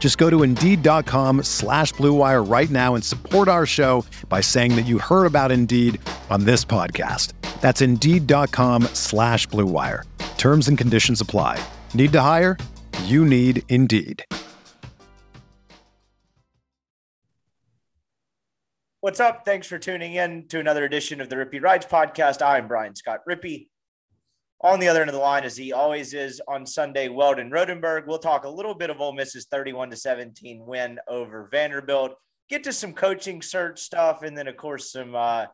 Just go to Indeed.com slash BlueWire right now and support our show by saying that you heard about Indeed on this podcast. That's Indeed.com slash BlueWire. Terms and conditions apply. Need to hire? You need Indeed. What's up? Thanks for tuning in to another edition of the Rippy Rides podcast. I'm Brian Scott Rippy. On the other end of the line, as he always is on Sunday, Weldon Rodenberg. We'll talk a little bit of Ole Miss's 31 to 17 win over Vanderbilt. Get to some coaching search stuff, and then of course some uh,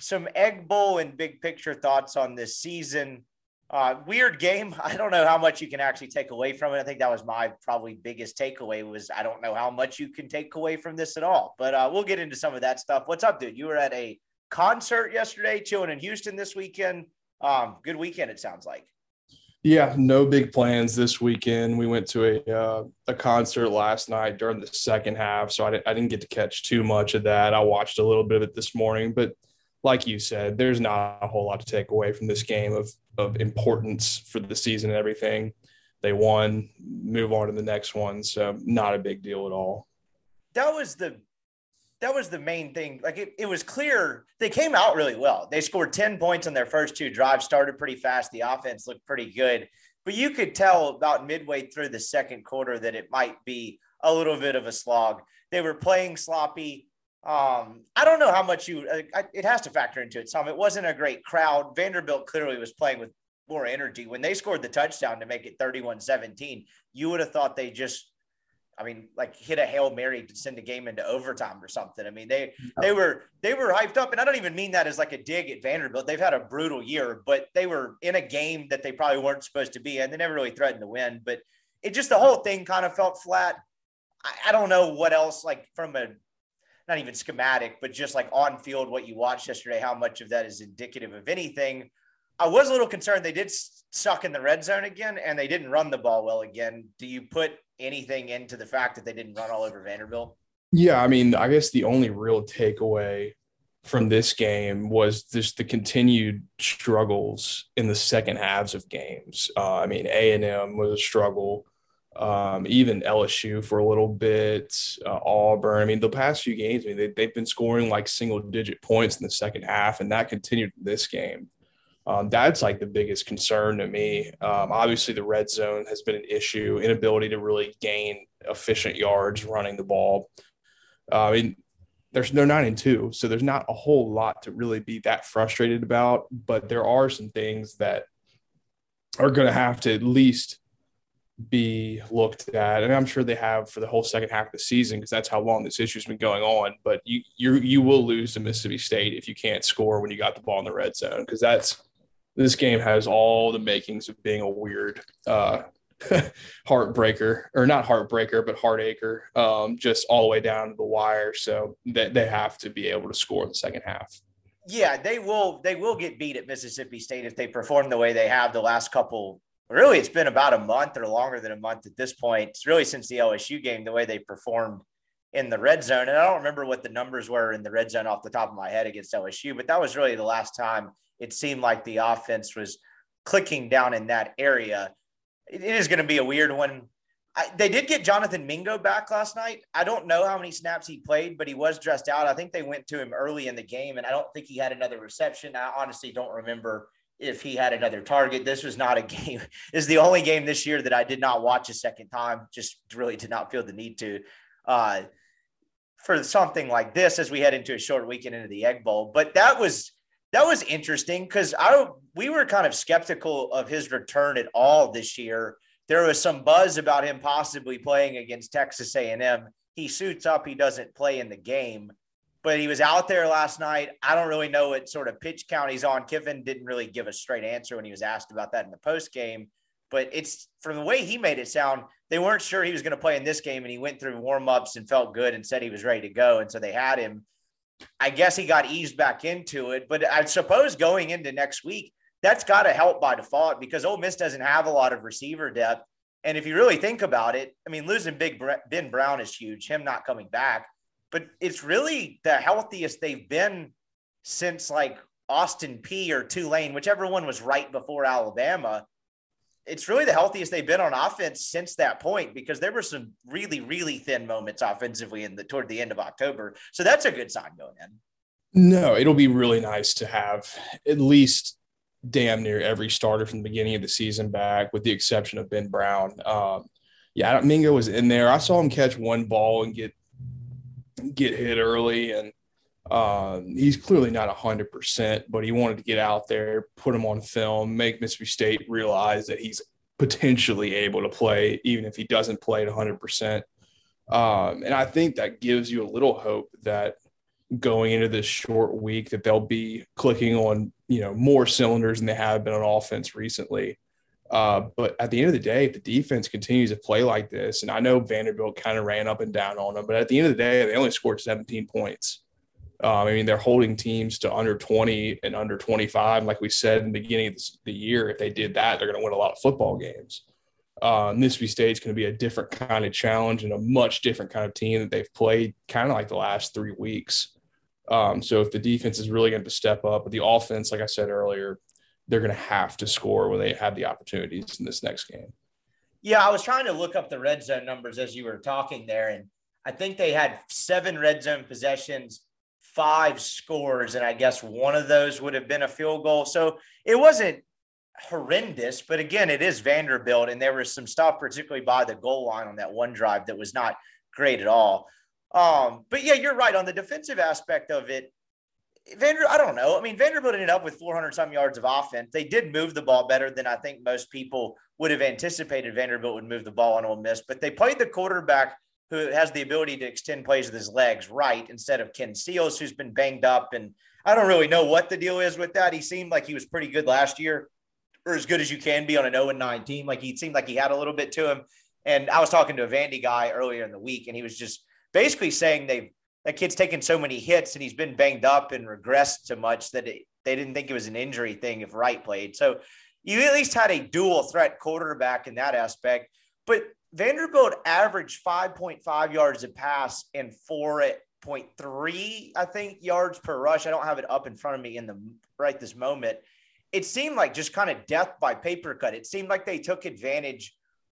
some Egg Bowl and big picture thoughts on this season. Uh, weird game. I don't know how much you can actually take away from it. I think that was my probably biggest takeaway was I don't know how much you can take away from this at all. But uh, we'll get into some of that stuff. What's up, dude? You were at a concert yesterday, chilling in Houston this weekend. Um, good weekend, it sounds like. Yeah, no big plans this weekend. We went to a uh, a concert last night during the second half, so I, di- I didn't get to catch too much of that. I watched a little bit of it this morning, but like you said, there's not a whole lot to take away from this game of of importance for the season and everything. They won, move on to the next one, so not a big deal at all. That was the that was the main thing. Like it, it was clear they came out really well. They scored 10 points on their first two drives, started pretty fast. The offense looked pretty good, but you could tell about midway through the second quarter that it might be a little bit of a slog. They were playing sloppy. Um, I don't know how much you, uh, it has to factor into it some. It wasn't a great crowd. Vanderbilt clearly was playing with more energy. When they scored the touchdown to make it 31 17, you would have thought they just I mean, like hit a hail mary to send the game into overtime or something. I mean, they they were they were hyped up, and I don't even mean that as like a dig at Vanderbilt. They've had a brutal year, but they were in a game that they probably weren't supposed to be, and they never really threatened to win. But it just the whole thing kind of felt flat. I, I don't know what else, like from a not even schematic, but just like on field, what you watched yesterday, how much of that is indicative of anything. I was a little concerned they did suck in the red zone again, and they didn't run the ball well again. Do you put anything into the fact that they didn't run all over Vanderbilt? Yeah, I mean, I guess the only real takeaway from this game was just the continued struggles in the second halves of games. Uh, I mean, A and M was a struggle. Um, even LSU for a little bit, uh, Auburn. I mean, the past few games, I mean, they, they've been scoring like single digit points in the second half, and that continued this game. Um, that's like the biggest concern to me. Um, obviously, the red zone has been an issue, inability to really gain efficient yards running the ball. Uh, I mean, there's they're nine and two, so there's not a whole lot to really be that frustrated about. But there are some things that are going to have to at least be looked at, and I'm sure they have for the whole second half of the season because that's how long this issue's been going on. But you you you will lose to Mississippi State if you can't score when you got the ball in the red zone because that's this game has all the makings of being a weird uh, heartbreaker, or not heartbreaker, but heartacre, um, just all the way down to the wire. So they, they have to be able to score in the second half. Yeah, they will. They will get beat at Mississippi State if they perform the way they have the last couple. Really, it's been about a month or longer than a month at this point. It's really since the LSU game, the way they performed in the red zone. And I don't remember what the numbers were in the red zone off the top of my head against LSU, but that was really the last time it seemed like the offense was clicking down in that area. it is going to be a weird one. I, they did get Jonathan Mingo back last night. I don't know how many snaps he played, but he was dressed out. I think they went to him early in the game, and I don't think he had another reception. I honestly don't remember if he had another target. This was not a game. This is the only game this year that I did not watch a second time. Just really did not feel the need to. Uh, for something like this, as we head into a short weekend into the Egg Bowl, but that was that was interesting because I we were kind of skeptical of his return at all this year. There was some buzz about him possibly playing against Texas A&M. He suits up, he doesn't play in the game, but he was out there last night. I don't really know what sort of pitch count he's on. Kiffin didn't really give a straight answer when he was asked about that in the post game, but it's from the way he made it sound, they weren't sure he was going to play in this game, and he went through warm ups and felt good and said he was ready to go, and so they had him I guess he got eased back into it. But I suppose going into next week, that's got to help by default because Ole Miss doesn't have a lot of receiver depth. And if you really think about it, I mean, losing Big Ben Brown is huge, him not coming back, but it's really the healthiest they've been since like Austin Peay or Tulane, whichever one was right before Alabama it's really the healthiest they've been on offense since that point because there were some really really thin moments offensively in the toward the end of October. So that's a good sign going in. No, it'll be really nice to have at least damn near every starter from the beginning of the season back, with the exception of Ben Brown. Um, yeah, Mingo was in there. I saw him catch one ball and get get hit early, and um, he's clearly not 100%, but he wanted to get out there, put him on film, make Mississippi State realize that he's potentially able to play, even if he doesn't play at 100%. Um, and I think that gives you a little hope that going into this short week that they'll be clicking on you know more cylinders than they have been on offense recently. Uh, but at the end of the day, if the defense continues to play like this, and I know Vanderbilt kind of ran up and down on them, but at the end of the day, they only scored 17 points. Um, I mean, they're holding teams to under 20 and under 25. Like we said in the beginning of the year, if they did that, they're going to win a lot of football games. Uh, Mississippi State's going to be a different kind of challenge and a much different kind of team that they've played kind of like the last three weeks. Um, so if the defense is really going to step up, but the offense, like I said earlier, they're going to have to score when they have the opportunities in this next game. Yeah, I was trying to look up the red zone numbers as you were talking there, and I think they had seven red zone possessions five scores, and I guess one of those would have been a field goal. So it wasn't horrendous, but again, it is Vanderbilt, and there was some stuff, particularly by the goal line on that one drive, that was not great at all. Um, but yeah, you're right on the defensive aspect of it. Vander, I don't know. I mean, Vanderbilt ended up with 400 some yards of offense. They did move the ball better than I think most people would have anticipated. Vanderbilt would move the ball on Ole Miss, but they played the quarterback who has the ability to extend plays with his legs Wright instead of Ken Seals, who's been banged up. And I don't really know what the deal is with that. He seemed like he was pretty good last year, or as good as you can be on an 0 9 team. Like he seemed like he had a little bit to him. And I was talking to a Vandy guy earlier in the week, and he was just basically saying they that kid's taken so many hits and he's been banged up and regressed so much that it, they didn't think it was an injury thing if Wright played. So you at least had a dual threat quarterback in that aspect. But Vanderbilt averaged 5.5 yards a pass and 4.3, I think, yards per rush. I don't have it up in front of me in the right this moment. It seemed like just kind of death by paper cut. It seemed like they took advantage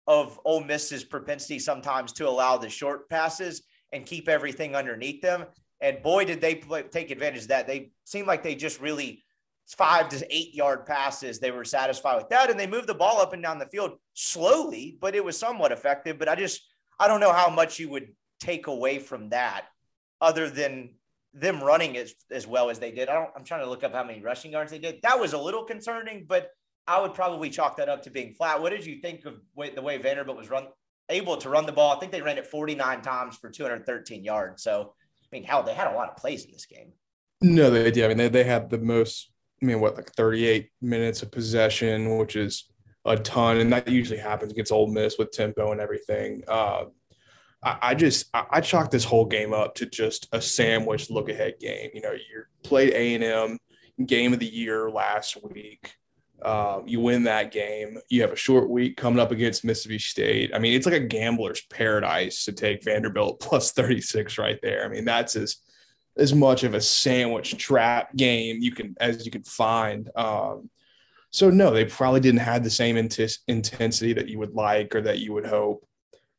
of Ole Miss's propensity sometimes to allow the short passes and keep everything underneath them. And boy, did they play, take advantage of that. They seemed like they just really five to eight yard passes. They were satisfied with that. And they moved the ball up and down the field slowly, but it was somewhat effective. But I just, I don't know how much you would take away from that other than them running as, as well as they did. I don't, I'm trying to look up how many rushing yards they did. That was a little concerning, but I would probably chalk that up to being flat. What did you think of the way Vanderbilt was run able to run the ball? I think they ran it 49 times for 213 yards. So, I mean, hell, they had a lot of plays in this game. No, they did. I mean, they, they had the most I mean, what like 38 minutes of possession, which is a ton, and that usually happens against Ole Miss with tempo and everything. Uh, I, I, just I, I chalk this whole game up to just a sandwich look ahead game. You know, you played A and M game of the year last week. Um, you win that game. You have a short week coming up against Mississippi State. I mean, it's like a gambler's paradise to take Vanderbilt plus 36 right there. I mean, that's as as much of a sandwich trap game you can as you can find. Um, so no, they probably didn't have the same int- intensity that you would like or that you would hope,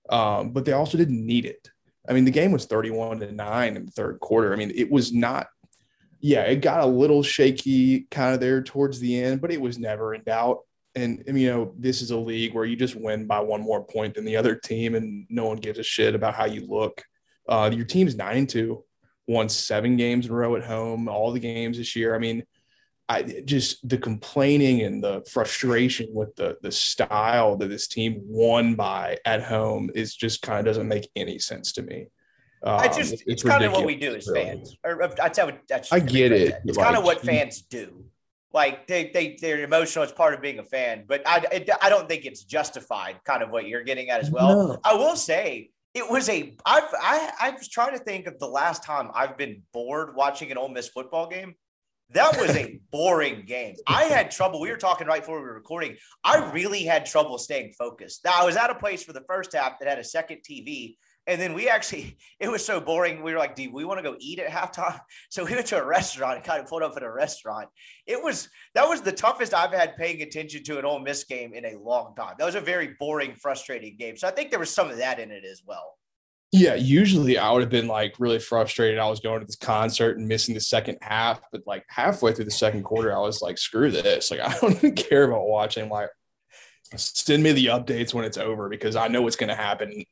um, but they also didn't need it. I mean, the game was 31 to nine in the third quarter. I mean, it was not. Yeah, it got a little shaky kind of there towards the end, but it was never in doubt. And, and you know, this is a league where you just win by one more point than the other team, and no one gives a shit about how you look. Uh, your team's nine and two won seven games in a row at home, all the games this year. I mean, I just the complaining and the frustration with the the style that this team won by at home is just kind of doesn't make any sense to me. Um, I just it's, it's kind of what we do as fans. Or, I, I, I get it. It's like, kind of what fans do. Like they they they're emotional It's part of being a fan, but I it, I don't think it's justified. Kind of what you're getting at as well. No. I will say it was a I've I I was trying to think of the last time I've been bored watching an Ole Miss football game. That was a boring game. I had trouble. We were talking right before we were recording. I really had trouble staying focused. Now, I was at a place for the first half that had a second TV. And then we actually, it was so boring. We were like, do we want to go eat at halftime? So we went to a restaurant and kind of pulled up at a restaurant. It was, that was the toughest I've had paying attention to an Ole Miss game in a long time. That was a very boring, frustrating game. So I think there was some of that in it as well. Yeah, usually I would have been like really frustrated. I was going to this concert and missing the second half, but like halfway through the second quarter, I was like, screw this. Like, I don't even care about watching. Like, send me the updates when it's over because I know what's going to happen.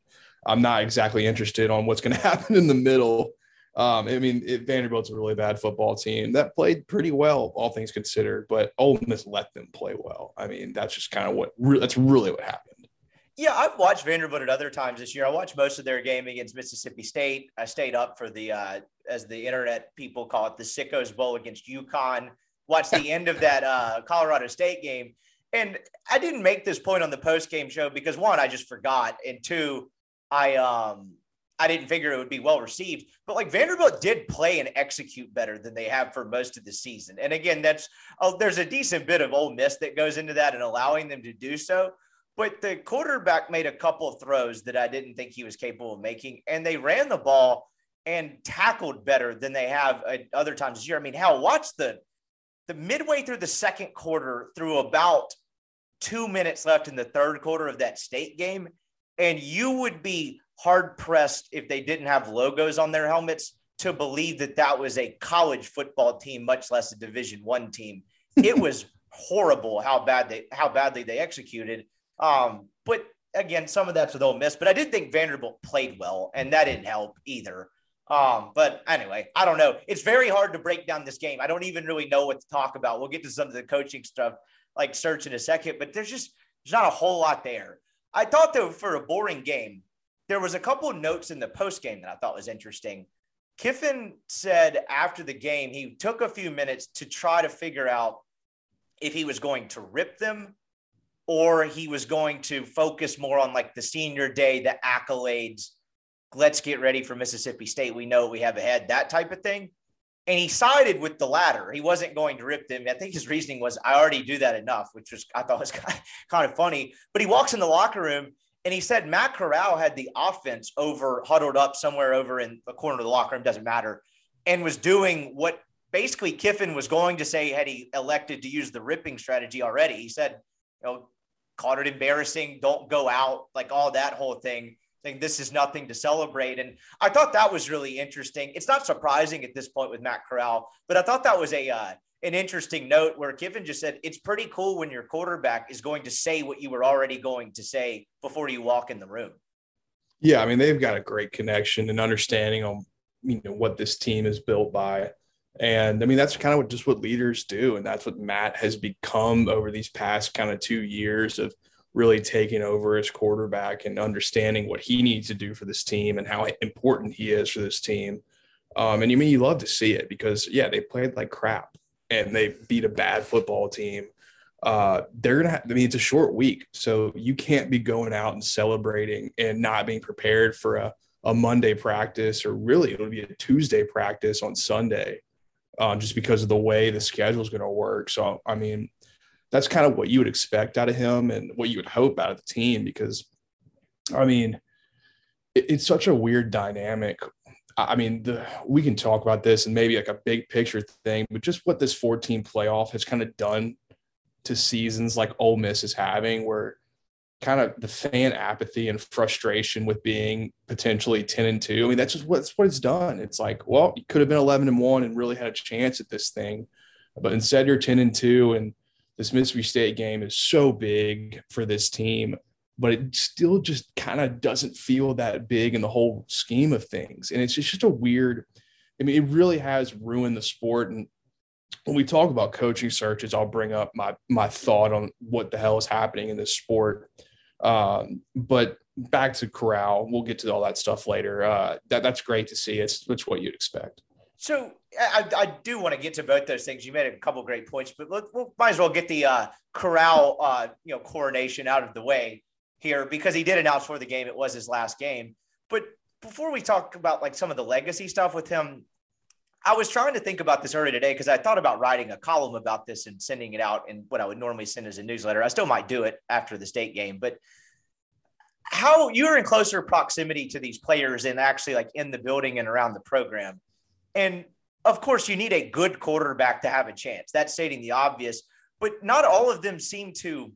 I'm not exactly interested on what's going to happen in the middle. Um, I mean, it, Vanderbilt's a really bad football team that played pretty well, all things considered, but Ole Miss let them play well. I mean, that's just kind of what re- that's really what happened. Yeah, I've watched Vanderbilt at other times this year. I watched most of their game against Mississippi State. I stayed up for the, uh, as the internet people call it, the Sickos Bowl against UConn. Watched the end of that uh, Colorado State game. And I didn't make this point on the post game show because one, I just forgot. And two, I um I didn't figure it would be well received. But like Vanderbilt did play and execute better than they have for most of the season. And again, that's oh, there's a decent bit of Ole Miss that goes into that and allowing them to do so. But the quarterback made a couple of throws that I didn't think he was capable of making, and they ran the ball and tackled better than they have at other times this year. I mean, hell, watch the the midway through the second quarter, through about two minutes left in the third quarter of that state game, and you would be hard pressed if they didn't have logos on their helmets to believe that that was a college football team, much less a Division One team. It was horrible how bad they how badly they executed. Um, but again, some of that's with Ole Miss, but I did think Vanderbilt played well, and that didn't help either. Um, but anyway, I don't know. It's very hard to break down this game. I don't even really know what to talk about. We'll get to some of the coaching stuff like search in a second, but there's just there's not a whole lot there. I thought though for a boring game, there was a couple notes in the post game that I thought was interesting. Kiffin said after the game, he took a few minutes to try to figure out if he was going to rip them or he was going to focus more on like the senior day, the accolades. Let's get ready for Mississippi State. We know we have ahead, that type of thing. And he sided with the latter. He wasn't going to rip them. I think his reasoning was, I already do that enough, which was I thought was kind of funny. But he walks in the locker room and he said Matt Corral had the offense over huddled up somewhere over in the corner of the locker room, doesn't matter, and was doing what basically Kiffin was going to say had he elected to use the ripping strategy already. He said, you know, called it embarrassing, don't go out, like all that whole thing, saying this is nothing to celebrate. And I thought that was really interesting. It's not surprising at this point with Matt Corral, but I thought that was a uh, an interesting note where Kiffin just said it's pretty cool when your quarterback is going to say what you were already going to say before you walk in the room. Yeah, I mean they've got a great connection and understanding on you know what this team is built by. And I mean, that's kind of what just what leaders do. And that's what Matt has become over these past kind of two years of really taking over as quarterback and understanding what he needs to do for this team and how important he is for this team. Um, and you mean you love to see it because yeah, they played like crap and they beat a bad football team. Uh, they're gonna. Have, I mean, it's a short week, so you can't be going out and celebrating and not being prepared for a a Monday practice or really it'll be a Tuesday practice on Sunday um, just because of the way the schedule is going to work. So, I mean, that's kind of what you would expect out of him and what you would hope out of the team because, I mean, it, it's such a weird dynamic. I mean, the, we can talk about this and maybe like a big picture thing, but just what this 14 playoff has kind of done to seasons like Ole Miss is having, where kind of the fan apathy and frustration with being potentially 10 and 2. I mean, that's just what's what it's done. It's like, well, you could have been 11 and 1 and really had a chance at this thing. But instead you're 10 and 2 and this Mississippi State game is so big for this team, but it still just kind of doesn't feel that big in the whole scheme of things. And it's just, just a weird I mean, it really has ruined the sport and when we talk about coaching searches, I'll bring up my my thought on what the hell is happening in this sport. Um, but back to Corral, we'll get to all that stuff later. Uh, that that's great to see. It's it's what you'd expect. So I, I do want to get to both those things. You made a couple great points, but we might as well get the uh, Corral, uh, you know, coronation out of the way here because he did announce for the game it was his last game. But before we talk about like some of the legacy stuff with him, I was trying to think about this earlier today because I thought about writing a column about this and sending it out in what I would normally send as a newsletter. I still might do it after the state game, but how you're in closer proximity to these players and actually like in the building and around the program. And of course, you need a good quarterback to have a chance. That's stating the obvious, but not all of them seem to.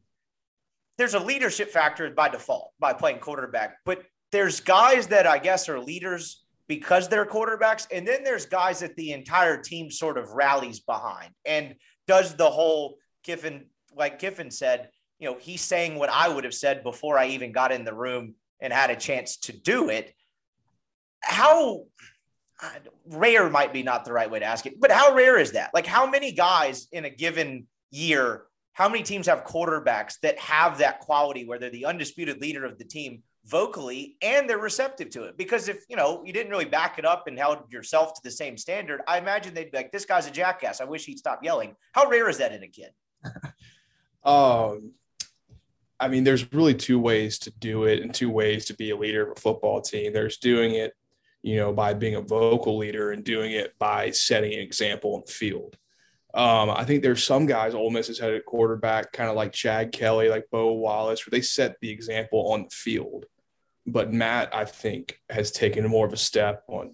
There's a leadership factor by default by playing quarterback, but there's guys that I guess are leaders because they're quarterbacks. And then there's guys that the entire team sort of rallies behind and does the whole Kiffin, like Kiffin said, you know, he's saying what I would have said before I even got in the room and had a chance to do it. How rare might be not the right way to ask it, but how rare is that? Like, how many guys in a given year, how many teams have quarterbacks that have that quality where they're the undisputed leader of the team vocally and they're receptive to it? Because if you know you didn't really back it up and held yourself to the same standard, I imagine they'd be like, "This guy's a jackass. I wish he'd stop yelling." How rare is that in a kid? um, I mean, there's really two ways to do it and two ways to be a leader of a football team. There's doing it you know, by being a vocal leader and doing it by setting an example in the field. Um, I think there's some guys Ole Miss has had at quarterback, kind of like Chad Kelly, like Bo Wallace, where they set the example on the field. But Matt, I think, has taken more of a step on,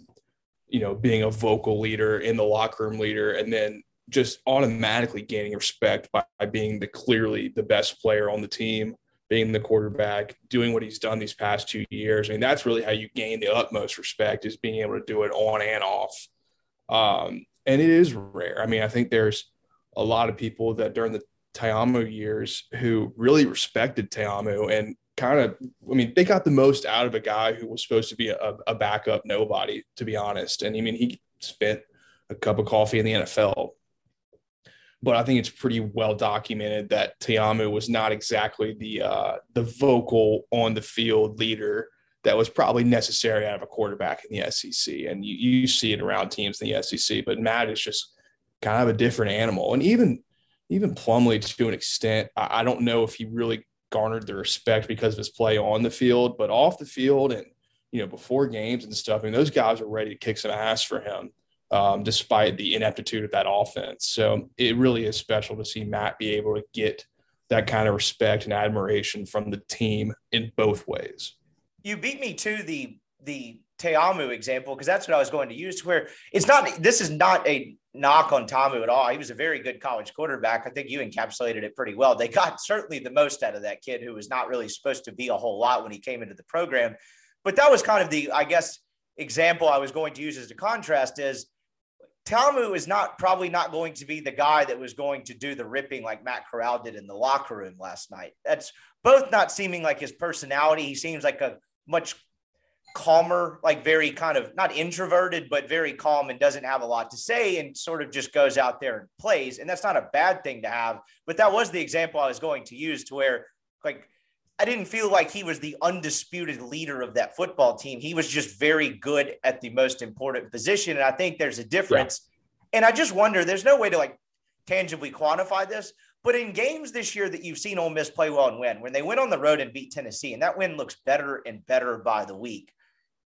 you know, being a vocal leader in the locker room leader, and then just automatically gaining respect by, by being the clearly the best player on the team being the quarterback, doing what he's done these past two years. I mean, that's really how you gain the utmost respect is being able to do it on and off. Um, and it is rare. I mean, I think there's a lot of people that during the Ta'amu years who really respected Ta'amu and kind of, I mean, they got the most out of a guy who was supposed to be a, a backup nobody, to be honest. And I mean, he spent a cup of coffee in the NFL but I think it's pretty well documented that Ta'amu was not exactly the uh, the vocal on the field leader that was probably necessary out of a quarterback in the SEC. And you, you see it around teams in the SEC, but Matt is just kind of a different animal. And even even Plumlee to an extent, I, I don't know if he really garnered the respect because of his play on the field, but off the field and you know before games and stuff. I mean, those guys are ready to kick some ass for him um, despite the ineptitude of that offense. So it really is special to see Matt be able to get that kind of respect and admiration from the team in both ways. You beat me to the the Ta'amu example because that's what I was going to use. Where it's not this is not a knock on Ta'amu at all. He was a very good college quarterback. I think you encapsulated it pretty well. They got certainly the most out of that kid who was not really supposed to be a whole lot when he came into the program. But that was kind of the, I guess, example I was going to use as a contrast is Ta'amu is not probably not going to be the guy that was going to do the ripping like Matt Corral did in the locker room last night. That's both not seeming like his personality. He seems like a much calmer, like very kind of not introverted, but very calm and doesn't have a lot to say and sort of just goes out there and plays. And that's not a bad thing to have. But that was the example I was going to use to where like I didn't feel like he was the undisputed leader of that football team. He was just very good at the most important position. And I think there's a difference. Yeah. And I just wonder, there's no way to like tangibly quantify this, but in games this year that you've seen Ole Miss play well and win, when they went on the road and beat Tennessee, and that win looks better and better by the week.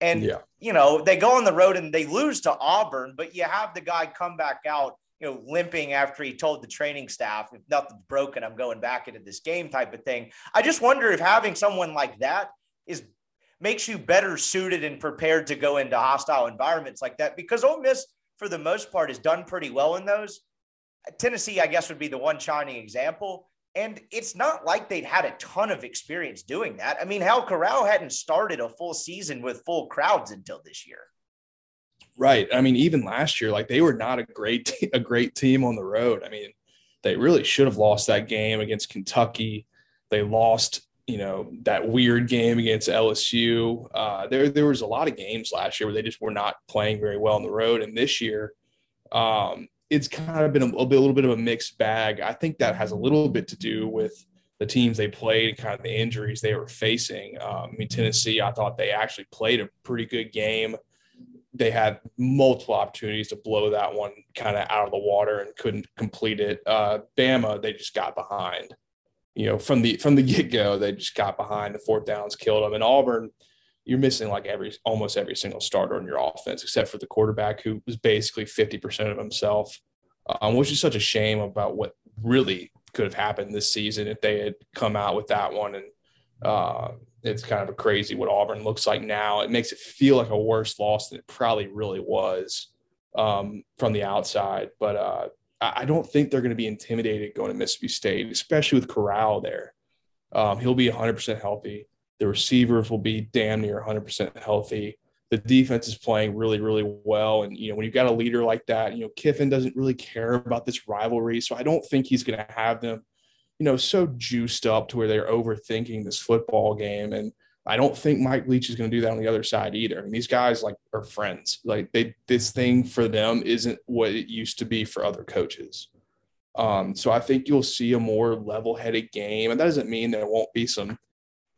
And, yeah. you know, they go on the road and they lose to Auburn, but you have the guy come back out you know, limping after he told the training staff, if nothing's broken, I'm going back into this game type of thing. I just wonder if having someone like that is makes you better suited and prepared to go into hostile environments like that because Ole Miss, for the most part, has done pretty well in those. Tennessee, I guess, would be the one shining example. And it's not like they'd had a ton of experience doing that. I mean, Hal Corral hadn't started a full season with full crowds until this year. Right. I mean, even last year, like they were not a great a great team on the road. I mean, they really should have lost that game against Kentucky. They lost, you know, that weird game against LSU. Uh, there there was a lot of games last year where they just were not playing very well on the road. And this year, um, it's kind of been a, a, little bit of a mixed bag. I think that has a little bit to do with the teams they played, and kind of the injuries they were facing. Um, I mean, Tennessee, I thought they actually played a pretty good game. They had multiple opportunities to blow that one kind of out of the water and couldn't complete it. Uh, Bama, they just got behind. You know, from the from the get go, they just got behind. The fourth downs killed them. And Auburn, you're missing like every almost every single starter on your offense, except for the quarterback who was basically 50% of himself, um, which is such a shame about what really could have happened this season if they had come out with that one. And uh, it's kind of crazy what Auburn looks like now. It makes it feel like a worse loss than it probably really was um, from the outside. But uh, I don't think they're going to be intimidated going to Mississippi State, especially with Corral there. Um, he'll be 100% healthy. The receivers will be damn near 100% healthy. The defense is playing really, really well. And, you know, when you've got a leader like that, you know, Kiffin doesn't really care about this rivalry. So I don't think he's going to have them, you know, so juiced up to where they're overthinking this football game. And I don't think Mike Leach is going to do that on the other side either. I mean, these guys like are friends. Like they, this thing for them isn't what it used to be for other coaches. Um, so I think you'll see a more level-headed game, and that doesn't mean there won't be some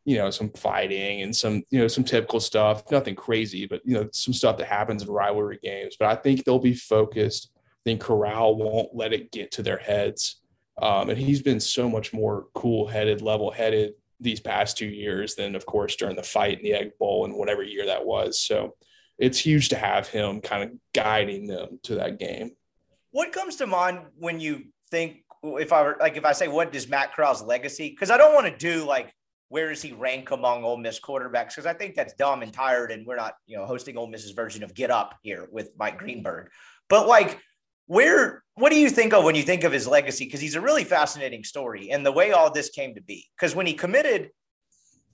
you know, some fighting and some, you know, some typical stuff, nothing crazy, but, you know, some stuff that happens in rivalry games. But I think they'll be focused. I think Corral won't let it get to their heads. Um, and he's been so much more cool headed, level headed these past two years than, of course, during the fight in the Egg Bowl and whatever year that was. So it's huge to have him kind of guiding them to that game. What comes to mind when you think, if I were like, if I say, what does Matt Corral's legacy? Because I don't want to do like, where does he rank among Ole Miss quarterbacks? Because I think that's dumb and tired, and we're not, you know, hosting Ole Miss's version of Get Up here with Mike Greenberg. But like, where, what do you think of when you think of his legacy? Because he's a really fascinating story, and the way all this came to be. Because when he committed,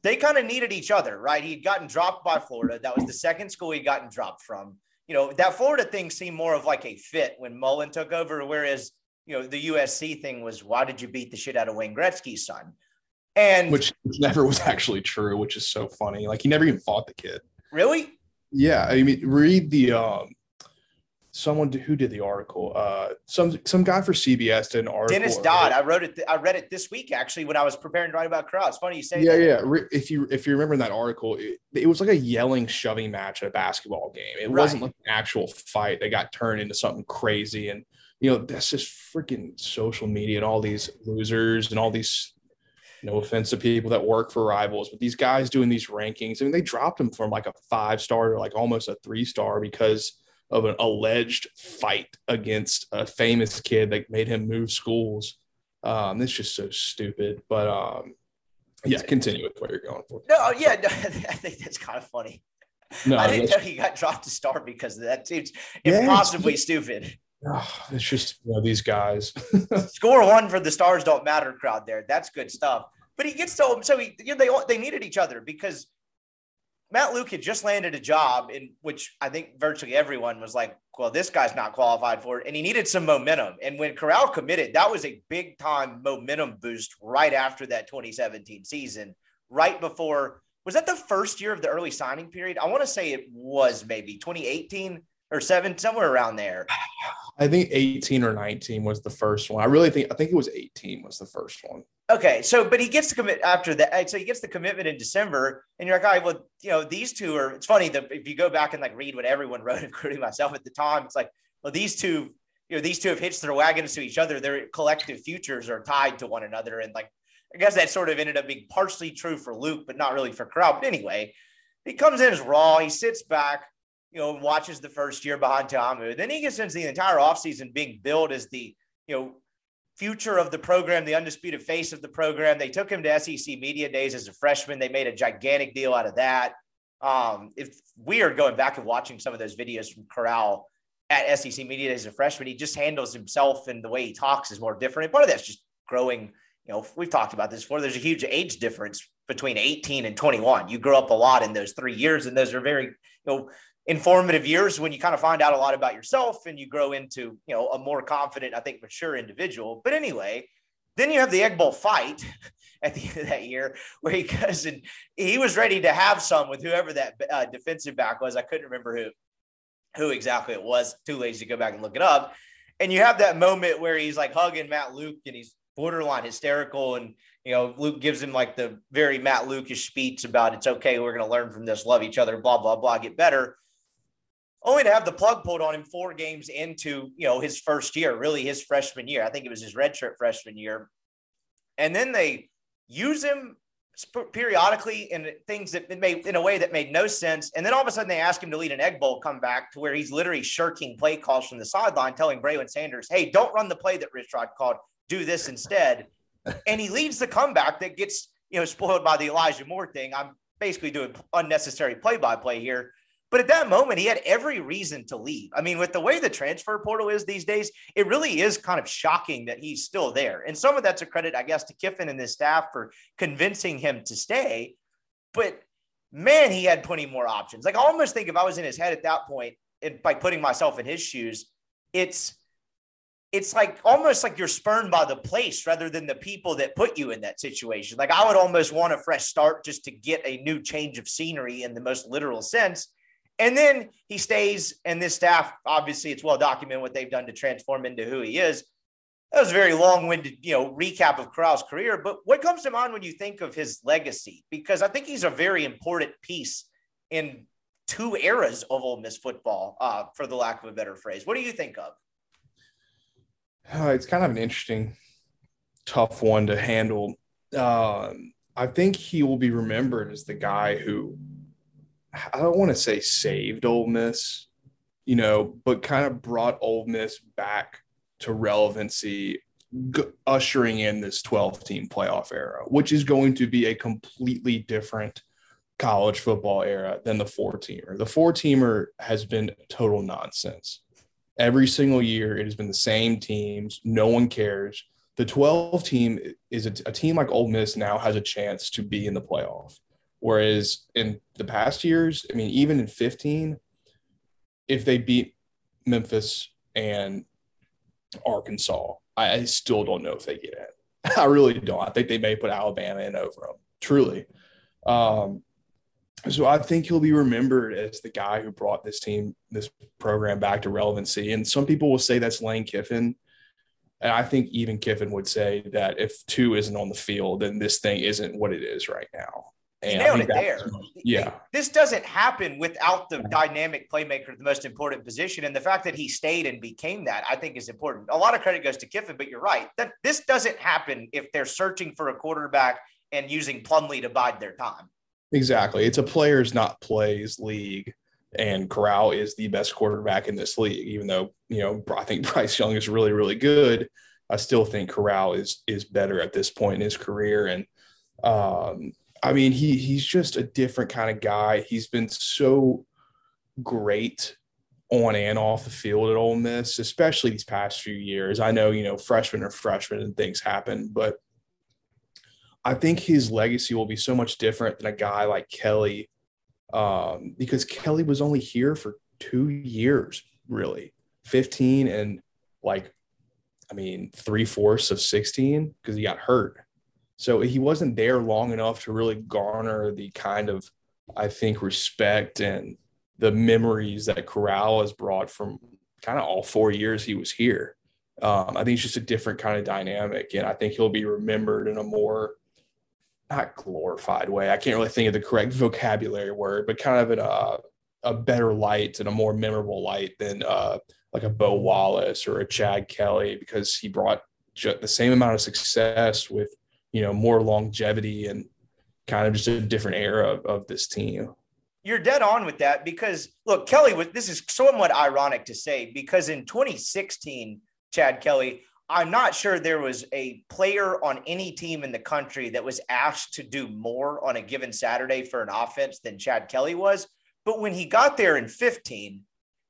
they kind of needed each other, right? He'd gotten dropped by Florida. That was the second school he'd gotten dropped from. You know, that Florida thing seemed more of like a fit when Mullen took over, whereas you know the USC thing was why did you beat the shit out of Wayne Gretzky's son? And which, which never was actually true, which is so funny. Like he never even fought the kid. Really? Yeah. I mean, read the um someone who did the article. Uh, some some guy for CBS did an article. Dennis Dodd. I wrote it. Th- I read it this week actually when I was preparing to write about Corral. It's funny you say. Yeah, that. yeah. If you if you remember in that article, it, it, was like a yelling, shoving match at a basketball game. It right. wasn't like an actual fight that got turned into something crazy. And you know that's just freaking social media and all these losers and all these no offense to people that work for rivals, but these guys doing these rankings, I mean, they dropped him from like a five star to like almost a three star because of an alleged fight against a famous kid that made him move schools. Um, it's just so stupid. But um, yeah, continue with what you're going for. No, yeah, no, I think that's kind of funny. No, I didn't know he got dropped to start because that. Seems yeah, impossibly stupid. Oh, it's just you know, these guys. Score one for the stars don't matter crowd there. That's good stuff. But he gets to so he you know, they they needed each other because Matt Luke had just landed a job in which I think virtually everyone was like, well, this guy's not qualified for it. And he needed some momentum. And when Corral committed, that was a big time momentum boost right after that 2017 season, right before was that the first year of the early signing period? I want to say it was maybe 2018 or seven, somewhere around there. I think 18 or 19 was the first one. I really think I think it was 18 was the first one. Okay, so but he gets to commit after that. Uh, so he gets the commitment in December, and you're like, all right, well, you know, these two are. It's funny that if you go back and like read what everyone wrote, including myself at the time, it's like, well, these two, you know, these two have hitched their wagons to each other. Their collective futures are tied to one another, and like, I guess that sort of ended up being partially true for Luke, but not really for Corral. But anyway, he comes in as raw. He sits back you know, watches the first year behind Ta'amu. Then he gets into the entire offseason being billed as the, you know, future of the program, the undisputed face of the program. They took him to SEC Media Days as a freshman. They made a gigantic deal out of that. Um, if we are going back and watching some of those videos from Corral at SEC Media Days as a freshman, he just handles himself and the way he talks is more different. Part of that's just growing. You know, we've talked about this before. There's a huge age difference between 18 and 21. You grow up a lot in those three years, and those are very, you know, informative years when you kind of find out a lot about yourself and you grow into, you know, a more confident, I think, mature individual. But anyway, then you have the Egg Bowl fight at the end of that year where he goes and he was ready to have some with whoever that uh, defensive back was. I couldn't remember who, who exactly it was. Too lazy to go back and look it up. And you have that moment where he's like hugging Matt Luke and he's borderline hysterical. And, you know, Luke gives him like the very Matt Lucas speech about it's okay, we're going to learn from this, love each other, blah, blah, blah, get better. Only to have the plug pulled on him four games into, you know, his first year, really his freshman year. I think it was his redshirt freshman year. And then they use him periodically in things that made in a way that made no sense. And then all of a sudden they ask him to lead an egg bowl comeback to where he's literally shirking play calls from the sideline, telling Braylon Sanders, hey, don't run the play that Rich Rod called, do this instead. and he leads the comeback that gets, you know, spoiled by the Elijah Moore thing. I'm basically doing unnecessary play-by-play here. But at that moment, he had every reason to leave. I mean, with the way the transfer portal is these days, it really is kind of shocking that he's still there. And some of that's a credit, I guess, to Kiffin and his staff for convincing him to stay. But man, he had plenty more options. Like I almost think if I was in his head at that point, and by putting myself in his shoes, it's it's like almost like you're spurned by the place rather than the people that put you in that situation. Like I would almost want a fresh start just to get a new change of scenery in the most literal sense. And then he stays, and this staff, obviously, it's well documented what they've done to transform into who he is. That was a very long-winded, you know, recap of Corral's career. But what comes to mind when you think of his legacy? Because I think he's a very important piece in two eras of Ole Miss football, uh, for the lack of a better phrase. What do you think of? Uh, it's kind of an interesting, tough one to handle. Um, I think he will be remembered as the guy who I don't want to say saved Ole Miss, you know, but kind of brought Ole Miss back to relevancy, g- ushering in this 12 team playoff era, which is going to be a completely different college football era than the four teamer. The four teamer has been total nonsense. Every single year, it has been the same teams. No one cares. The 12 team is a, a team like Ole Miss now has a chance to be in the playoff. Whereas in the past years, I mean, even in 15, if they beat Memphis and Arkansas, I, still don't know if they get in. I really don't. I think they may put Alabama in over them, truly. Um, so I think he'll be remembered as the guy who brought this team, this program back to relevancy. And some people will say that's Lane Kiffin. And I think even Kiffin would say that if two isn't on the field, then this thing isn't what it is right now. And nailed it there. Yeah. This doesn't happen without the dynamic playmaker, the most important position. And the fact that he stayed and became that, I think, is important. A lot of credit goes to Kiffin, but you're right. That this doesn't happen if they're searching for a quarterback and using Plumlee to bide their time. Exactly. It's a players, not plays league. And Corral is the best quarterback in this league, even though, you know, I think Bryce Young is really, really good. I still think Corral is is better at this point in his career. And um, I mean, he he's just a different kind of guy. He's been so great on and off the field at Ole Miss, especially these past few years. I know, you know, freshmen are freshmen and things happen, but I think his legacy will be so much different than a guy like Kelly, um, because Kelly was only here for two years, really, 15 and like, I mean, three fourths of 16 because he got hurt. So he wasn't there long enough to really garner the kind of, I think, respect and the memories that Corral has brought from kind of all four years he was here. Um, I think it's just a different kind of dynamic, and I think he'll be remembered in a more not glorified way. I can't really think of the correct vocabulary word, but kind of in a a better light and a more memorable light than uh, like a Bo Wallace or a Chad Kelly because he brought the same amount of success with you know, more longevity and kind of just a different era of, of this team. You're dead on with that because look, Kelly this is somewhat ironic to say because in 2016, Chad Kelly, I'm not sure there was a player on any team in the country that was asked to do more on a given Saturday for an offense than Chad Kelly was. But when he got there in 15,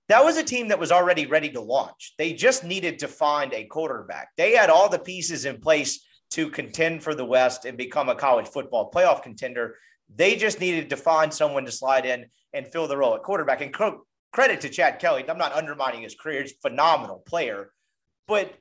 that was a team that was already ready to launch. They just needed to find a quarterback. They had all the pieces in place to contend for the West and become a college football playoff contender. They just needed to find someone to slide in and fill the role at quarterback. And credit to Chad Kelly. I'm not undermining his career. He's a phenomenal player. But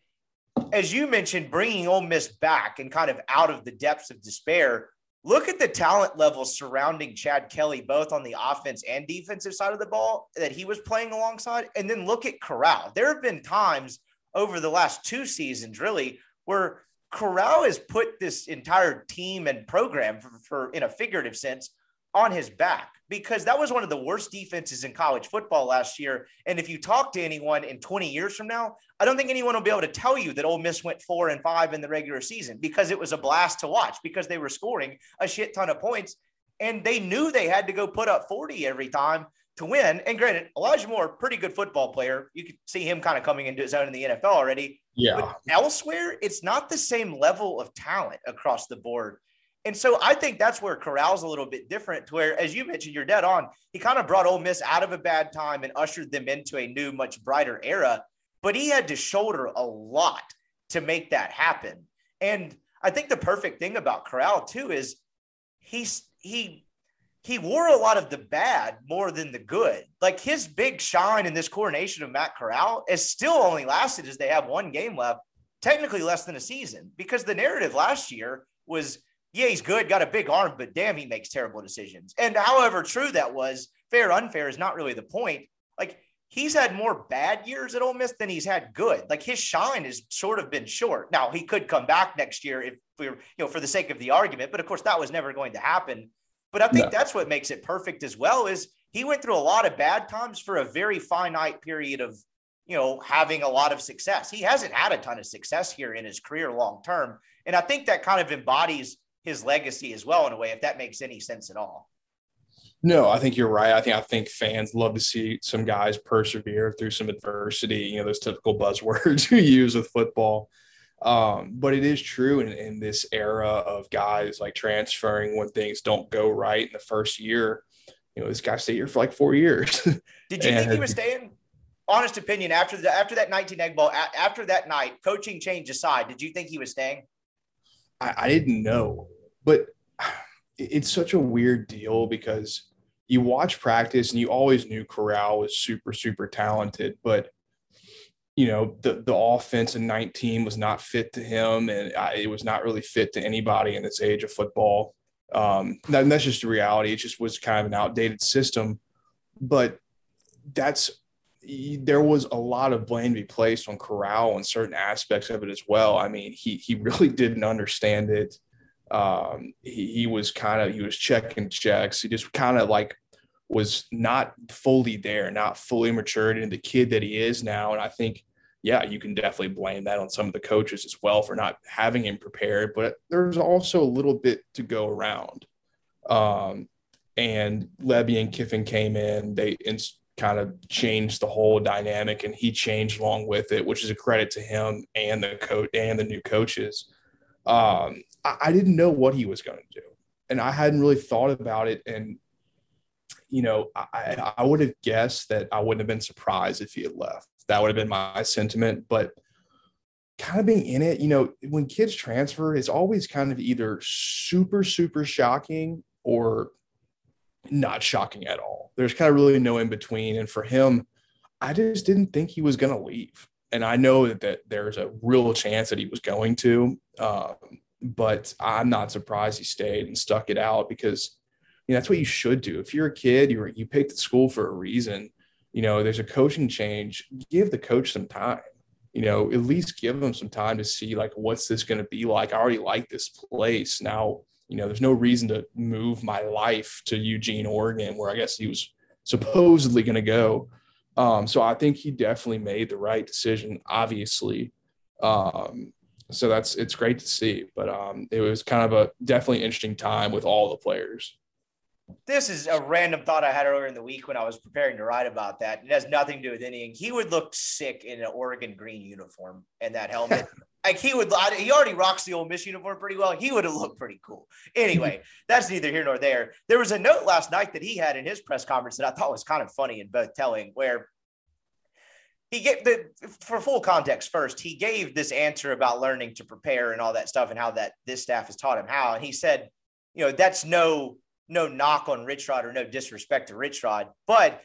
as you mentioned, bringing Ole Miss back and kind of out of the depths of despair, look at the talent levels surrounding Chad Kelly, both on the offense and defensive side of the ball that he was playing alongside. And then look at Corral. There have been times over the last two seasons, really, where Corral has put this entire team and program for, for in a figurative sense on his back because that was one of the worst defenses in college football last year. And if you talk to anyone in 20 years from now, I don't think anyone will be able to tell you that Ole Miss went four and five in the regular season because it was a blast to watch because they were scoring a shit ton of points and they knew they had to go put up 40 every time to win. And granted, Elijah Moore, pretty good football player. You could see him kind of coming into his own in the NFL already. Yeah. But elsewhere, it's not the same level of talent across the board. And so I think that's where Corral's a little bit different to where, as you mentioned, you're dead on. He kind of brought Ole Miss out of a bad time and ushered them into a new, much brighter era. But he had to shoulder a lot to make that happen. And I think the perfect thing about Corral too is he's he he wore a lot of the bad more than the good. Like his big shine in this coronation of Matt Corral has still only lasted as they have one game left, technically less than a season, because the narrative last year was yeah, he's good, got a big arm, but damn, he makes terrible decisions. And however true that was, fair, unfair is not really the point. Like he's had more bad years at Ole Miss than he's had good. Like his shine has sort of been short. Now he could come back next year if we were, you know, for the sake of the argument, but of course that was never going to happen. But I think no. that's what makes it perfect as well is he went through a lot of bad times for a very finite period of, you know, having a lot of success. He hasn't had a ton of success here in his career long term. And I think that kind of embodies his legacy as well in a way, if that makes any sense at all. No, I think you're right. I think I think fans love to see some guys persevere through some adversity. You know, those typical buzzwords we use with football. Um, but it is true in, in this era of guys like transferring when things don't go right in the first year. You know, this guy stayed here for like four years. Did you and, think he was staying? Honest opinion after the after that 19 egg bowl, after that night, coaching change aside, did you think he was staying? I, I didn't know, but it's such a weird deal because you watch practice and you always knew Corral was super, super talented, but you know the the offense in 19 was not fit to him and I, it was not really fit to anybody in this age of football um and that's just the reality it just was kind of an outdated system but that's there was a lot of blame to be placed on Corral and certain aspects of it as well. I mean, he he really didn't understand it. Um, he, he was kind of he was checking checks. He just kind of like was not fully there, not fully matured into the kid that he is now. And I think, yeah, you can definitely blame that on some of the coaches as well for not having him prepared. But there's also a little bit to go around. Um, and Lebby and Kiffin came in. They kind of changed the whole dynamic and he changed along with it, which is a credit to him and the coach and the new coaches. Um, I, I didn't know what he was going to do and I hadn't really thought about it. And, you know, I, I would have guessed that I wouldn't have been surprised if he had left. That would have been my sentiment. But kind of being in it, you know, when kids transfer, it's always kind of either super, super shocking or not shocking at all. There's kind of really no in between. And for him, I just didn't think he was going to leave. And I know that, that there's a real chance that he was going to, um, but I'm not surprised he stayed and stuck it out because you know, that's what you should do. If you're a kid, you you picked the school for a reason. You know, there's a coaching change. Give the coach some time. You know, at least give them some time to see like what's this going to be like. I already like this place. Now you know, there's no reason to move my life to Eugene, Oregon, where I guess he was supposedly going to go. Um, so I think he definitely made the right decision, obviously. Um, so that's it's great to see, but um, it was kind of a definitely interesting time with all the players. This is a random thought I had earlier in the week when I was preparing to write about that. It has nothing to do with anything. He would look sick in an Oregon green uniform and that helmet. like he would he already rocks the Ole Miss uniform pretty well. He would have looked pretty cool. Anyway, that's neither here nor there. There was a note last night that he had in his press conference that I thought was kind of funny and both telling, where he gave the for full context first, he gave this answer about learning to prepare and all that stuff and how that this staff has taught him how. And he said, you know, that's no no knock on Rich Rod or no disrespect to Rich Rod, but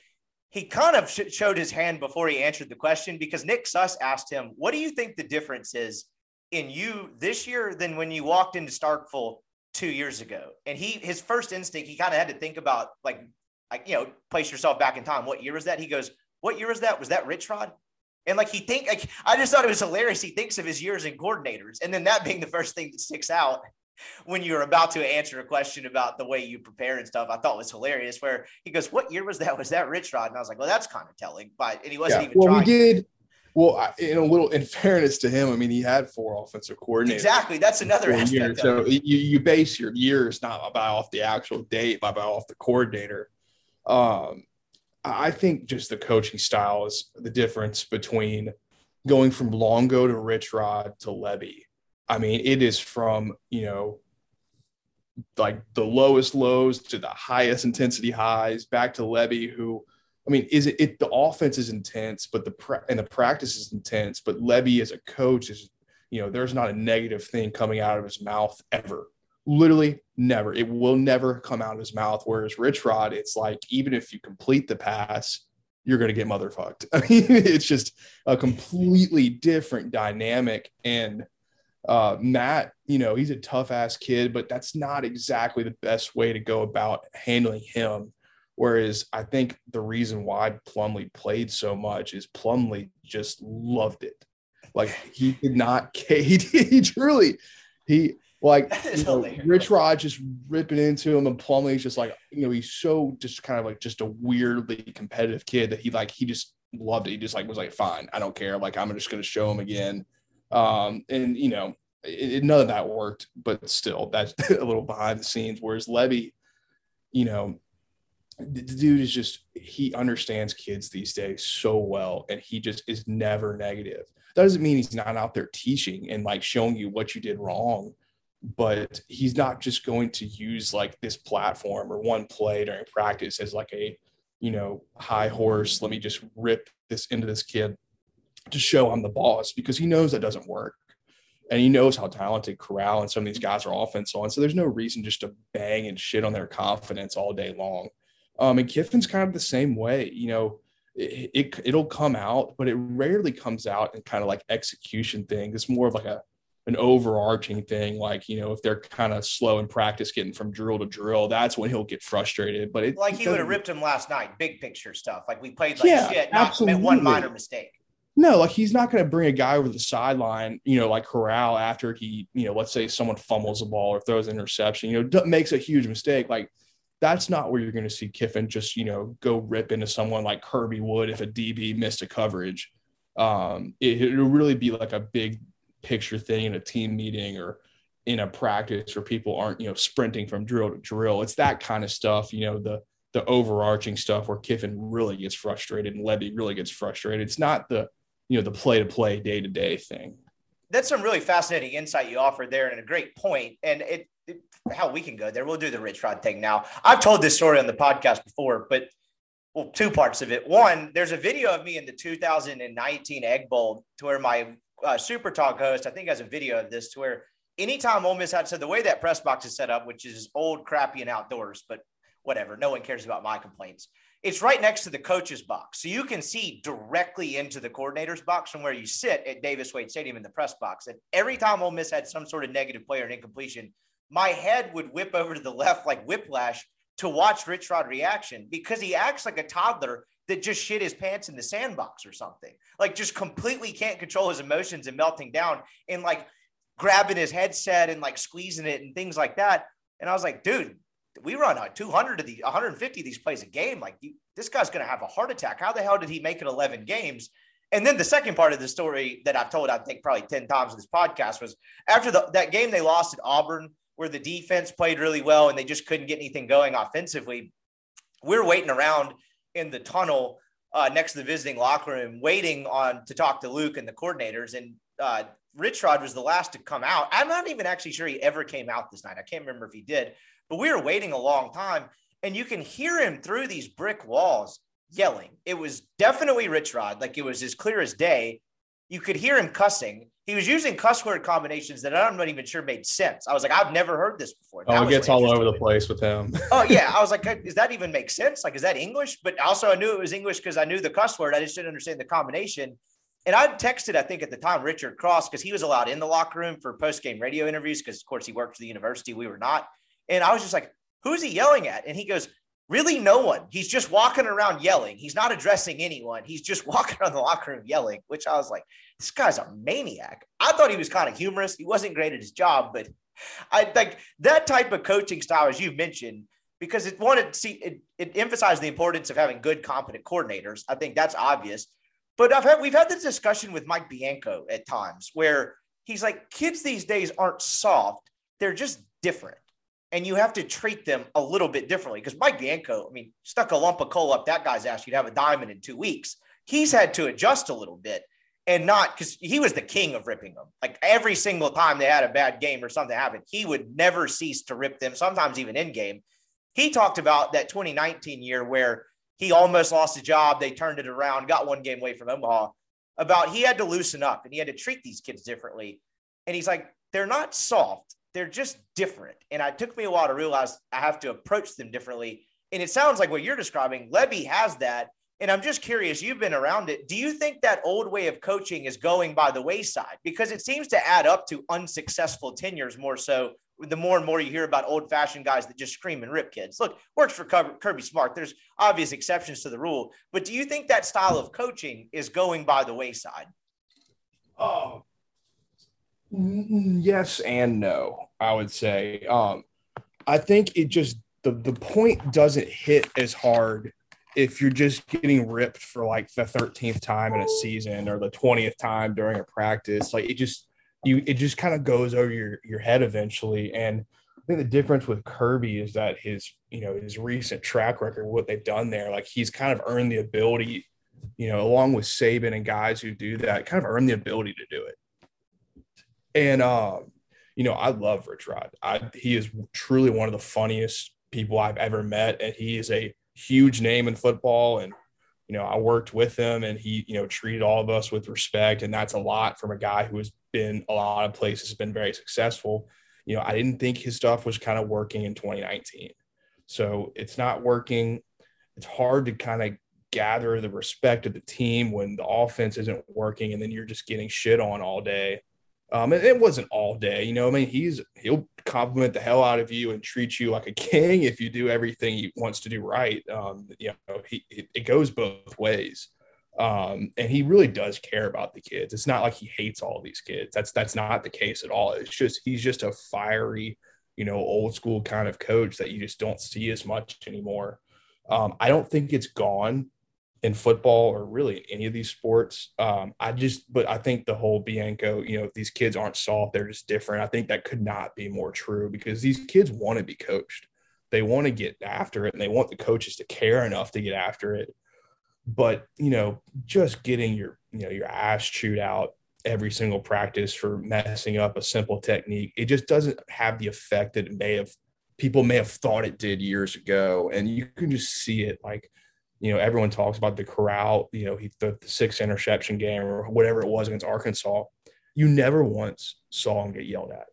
he kind of showed his hand before he answered the question because Nick Suss asked him, What do you think the difference is in you this year than when you walked into Starkville two years ago? And he, his first instinct, he kind of had to think about, like, like, you know, place yourself back in time. What year was that? He goes, What year was that? Was that Rich Rod? And like he think like I just thought it was hilarious. He thinks of his years in coordinators, and then that being the first thing that sticks out when you're about to answer a question about the way you prepare and stuff, I thought was hilarious. Where he goes, "What year was that? Was that Rich Rod?" And I was like, "Well, that's kind of telling." But and he wasn't yeah. even. Well, trying. we did. Well, in a little, in fairness to him, I mean, he had four offensive coordinators. Exactly, that's another aspect. So you, you base your years not by off the actual date, but by off the coordinator. Um, I think just the coaching style is the difference between going from Longo to Rich Rod to Lebby I mean, it is from, you know, like the lowest lows to the highest intensity highs back to Lebby, who, I mean, is it, it the offense is intense, but the pra- and the practice is intense, but Lebby as a coach is, you know, there's not a negative thing coming out of his mouth ever. Literally never. It will never come out of his mouth. Whereas Rich Rod, it's like even if you complete the pass, you're going to get motherfucked. I mean, it's just a completely different dynamic. And uh, Matt, you know, he's a tough ass kid, but that's not exactly the best way to go about handling him. Whereas I think the reason why Plumlee played so much is Plumlee just loved it. Like he did not, he, he truly, he like you know, Rich Rod just ripping into him, and Plumlee's just like you know he's so just kind of like just a weirdly competitive kid that he like he just loved it. He just like was like fine, I don't care. Like I'm just gonna show him again. Um, and you know, it, none of that worked, but still, that's a little behind the scenes. Whereas Lebby, you know, the dude is just he understands kids these days so well, and he just is never negative. That doesn't mean he's not out there teaching and like showing you what you did wrong, but he's not just going to use like this platform or one play during practice as like a you know high horse. Let me just rip this into this kid to show I'm the boss because he knows that doesn't work. And he knows how talented Corral and some of these guys are offense on. So there's no reason just to bang and shit on their confidence all day long. Um, and Kiffin's kind of the same way. You know, it, it it'll come out, but it rarely comes out in kind of like execution thing. It's more of like a an overarching thing. Like, you know, if they're kind of slow in practice getting from drill to drill, that's when he'll get frustrated. But it like he would have ripped him last night, big picture stuff. Like we played like yeah, shit, not absolutely. one minor mistake. No, like he's not going to bring a guy over the sideline, you know, like Corral after he, you know, let's say someone fumbles a ball or throws an interception, you know, makes a huge mistake. Like that's not where you're going to see Kiffin just, you know, go rip into someone like Kirby would if a DB missed a coverage. Um, it, it'll really be like a big picture thing in a team meeting or in a practice where people aren't, you know, sprinting from drill to drill. It's that kind of stuff, you know, the the overarching stuff where Kiffin really gets frustrated and Lebby really gets frustrated. It's not the you know the play to play day to day thing. That's some really fascinating insight you offered there and a great point. And it, it, how we can go there. We'll do the rich rod thing now. I've told this story on the podcast before but well two parts of it. One there's a video of me in the 2019 egg bowl to where my uh, super talk host i think has a video of this to where anytime Ole Miss had so the way that press box is set up which is old crappy and outdoors but whatever no one cares about my complaints it's right next to the coach's box. So you can see directly into the coordinator's box from where you sit at Davis Wade Stadium in the press box. And every time Ole Miss had some sort of negative play or an incompletion, my head would whip over to the left like whiplash to watch Rich Rod reaction because he acts like a toddler that just shit his pants in the sandbox or something. Like just completely can't control his emotions and melting down and like grabbing his headset and like squeezing it and things like that. And I was like, dude, we run 200 of the 150 of these plays a game. Like you, this guy's going to have a heart attack. How the hell did he make it 11 games? And then the second part of the story that I've told, I think probably 10 times in this podcast was after the, that game they lost at Auburn, where the defense played really well and they just couldn't get anything going offensively. We we're waiting around in the tunnel uh, next to the visiting locker room, waiting on to talk to Luke and the coordinators. And uh, Rich Rod was the last to come out. I'm not even actually sure he ever came out this night. I can't remember if he did, but we were waiting a long time, and you can hear him through these brick walls yelling. It was definitely Rich Rod, like it was as clear as day. You could hear him cussing. He was using cuss word combinations that I'm not even sure made sense. I was like, I've never heard this before. Oh, that oh, it gets all over the place with him. oh yeah, I was like, does that even make sense? Like, is that English? But also, I knew it was English because I knew the cuss word. I just didn't understand the combination. And I texted, I think at the time, Richard Cross because he was allowed in the locker room for post game radio interviews because, of course, he worked for the university. We were not. And I was just like, who's he yelling at? And he goes, really no one. He's just walking around yelling. He's not addressing anyone. He's just walking around the locker room yelling, which I was like, this guy's a maniac. I thought he was kind of humorous. He wasn't great at his job, but I like that type of coaching style, as you've mentioned, because it wanted to see it, it emphasized the importance of having good, competent coordinators. I think that's obvious. But I've had we've had this discussion with Mike Bianco at times where he's like, kids these days aren't soft, they're just different. And you have to treat them a little bit differently. Because Mike Bianco, I mean, stuck a lump of coal up that guy's ass, you'd have a diamond in two weeks. He's had to adjust a little bit and not because he was the king of ripping them. Like every single time they had a bad game or something happened, he would never cease to rip them, sometimes even in game. He talked about that 2019 year where he almost lost his job. They turned it around, got one game away from Omaha. About he had to loosen up and he had to treat these kids differently. And he's like, they're not soft, they're just different. And it took me a while to realize I have to approach them differently. And it sounds like what you're describing, Lebby has that. And I'm just curious, you've been around it. Do you think that old way of coaching is going by the wayside? Because it seems to add up to unsuccessful tenures more so the more and more you hear about old fashioned guys that just scream and rip kids. Look, works for Kirby Smart. There's obvious exceptions to the rule. But do you think that style of coaching is going by the wayside? Oh, yes and no, I would say. Um, I think it just, the, the point doesn't hit as hard if you're just getting ripped for like the 13th time in a season or the 20th time during a practice. Like it just you it just kind of goes over your your head eventually. And i think the difference with kirby is that his you know his recent track record what they've done there like he's kind of earned the ability you know along with saban and guys who do that kind of earn the ability to do it and um you know i love rich rod. I, he is truly one of the funniest people i've ever met. And he is a huge name in football. And you know i worked with him and he you know treated all of us with respect. And that's a lot from a guy who has been a lot of places been very successful. You know i didn't think his stuff was kind of working in 2019 so it's not working. It's hard to kind of gather the respect of the team when the offense isn't working and then you're just getting shit on all day um, and it wasn't all day, you know. I mean, he's he'll compliment the hell out of you and treat you like a king if you do everything he wants to do right. Um, you know, he it, goes both ways, um, and he really does care about the kids. It's not like he hates all these kids. That's that's not the case at all. It's just he's just a fiery, you know, old school kind of coach that you just don't see as much anymore. Um, I don't think it's gone in football or really any of these sports. Um, I just, but I think the whole Bianco, you know, these kids aren't soft, they're just different. I think that could not be more true because these kids want to be coached. They want to get after it and they want the coaches to care enough to get after it. But, you know, just getting your, you know, your ass chewed out every single practice for messing up a simple technique, it just doesn't have the effect that it may have people may have thought it did years ago. And you can just see it like you know, everyone talks about the corral, you know, he the, the six interception game or whatever it was against Arkansas. You never once saw him get yelled at.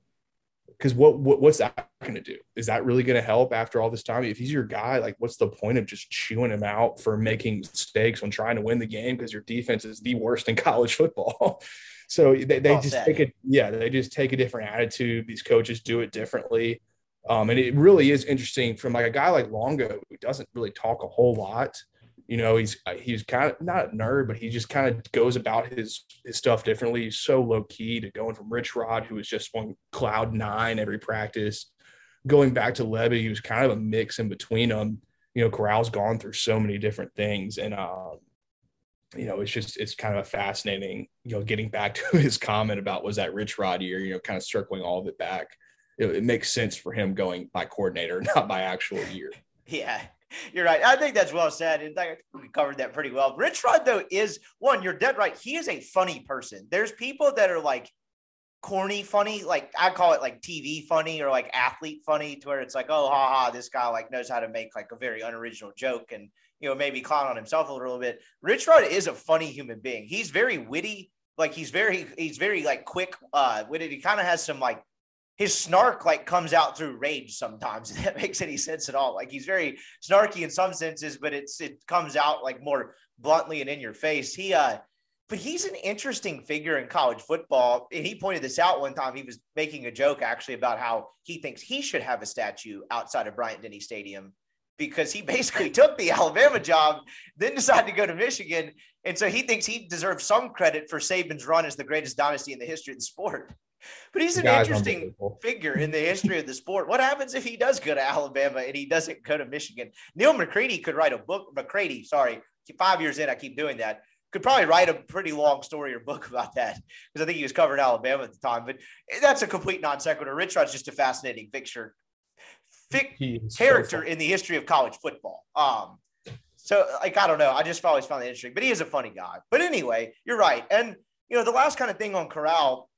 Because what, what what's that going to do? Is that really going to help after all this time? If he's your guy, like what's the point of just chewing him out for making mistakes when trying to win the game because your defense is the worst in college football? so they, they just take it, yeah, they just take a different attitude. These coaches do it differently. Um, and it really is interesting from like a guy like Longo who doesn't really talk a whole lot you know he's uh, he's kind of not a nerd but he just kind of goes about his his stuff differently. He's so low key to going from rich rod who was just on cloud nine every practice going back to lebby he was kind of a mix in between them you know corral's gone through so many different things and um you know it's just it's kind of a fascinating you know getting back to his comment about was that rich rod year you know kind of circling all of it back. It, it makes sense for him going by coordinator not by actual year. Yeah you're right. I think that's well said. And I think we covered that pretty well. Rich Rod, though, is one, you're dead right. He is a funny person. There's people that are like corny funny, like I call it like TV funny or like athlete funny, to where it's like, oh, ha ha, this guy like knows how to make like a very unoriginal joke and, you know, maybe clown on himself a little bit. Rich Rod is a funny human being. He's very witty. Like he's very, he's very like quick, uh, witted. He kind of has some like his snark like comes out through rage sometimes. If that makes any sense at all. Like he's very snarky in some senses, but it's it comes out like more bluntly and in your face. He uh but he's an interesting figure in college football. And he pointed this out one time. He was making a joke actually about how he thinks he should have a statue outside of Bryant Denny Stadium because he basically took the Alabama job, then decided to go to Michigan. And so he thinks he deserves some credit for Saban's run as the greatest dynasty in the history of the sport. But he's an interesting figure in the history of the sport. What happens if he does go to Alabama and he doesn't go to Michigan? Neal McCready could write a book. McCready, sorry, five years in, I keep doing that. Could probably write a pretty long story or book about that because I think he was covering Alabama at the time. But that's a complete non sequitur. Rich Rod's just a fascinating fixture character so in the history of college football. Um, so like I don't know, I just always found it interesting, but he is a funny guy. But anyway, you're right, and you know the last kind of thing on Corral,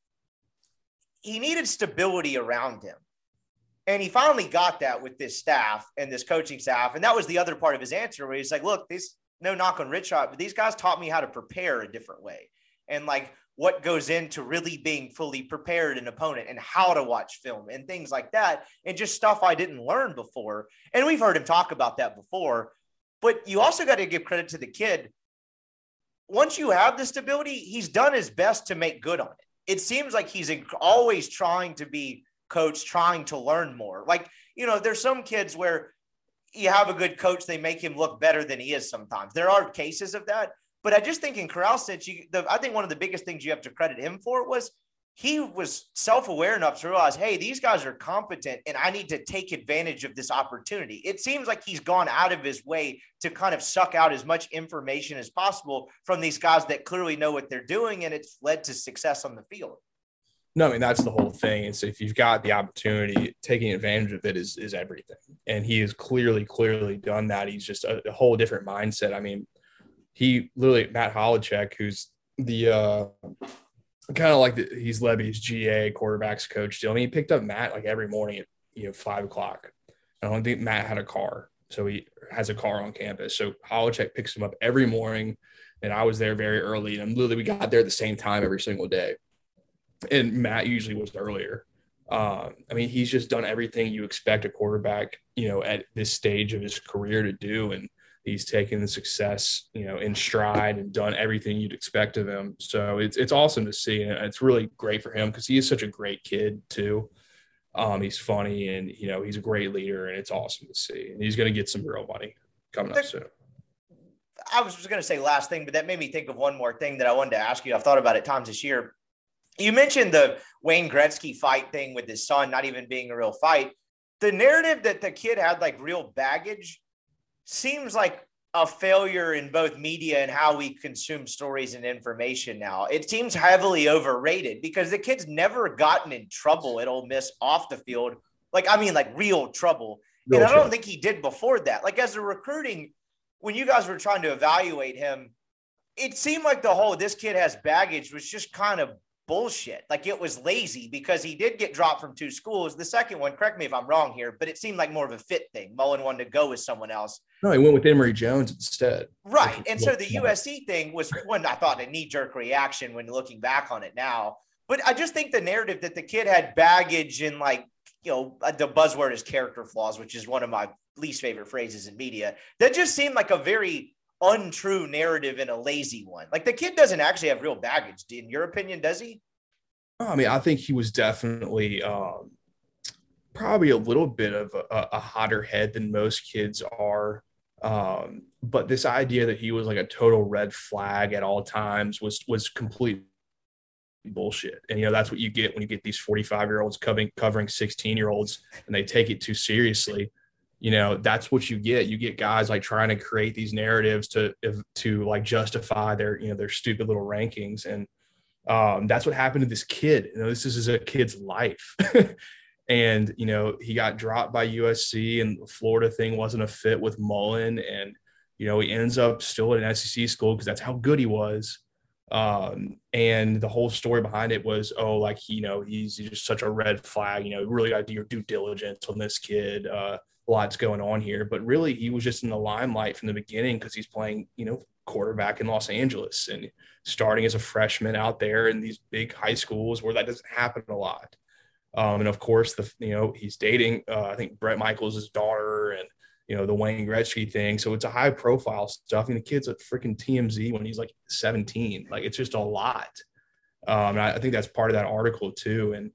he needed stability around him, and he finally got that with this staff and this coaching staff, and that was the other part of his answer where he's like, look, this no knock on Rich Rod, but these guys taught me how to prepare a different way, and like what goes into really being fully prepared an opponent and how to watch film and things like that and just stuff I didn't learn before. And we've heard him talk about that before. But you also got to give credit to the kid. Once you have the stability, he's done his best to make good on it. It seems like he's always trying to be coach, trying to learn more. Like, you know, there's some kids where you have a good coach, they make him look better than he is sometimes. There are cases of that. But I just think in Corral's sense, you, the, I think one of the biggest things you have to credit him for was he was self-aware enough to realize, hey, these guys are competent and I need to take advantage of this opportunity. It seems like he's gone out of his way to kind of suck out as much information as possible from these guys that clearly know what they're doing, and it's led to success on the field. No, I mean that's the whole thing. And so if you've got the opportunity, taking advantage of it is is everything. And he has clearly, clearly done that. He's just a, a whole different mindset. I mean, he literally Matt Holacek, who's the uh, kind of like the, he's Lebby's GA quarterbacks coach still. I mean, he picked up Matt like every morning at you know five o'clock. I don't think Matt had a car, so he has a car on campus. So Holacek picks him up every morning, and I was there very early. And literally, we got there at the same time every single day. And Matt usually was earlier. Um, I mean, he's just done everything you expect a quarterback, you know, at this stage of his career to do, and he's taken the success, you know, in stride and done everything you'd expect of him. So it's it's awesome to see, and it's really great for him because he is such a great kid too. Um, he's funny and you know he's a great leader, and it's awesome to see. And he's going to get some real money coming up soon. I was just going to say last thing, but that made me think of one more thing that I wanted to ask you. I've thought about it times this year. You mentioned the Wayne Gretzky fight thing with his son not even being a real fight. The narrative that the kid had like real baggage seems like a failure in both media and how we consume stories and information now. It seems heavily overrated because the kid's never gotten in trouble at Ole Miss off the field. Like, I mean, like real trouble. Real and I don't think he did before that. Like, as a recruiting, when you guys were trying to evaluate him, it seemed like the whole this kid has baggage was just kind of bullshit. Like it was lazy because he did get dropped from two schools. The second one, correct me if I'm wrong here, but it seemed like more of a fit thing. Mullen wanted to go with someone else. No, he went with Emory Jones instead. Right. And so the USC thing was one I thought a knee jerk reaction when looking back on it now. But I just think the narrative that the kid had baggage and like, you know, uh, the buzzword is character flaws, which is one of my least favorite phrases in media. That just seemed like a very untrue narrative and a lazy one. Like the kid doesn't actually have real baggage. In your opinion, does he? I mean, I think he was definitely um, probably a little bit of a, a, hotter head than most kids are. Um, but this idea that he was like a total red flag at all times was was complete bullshit. And you know that's what you get when you get these 45 year olds covering covering 16 year olds and they take it too seriously you know that's what you get. You get guys like trying to create these narratives to to like justify their you know their stupid little rankings. And um, that's what happened to this kid. You know this is a kid's life. And you know he got dropped by usc and the florida thing wasn't a fit with mullen. And you know he ends up still at an sec school because that's how good he was. Um, and the whole story behind it was oh like you know he's, he's just such a red flag. You know really got to do your due diligence on this kid. Uh, lots going on here. But really, he was just in the limelight from the beginning because he's playing, you know, quarterback in Los Angeles and starting as a freshman out there in these big high schools where that doesn't happen a lot. Um, and of course, the you know he's dating uh, I think Bret Michaels' daughter and you know the Wayne Gretzky thing. So it's a high profile stuff. Mean, the kid's at freaking TMZ when he's like 17. Like it's just a lot. Um, and I, I think that's part of that article too. And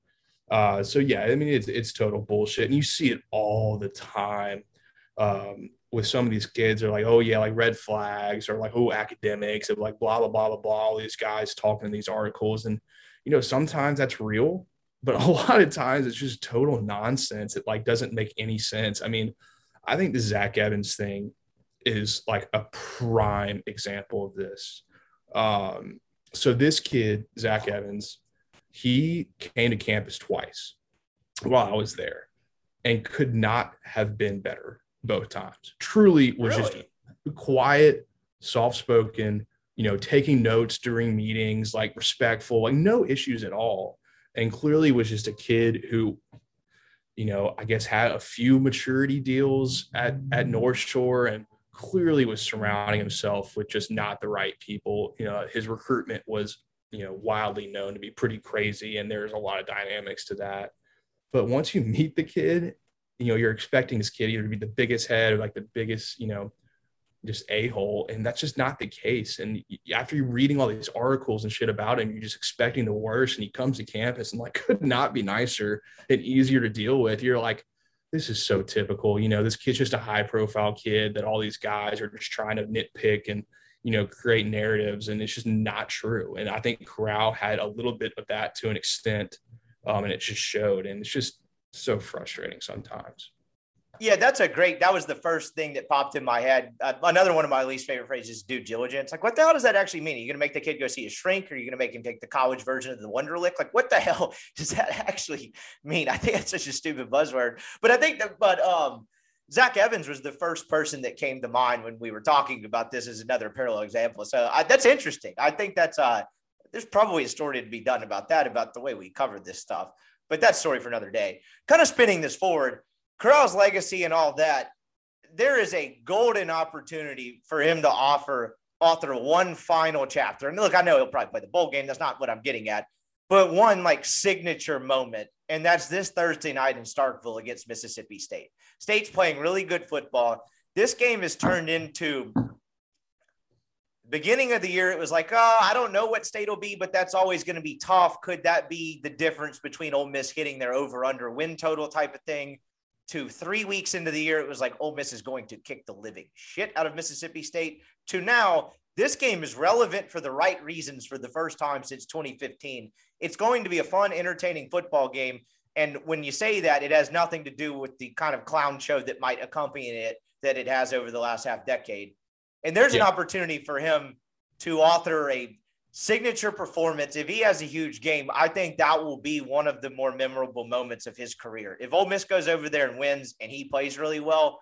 uh, so yeah, I mean it's it's total bullshit, and you see it all the time. Um, with some of these kids are like, oh yeah, like red flags or like oh academics of like blah blah blah blah blah. All these guys talking in these articles, and you know sometimes that's real, but a lot of times it's just total nonsense. It like doesn't make any sense. I mean, I think the Zach Evans thing is like a prime example of this. Um, so this kid, Zach Evans, he came to campus twice while I was there and could not have been better both times. Truly was really? just quiet, soft spoken, you know, taking notes during meetings, like respectful, like no issues at all. And clearly was just a kid who, you know, I guess had a few maturity deals at, at North Shore and clearly was surrounding himself with just not the right people. You know, his recruitment was, you know, wildly known to be pretty crazy. And there's a lot of dynamics to that. But once you meet the kid you know, you're expecting this kid either to be the biggest head or like the biggest, you know, just a hole. And that's just not the case. And after you're reading all these articles and shit about him, you're just expecting the worst. And he comes to campus and like could not be nicer and easier to deal with. You're like, this is so typical. You know, this kid's just a high profile kid that all these guys are just trying to nitpick and, you know, create narratives. And it's just not true. And I think Corral had a little bit of that to an extent. Um, and it just showed. And it's just, so frustrating sometimes. Yeah, that's a great. That was the first thing that popped in my head. Uh, another one of my least favorite phrases: due diligence. Like, what the hell does that actually mean? Are you going to make the kid go see a shrink, or are you going to make him take the college version of the Wonderlic? Like, what the hell does that actually mean? I think that's such a stupid buzzword. But I think that, but um, Zach Evans was the first person that came to mind when we were talking about this as another parallel example. So I, that's interesting. I think that's uh, there's probably a story to be done about that, about the way we covered this stuff but that's story for another day. Kind of spinning this forward, Corral's legacy and all that, there is a golden opportunity for him to offer author one final chapter. And look, I know he'll probably play the bowl game. That's not what I'm getting at, but one like signature moment. And that's this Thursday night in Starkville against Mississippi State. State's playing really good football. This game has turned into beginning of the year, it was like, oh, I don't know what state will be, but that's always going to be tough. Could that be the difference between Ole Miss hitting their over under win total type of thing? To three weeks into the year, it was like Ole Miss is going to kick the living shit out of Mississippi State. To now, this game is relevant for the right reasons for the first time since 2015. It's going to be a fun, entertaining football game. And when you say that, it has nothing to do with the kind of clown show that might accompany it that it has over the last half decade. And there's yeah. an opportunity for him to author a signature performance. If he has a huge game, I think that will be one of the more memorable moments of his career. If Ole Miss goes over there and wins and he plays really well,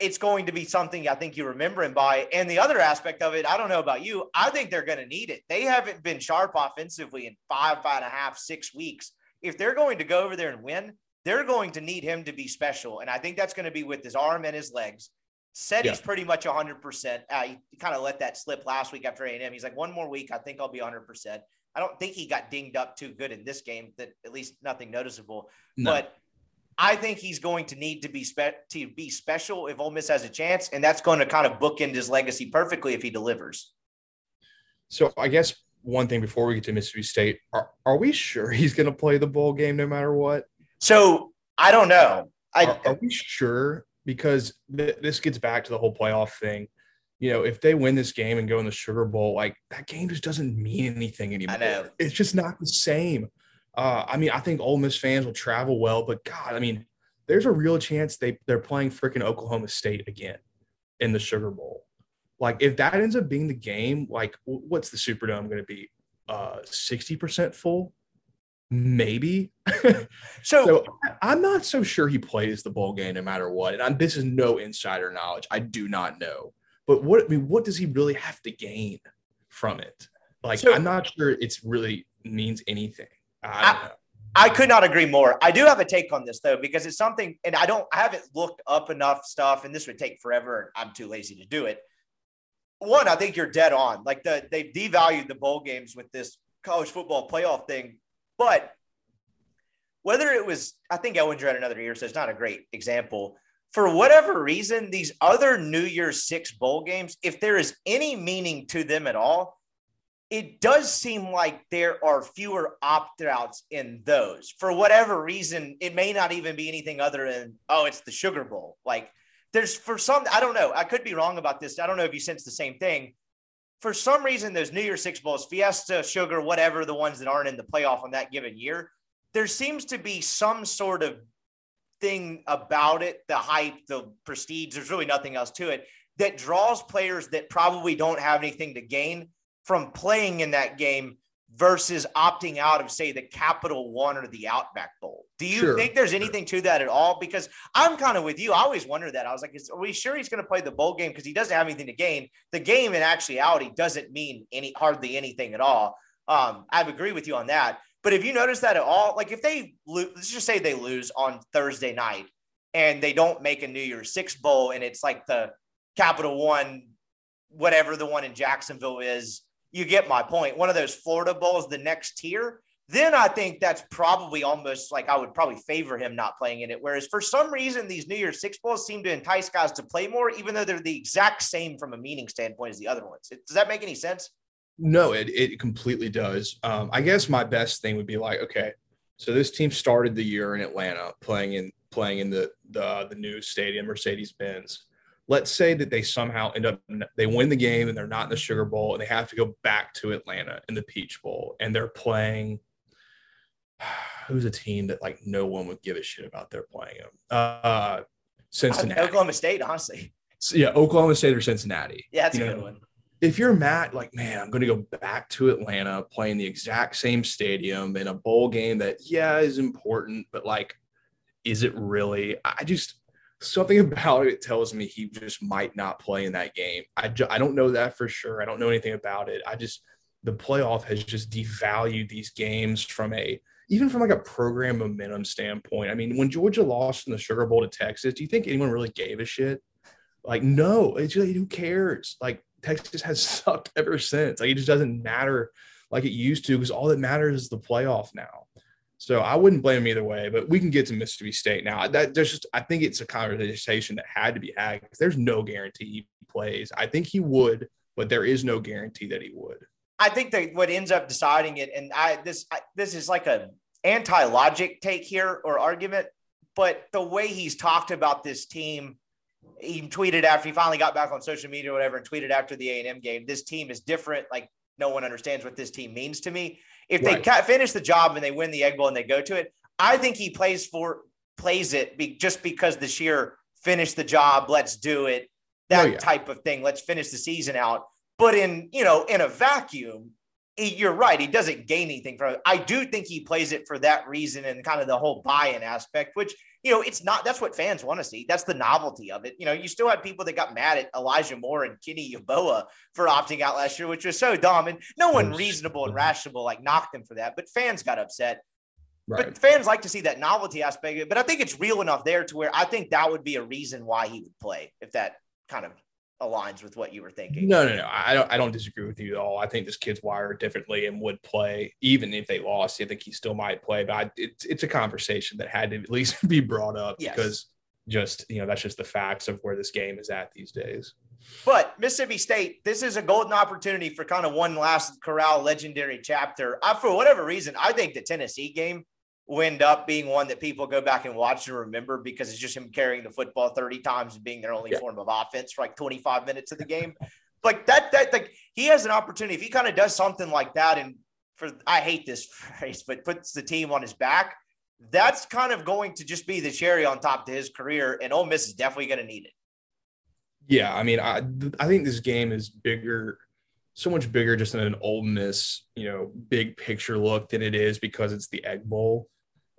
it's going to be something I think you remember him by. And the other aspect of it, I don't know about you, I think they're going to need it. They haven't been sharp offensively in five, five and a half, six weeks. If they're going to go over there and win, they're going to need him to be special. And I think that's going to be with his arm and his legs. Said yeah. he's pretty much 100%. Uh, he kind of let that slip last week after A&M. He's like, one more week, I think I'll be 100%. I don't think he got dinged up too good in this game, that at least nothing noticeable. No. But I think he's going to need to be spe- to be special if Ole Miss has a chance, and that's going to kind of bookend his legacy perfectly if he delivers. So I guess one thing before we get to Mississippi State, are, are we sure he's going to play the bowl game no matter what? So I don't know. I, are, are we sure? because th- this gets back to the whole playoff thing. You know, if they win this game and go in the Sugar Bowl, like that game just doesn't mean anything anymore. I know. It's just not the same. Uh, I mean, I think Ole Miss fans will travel well, but God, I mean, there's a real chance they they're playing freaking Oklahoma State again in the Sugar Bowl. Like, if that ends up being the game, like, what's the Superdome going to be? Uh, sixty percent full maybe. so, so, I'm not so sure he plays the bowl game no matter what. And I'm, this is no insider knowledge. I do not know. But what I mean, what does he really have to gain from it? Like, so, I'm not sure it's really means anything. I, I, I could not agree more. I do have a take on this though, because it's something, and I don't, I haven't looked up enough stuff, and this would take forever. And I'm too lazy to do it. One, I think you're dead on. Like the they've devalued the bowl games with this college football playoff thing but whether it was, I think Ehlinger had another year, so it's not a great example. For whatever reason, these other New Year's Six bowl games, if there is any meaning to them at all, it does seem like there are fewer opt outs in those. For whatever reason, it may not even be anything other than, oh, it's the Sugar Bowl. Like there's for some, I don't know. I could be wrong about this. I don't know if you sense the same thing. For some reason, those New Year's Six Bowls, Fiesta, Sugar, whatever, the ones that aren't in the playoff on that given year, there seems to be some sort of thing about it the hype, the prestige. There's really nothing else to it that draws players that probably don't have anything to gain from playing in that game versus opting out of, say, the Capital One or the Outback Bowl. Do you sure. think there's anything to that at all? Because I'm kind of with you. I always wonder that. I was like, is, are we sure he's going to play the bowl game because he doesn't have anything to gain? The game in actuality doesn't mean any hardly anything at all. Um, I agree with you on that. But if you notice that at all, like if they lose, let's just say they lose on Thursday night and they don't make a New Year's Six bowl, and it's like the Capital One, whatever the one in Jacksonville is, you get my point. One of those Florida bowls, the next tier, then I think that's probably almost like I would probably favor him not playing in it. Whereas for some reason, these New Year's Six bowls seem to entice guys to play more, even though they're the exact same from a meaning standpoint as the other ones. Does that make any sense? No, it, it completely does. Um, I guess my best thing would be like, okay, so this team started the year in Atlanta playing in playing in the the, the new stadium, Mercedes Benz let's say that they somehow end up they win the game and they're not in the sugar bowl and they have to go back to atlanta in the peach bowl and they're playing who's a team that like no one would give a shit about they're playing them uh cincinnati. Oklahoma state honestly. So, yeah oklahoma state or cincinnati. Yeah that's you a know, good one. if you're Matt, like, man, I'm going to go back to Atlanta, playing the exact same stadium in a bowl game that, yeah, is important, but like, is it really? I just, something about it tells me he just might not play in that game. I, ju- I don't know that for sure. I don't know anything about it. I just, the playoff has just devalued these games from a, even from like a program momentum standpoint. I mean, when Georgia lost in the Sugar Bowl to Texas, do you think anyone really gave a shit? Like, no, it's like, who cares? Like, Texas has sucked ever since. Like, it just doesn't matter like it used to because all that matters is the playoff now. So I wouldn't blame him either way, but we can get to Mississippi State now. That there's just I think it's a conversation that had to be had because there's no guarantee he plays. I think he would, but there is no guarantee that he would. I think that what ends up deciding it, and I this I, this is like a anti-logic take here or argument, but the way he's talked about this team, he tweeted after he finally got back on social media or whatever, and tweeted after the A and M game, this team is different. Like no one understands what this team means to me. If right. they finish the job and they win the Egg Bowl and they go to it, I think he plays for plays it be, just because the sheer finish the job, let's do it, that oh, yeah. type of thing. Let's finish the season out. But in you know in a vacuum, he, you're right. He doesn't gain anything from it. I do think he plays it for that reason and kind of the whole buy-in aspect, which you know, it's not that's what fans want to see. That's the novelty of it. You know, you still had people that got mad at Elijah Moore and Kenny Yeboah for opting out last year, which was so dumb. And no one reasonable and rational like knocked them for that, but fans got upset. Right. But fans like to see that novelty aspect of. But I think it's real enough there to where I think that would be a reason why he would play if that kind of aligns with what you were thinking. No, no, no. I don't I don't disagree with you at all. I think this kid's wired differently and would play even if they lost. I think he still might play, but I, it's it's a conversation that had to at least be brought up yes. because just you know that's just the facts of where this game is at these days. But Mississippi State, this is a golden opportunity for kind of one last Corral legendary chapter. I, for whatever reason, I think the Tennessee game end up being one that people go back and watch and remember because it's just him carrying the football 30 times and being their only yeah. form of offense for like 25 minutes of the game. like that, that, like he has an opportunity. If he kind of does something like that, and for, I hate this phrase, but puts the team on his back, that's kind of going to just be the cherry on top to his career. And Ole Miss is definitely going to need it. Yeah. I mean, I, I think this game is bigger so much bigger just in an Ole Miss, you know, big picture look than it is because it's the Egg Bowl.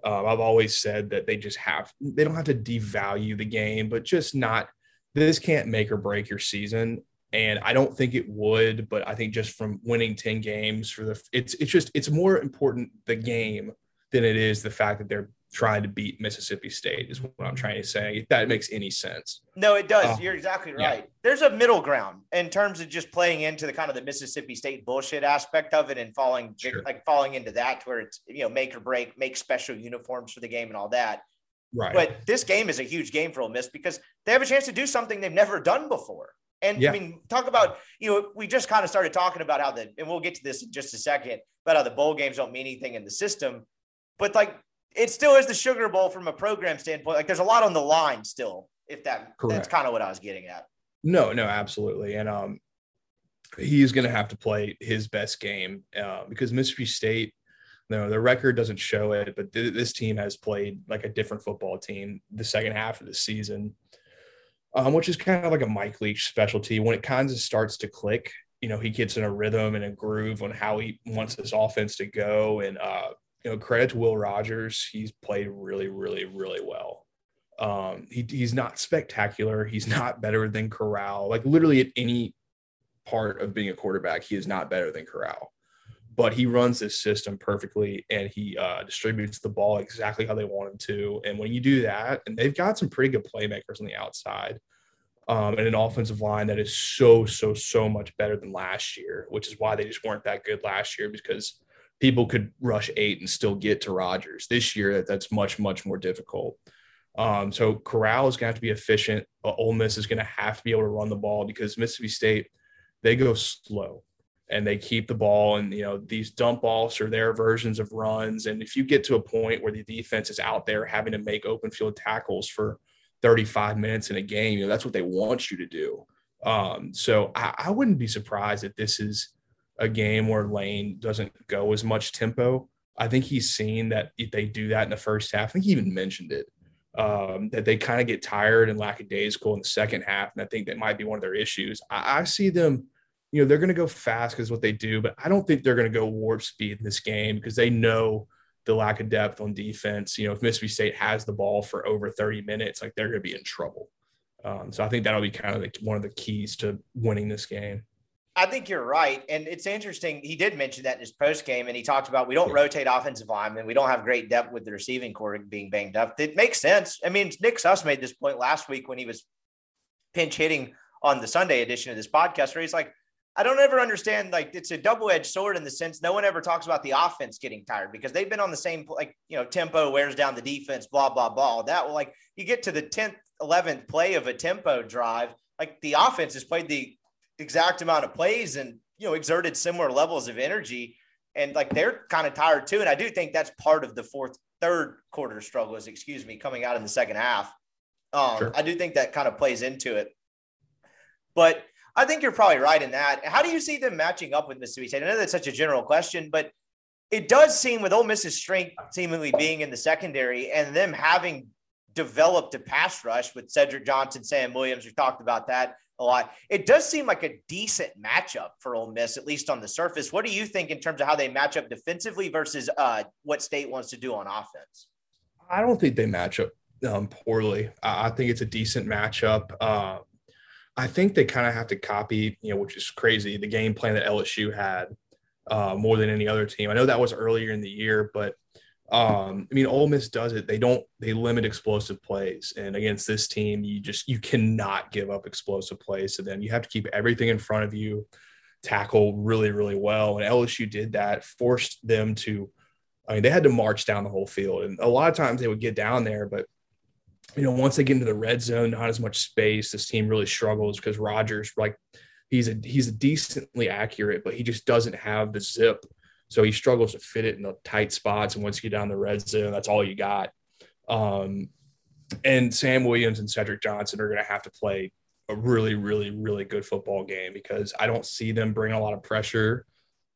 Um, I've always said that they just have they don't have to devalue the game, but just not this can't make or break your season. And I don't think it would, but I think just from winning 10 games for the it's it's just it's more important the game than it is the fact that they're trying to beat Mississippi State is what I'm trying to say. If that makes any sense. No, it does. Uh, You're exactly right. Yeah. There's a middle ground in terms of just playing into the kind of the Mississippi State bullshit aspect of it and falling sure. like falling into that where it's you know make or break, make special uniforms for the game and all that. Right. But this game is a huge game for Ole Miss because they have a chance to do something they've never done before. And yeah. I mean, talk about, you know, we just kind of started talking about how the, and we'll get to this in just a second, about how the bowl games don't mean anything in the system. But like it still is the Sugar Bowl from a program standpoint. Like there's a lot on the line still If that Correct. that's kind of what I was getting at. No, no, absolutely. And um, he's going to have to play his best game uh, because Mississippi State, no, the record doesn't show it, but th- this team has played like a different football team the second half of the season, um, which is kind of like a Mike Leach specialty. When it kind of starts to click, you know, he gets in a rhythm and a groove on how he wants his offense to go. And, uh, you know, credit to Will Rogers. He's played really, really, really well. Um, he, he's not spectacular. He's not better than Corral. Like literally at any part of being a quarterback. He is not better than Corral, but he runs this system perfectly and he uh, distributes the ball exactly how they want him to. And when you do that, and they've got some pretty good playmakers on the outside. Um, and an offensive line that is so, so, so much better than last year, which is why they just weren't that good last year because people could rush eight and still get to Rogers. This year, that's much, much more difficult. Um, so Corral is going to have to be efficient. Uh, Ole Miss is going to have to be able to run the ball because Mississippi State they go slow and they keep the ball and you know these dump offs are their versions of runs and if you get to a point where the defense is out there having to make open field tackles for 35 minutes in a game you know that's what they want you to do um, so I, I wouldn't be surprised if this is a game where lane doesn't go as much tempo i think he's seen that if they do that in the first half i think he even mentioned it um, that they kind of get tired and lackadaisical in the second half. And I think that might be one of their issues. I, I see them, you know, they're going to go fast because what they do, but I don't think they're going to go warp speed in this game because they know the lack of depth on defense. You know, if Mississippi State has the ball for over 30 minutes, like they're going to be in trouble. Um, so I think that'll be kind of the, one of the keys to winning this game. I think you're right. And it's interesting. He did mention that in his post game, and he talked about we don't yeah. rotate offensive linemen. We don't have great depth with the receiving corps being banged up. It makes sense. I mean, Nick Suss made this point last week when he was pinch hitting on the Sunday edition of this podcast, where he's like, I don't ever understand. Like, it's a double edged sword in the sense no one ever talks about the offense getting tired because they've been on the same, like, you know, tempo wears down the defense, blah, blah, blah. That will, like, you get to the 10th, 11th play of a tempo drive. Like, the offense has played the exact amount of plays and you know exerted similar levels of energy. And like they're kind of tired too. And i do think that's part of the fourth third quarter struggles excuse me coming out in the second half. Um, sure. i do think that kind of plays into it. But i think you're probably right in that. How do you see them matching up with mississippi state? I know that's such a general question but it does seem with Ole Miss's strength seemingly being in the secondary and them having developed a pass rush with Cedric Johnson, Sam Williams. We talked about that a lot. It does seem like a decent matchup for Ole Miss, at least on the surface. What do you think in terms of how they match up defensively versus uh, what State wants to do on offense? I don't think they match up um, poorly. I think it's a decent matchup. Uh, I think they kind of have to copy, you know, which is crazy, the game plan that LSU had uh, more than any other team. I know that was earlier in the year, but um, I mean, Ole Miss does it. They don't. They limit explosive plays, and against this team, you just you cannot give up explosive plays to them. You have to keep everything in front of you, tackle really, really well. And LSU did that, forced them to. I mean, they had to march down the whole field, and a lot of times they would get down there, but you know, once they get into the red zone, not as much space. This team really struggles because Rogers, like, he's a he's a decently accurate, but he just doesn't have the zip so he struggles to fit it in the tight spots. And once you get down the red zone, that's all you got. Um, and Sam Williams and Cedric Johnson are going to have to play a really, really, really good football game because I don't see them bring a lot of pressure.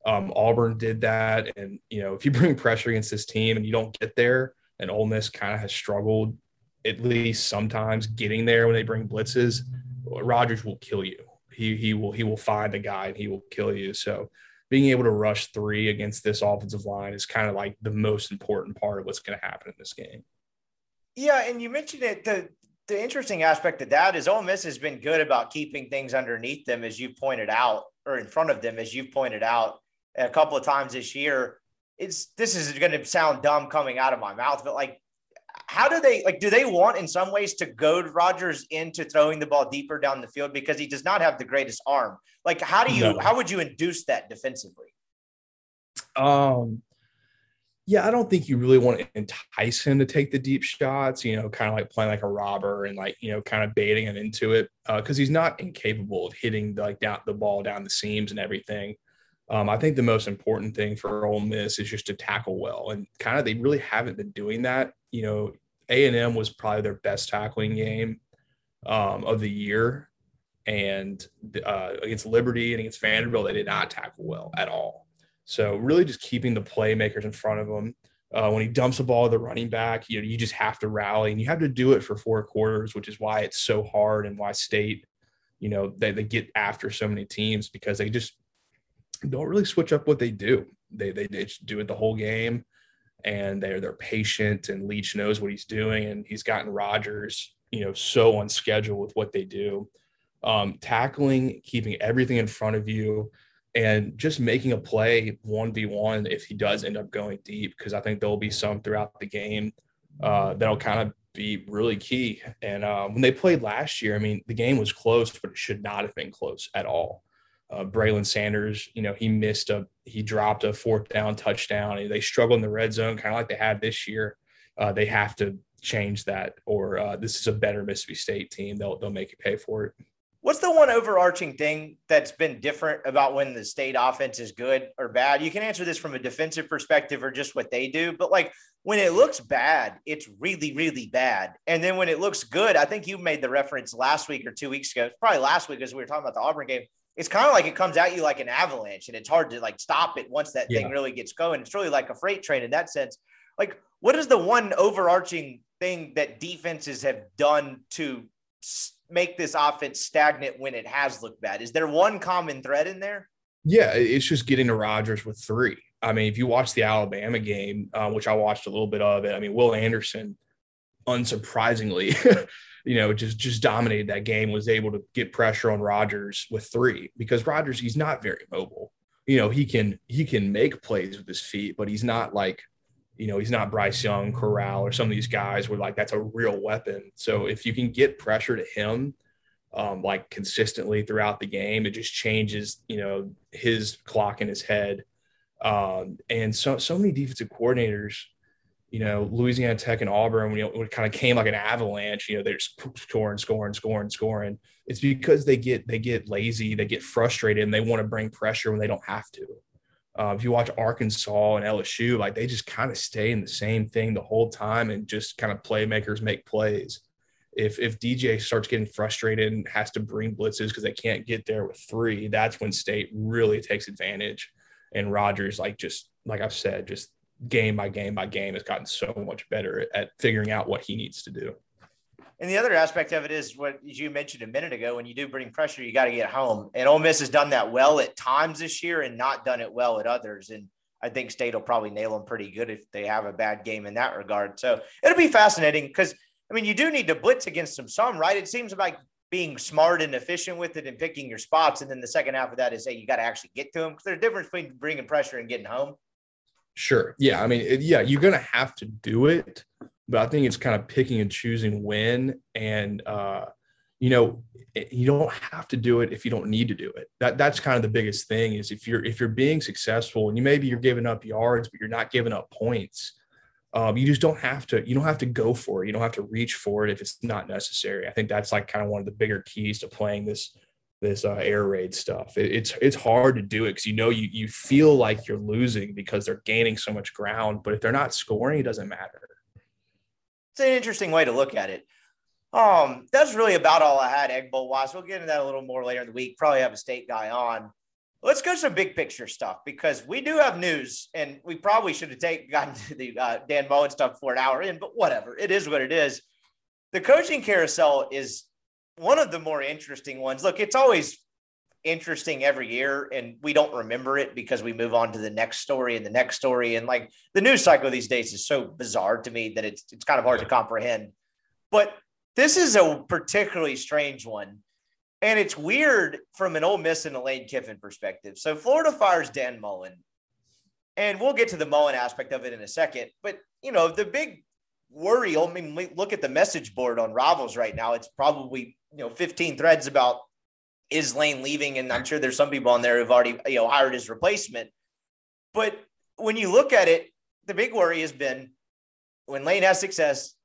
Um, Auburn did that. And, you know, if you bring pressure against this team and you don't get there, and Ole Miss kind of has struggled at least sometimes getting there when they bring blitzes, Rogers will kill you. He, he will he will find a guy and he will kill you. So being able to rush three against this offensive line is kind of like the most important part of what's going to happen in this game. Yeah, and you mentioned it. The the interesting aspect of that is Ole Miss has been good about keeping things underneath them, as you pointed out, or in front of them, as you've pointed out a couple of times this year. It's this is going to sound dumb coming out of my mouth, but like how do they like do they want in some ways to goad Rogers into throwing the ball deeper down the field because he does not have the greatest arm? Like how do you no. how would you induce that defensively? Um yeah, I don't think you really want to entice him to take the deep shots, you know, kind of like playing like a robber and like, you know, kind of baiting him into it. Uh, cause he's not incapable of hitting the, like down the ball down the seams and everything. Um, I think the most important thing for Ole Miss is just to tackle well, and kind of they really haven't been doing that. You know, A and M was probably their best tackling game um, of the year, and uh, against Liberty and against Vanderbilt, they did not tackle well at all. So really, just keeping the playmakers in front of them. Uh, when he dumps the ball to the running back, you know, you just have to rally and you have to do it for four quarters, which is why it's so hard and why state, you know, they, they get after so many teams because they just don't really switch up what they do. They, they, they just do it the whole game and they're, they're patient and Leach knows what he's doing. And he's gotten Rogers, you know, so on schedule with what they do. Um, tackling, keeping everything in front of you, and just making a play 1v1 if he does end up going deep, because I think there'll be some throughout the game uh, that'll kind of be really key. And uh, when they played last year, I mean, the game was close, but it should not have been close at all. Uh, Braylon Sanders, you know, he missed a, he dropped a fourth down touchdown. They struggle in the red zone, kind of like they had this year. Uh, they have to change that, or uh, this is a better Mississippi State team. They'll they'll make you pay for it. What's the one overarching thing that's been different about when the state offense is good or bad? You can answer this from a defensive perspective or just what they do, but like when it looks bad, it's really, really bad. And then when it looks good, I think you made the reference last week or two weeks ago, probably last week as we were talking about the Auburn game. It's kind of like it comes at you like an avalanche and it's hard to like stop it once that yeah. thing really gets going. It's really like a freight train in that sense. Like, what is the one overarching thing that defenses have done to make this offense stagnant when it has looked bad? Is there one common thread in there? Yeah, it's just getting to Rogers with three. I mean, if you watch the Alabama game, uh, which I watched a little bit of it, I mean, Will Anderson, unsurprisingly, you know, just just dominated that game. Was able to get pressure on Rogers with three because Rogers he's not very mobile. You know, he can he can make plays with his feet, but he's not like you know, he's not Bryce Young, Corral, or some of these guys where like that's a real weapon. So if you can get pressure to him, um, like consistently throughout the game, it just changes, you know, his clock in his head. Um, and so so many defensive coordinators, you know, Louisiana Tech and Auburn, when, you know, it kind of came like an avalanche, you know, they're just scoring, scoring, scoring, scoring. It's because they get they get lazy, they get frustrated, and they want to bring pressure when they don't have to. Uh, if you watch Arkansas and LSU, like they just kind of stay in the same thing the whole time and just kind of playmakers make plays. If if DJ starts getting frustrated and has to bring blitzes because they can't get there with three, that's when State really takes advantage. And Rogers, like just like I've said, just game by game by game, has gotten so much better at figuring out what he needs to do. And the other aspect of it is what you mentioned a minute ago. When you do bring pressure, you got to get home. And Ole Miss has done that well at times this year, and not done it well at others. And I think State will probably nail them pretty good if they have a bad game in that regard. So it'll be fascinating because I mean, you do need to blitz against them some, right? It seems like being smart and efficient with it and picking your spots. And then the second half of that is, hey, you got to actually get to them because there's a difference between bringing pressure and getting home. Sure. Yeah. I mean, it, yeah, you're going to have to do it but I think it's kind of picking and choosing when. And, uh, you know, you don't have to do it if you don't need to do it. That that's kind of the biggest thing is if you're if you're being successful and you maybe you're giving up yards, but you're not giving up points. Um, you just don't have to you don't have to go for it you don't have to reach for it if it's not necessary i think that's like kind of one of the bigger keys to playing this this uh, air raid stuff it, it's it's hard to do it because you know you you feel like you're losing because they're gaining so much ground but if they're not scoring it doesn't matter it's an interesting way to look at it. Um, that's really about all I had, Egg Bowl wise. We'll get into that a little more later in the week. Probably have a state guy on. Let's go some big picture stuff because we do have news, and we probably should have taken gotten to the uh, Dan Mullen stuff for an hour in, but whatever. It is what it is. The coaching carousel is one of the more interesting ones. Look, it's always interesting every year and we don't remember it because we move on to the next story and the next story. And like the news cycle these days is so bizarre to me that it's it's kind of hard to comprehend. But this is a particularly strange one. And it's weird from an Ole Miss and a Lane Kiffin perspective. So Florida fires Dan Mullen. And we'll get to the Mullen aspect of it in a second. But you know the big worry I mean look at the message board on Rivals right now it's probably you know 15 threads about is Lane leaving? And I'm sure there's some people on there who've already you know hired his replacement. But when you look at it, the big worry has been when Lane has success,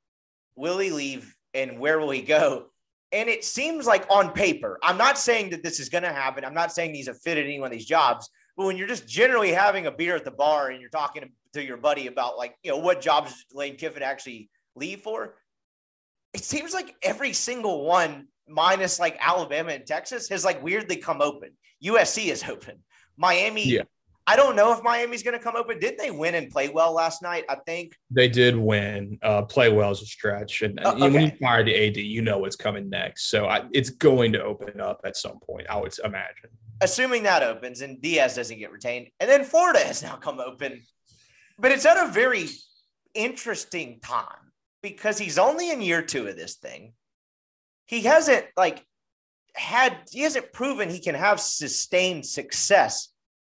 will he leave and where will he go? And it seems like on paper, I'm not saying that this is going to happen. I'm not saying he's a fit at any one of these jobs. But when you're just generally having a beer at the bar and you're talking to your buddy about like, you know, what jobs Lane Kiffin actually leave for, it seems like every single one, minus like Alabama and Texas, has like weirdly come open. USC is open. Miami. Yeah. I don't know if Miami's going to come open. Didn't they win and play well last night? I think they did win. Uh, play well is a stretch, and, uh, okay. when you fire the AD, you know what's coming next. So I, it's going to open up at some point. I would imagine. Assuming that opens and Diaz doesn't get retained, and then Florida has now come open, but it's at a very interesting time because he's only in year two of this thing. He hasn't like had he hasn't proven he can have sustained success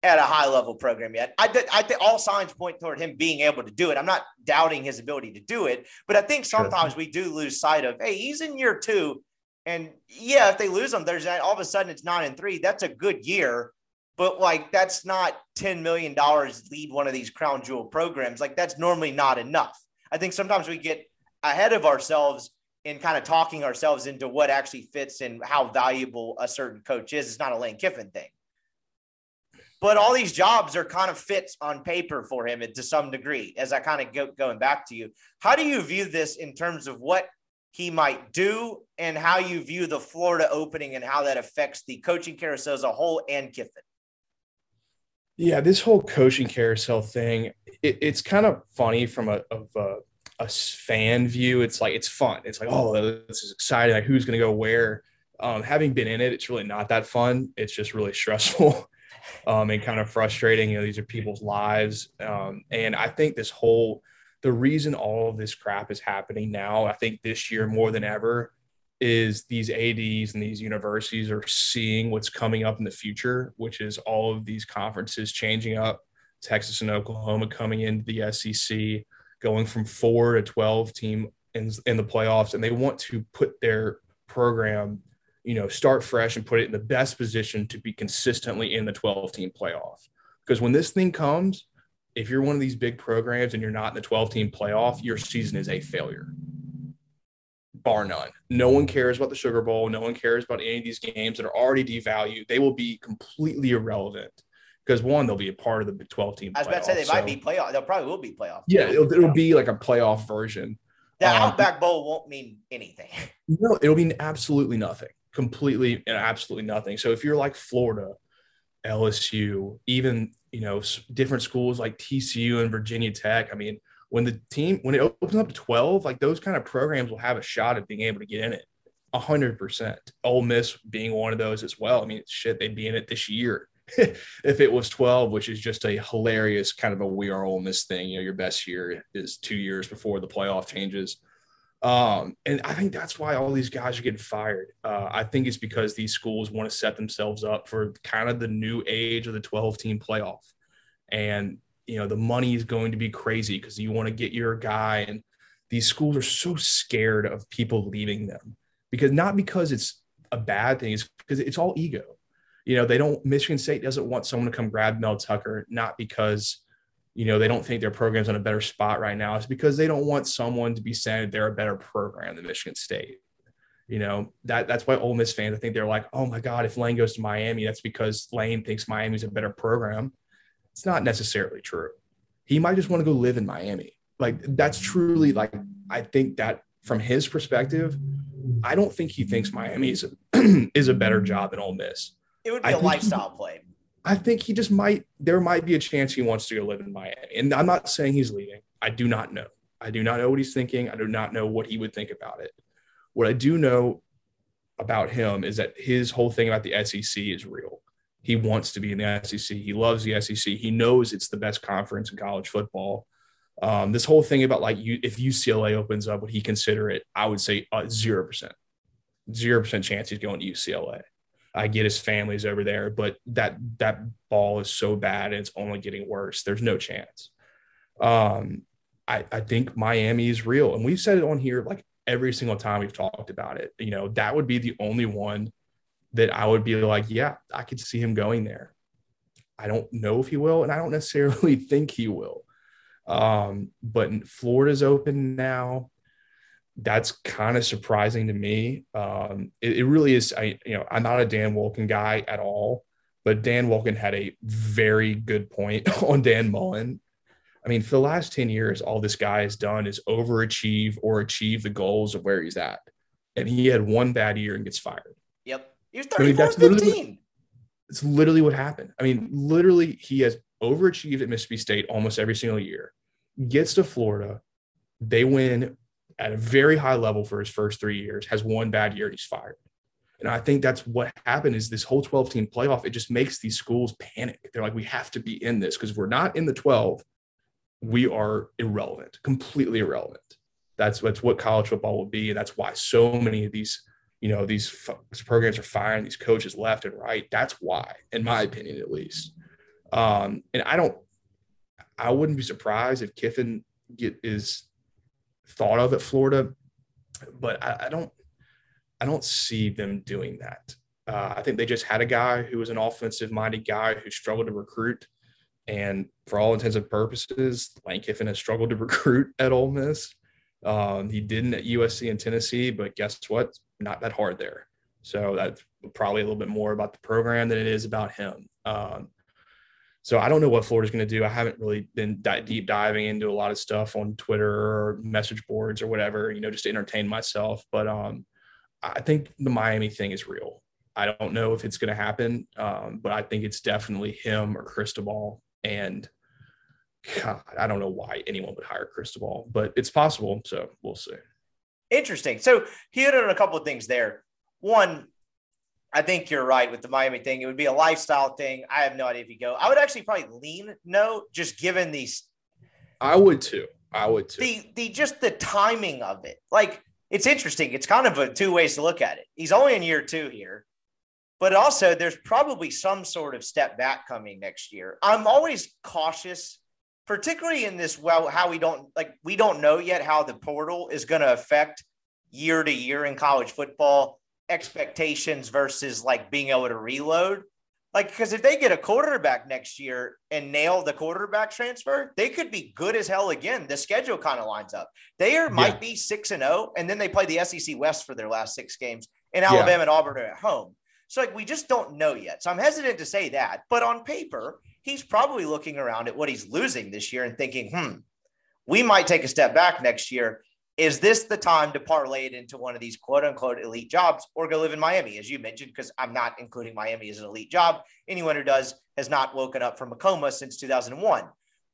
at a high level program yet. I, th- I think all signs point toward him being able to do it. I'm not doubting his ability to do it, but I think sometimes sure. we do lose sight of, hey, he's in year two. And yeah, if they lose him, there's all of a sudden it's nine and three. That's a good year, but like that's not $10 million lead one of these crown jewel programs. Like that's normally not enough. I think sometimes we get ahead of ourselves in kind of talking ourselves into what actually fits and how valuable a certain coach is. It's not a Lane Kiffin thing but all these jobs are kind of fits on paper for him to some degree as i kind of go going back to you how do you view this in terms of what he might do and how you view the florida opening and how that affects the coaching carousel as a whole and kiffin yeah this whole coaching carousel thing it, it's kind of funny from a, of a, a fan view. It's like it's fun. It's like oh this is exciting. Like who's going to go where? Um, having been in it it's really not that fun. It's just really stressful um, and kind of frustrating. You know, these are people's lives. Um, and I think this whole, the reason all of this crap is happening now, I think this year more than ever, is these ADs and these universities are seeing what's coming up in the future, which is all of these conferences changing up. Texas and Oklahoma coming into the SEC, going from four to 12 team in, in the playoffs, and they want to put their program you know, start fresh and put it in the best position to be consistently in the 12 team playoff. Because when this thing comes, if you're one of these big programs and you're not in the 12 team playoff, your season is a failure, bar none. No one cares about the Sugar Bowl. No one cares about any of these games that are already devalued. They will be completely irrelevant because one, they'll be a part of the 12 team. I was about to say they so, might be playoff. They'll probably will be playoff. Yeah, it'll, it'll be like a playoff version. The um, Outback Bowl won't mean anything. No, it'll mean absolutely nothing completely and absolutely nothing. So if you're like Florida, LSU, even you know different schools like TCU and Virginia Tech, I mean, when the team when it opens up to 12, like those kind of programs will have a shot at being able to get in it. A hundred percent. Ole Miss being one of those as well. I mean, shit, they'd be in it this year if it was 12, which is just a hilarious kind of a we are Ole Miss thing. You know, your best year is two years before the playoff changes. Um, and I think that's why all these guys are getting fired. Uh, I think it's because these schools want to set themselves up for kind of the new age of the 12 team playoff. And, you know, the money is going to be crazy because you want to get your guy. And these schools are so scared of people leaving them because not because it's a bad thing, it's because it's all ego. You know, they don't, Michigan State doesn't want someone to come grab Mel Tucker, not because you know, they don't think their program's in a better spot right now it's because they don't want someone to be saying they're a better program than Michigan State. You know, that that's why Ole Miss fans, I think they're like, oh my God, if Lane goes to Miami, that's because Lane thinks Miami's a better program. It's not necessarily true. He might just want to go live in Miami. Like that's truly like I think that from his perspective, I don't think he thinks Miami is a, is a better job than Ole Miss. It would be I a lifestyle he, play. I think he just might, there might be a chance he wants to go live in Miami. And I'm not saying he's leaving. I do not know. I do not know what he's thinking. I do not know what he would think about it. What I do know about him is that his whole thing about the SEC is real. He wants to be in the SEC. He loves the SEC. He knows it's the best conference in college football. Um, this whole thing about like you, if UCLA opens up, would he consider it? I would say uh, zero percent, zero percent chance he's going to UCLA. I get his family's over there, but that that ball is so bad and it's only getting worse. There's no chance. Um, I, I think Miami is real, and we've said it on here like every single time we've talked about it. You know, that would be the only one that I would be like, yeah, I could see him going there. I don't know if he will, and I don't necessarily think he will. Um, but Florida's open now that's kind of surprising to me. Um, it, it, really is. I, you know, I'm not a Dan Wolken guy at all, but Dan Wolken had a very good point on Dan Mullen I mean, for the last 10 years, all this guy has done is overachieve or achieve the goals of where he's at. And he had one bad year and gets fired. He was 34 I mean, 15. It's literally what happened. I mean, literally, he has overachieved at Mississippi State almost every single year, gets to Florida. They win at a very high level for his first three years, has one bad year, and he's fired. And I think that's what happened is this whole 12 team playoff, it just makes these schools panic. They're like, we have to be in this because if we're not in the 12, we are irrelevant, completely irrelevant. That's, that's what college football will be. And that's why so many of these, you know, these programs are firing these coaches left and right. That's why, in my opinion, at least. Um, and I don't, I wouldn't be surprised if Kiffin get is thought of at Florida, but I, I don't, I don't see them doing that. Uh, I think they just had a guy who was an offensive minded guy who struggled to recruit. And for all intents and purposes, Lane Kiffin has struggled to recruit at Ole Miss. Um, he didn't at USC and Tennessee, but guess what? Not that hard there. So that's probably a little bit more about the program than it is about him. Um, so I don't know what Florida's going to do. I haven't really been deep diving into a lot of stuff on Twitter or message boards or whatever, you know, just to entertain myself. But um, I think the Miami thing is real. I don't know if it's going to happen, um, but I think it's definitely him or Cristobal. And God, I don't know why anyone would hire Cristobal, but it's possible. So we'll see. Interesting. So he hit on a couple of things there. One, I think you're right with the Miami thing. It would be a lifestyle thing. I have no idea if you go. I would actually probably lean no, just given these. I would too. I would too. The the just the timing of it. Like it's interesting. It's kind of a two ways to look at it. He's only in year two here, but also there's probably some sort of step back coming next year. I'm always cautious, particularly in this. Well, how we don't like we don't know yet how the portal is going to affect year to year in college football expectations versus like being able to reload. Like, because if they get a quarterback next year and nail the quarterback transfer, they could be good as hell again. The schedule kind of lines up. They are, yeah. might be six and zero, oh, and then they play the SEC West for their last six games, and Alabama yeah. and Auburn are at home. So, like, we just don't know yet. So, I'm hesitant to say that. But on paper, he's probably looking around at what he's losing this year and thinking, hmm, we might take a step back next year is this the time to parlay it into one of these quote unquote elite jobs or go live in Miami, as you mentioned? Because I'm not including Miami as an elite job. Anyone who does has not woken up from a coma since 2001.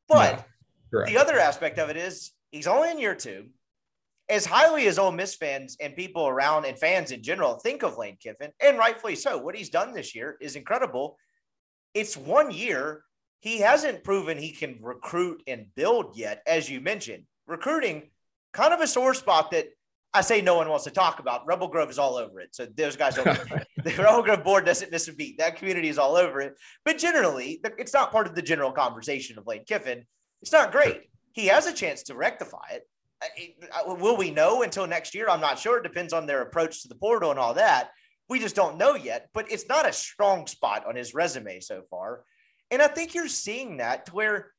But no, the other aspect of it is he's only in year two. As highly as Ole Miss fans and people around and fans in general think of Lane Kiffin, and rightfully so, what he's done this year is incredible. It's one year. He hasn't proven he can recruit and build yet, as you mentioned. Recruiting kind of a sore spot that I say no one wants to talk about. Rebel Grove is all over it. So those guys, the Rebel Grove board doesn't miss a beat. That community is all over it. But generally, it's not part of the general conversation of Lane Kiffin. It's not great. He has a chance to rectify it. Will we know until next year? I'm not sure. It depends on their approach to the portal and all that. We just don't know yet. But it's not a strong spot on his resume so far. And I think you're seeing that to where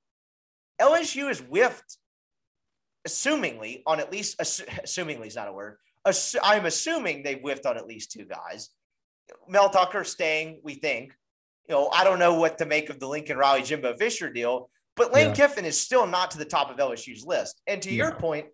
LSU is whiffed assumingly on at least assumingly is not a word. I'm assuming they've whiffed on at least two guys. Mel Tucker staying, we think. You know, I don't know what to make of the Lincoln Riley Jimbo Fisher deal, but Lane yeah. Kiffin is still not to the top of LSU's list. And to your point,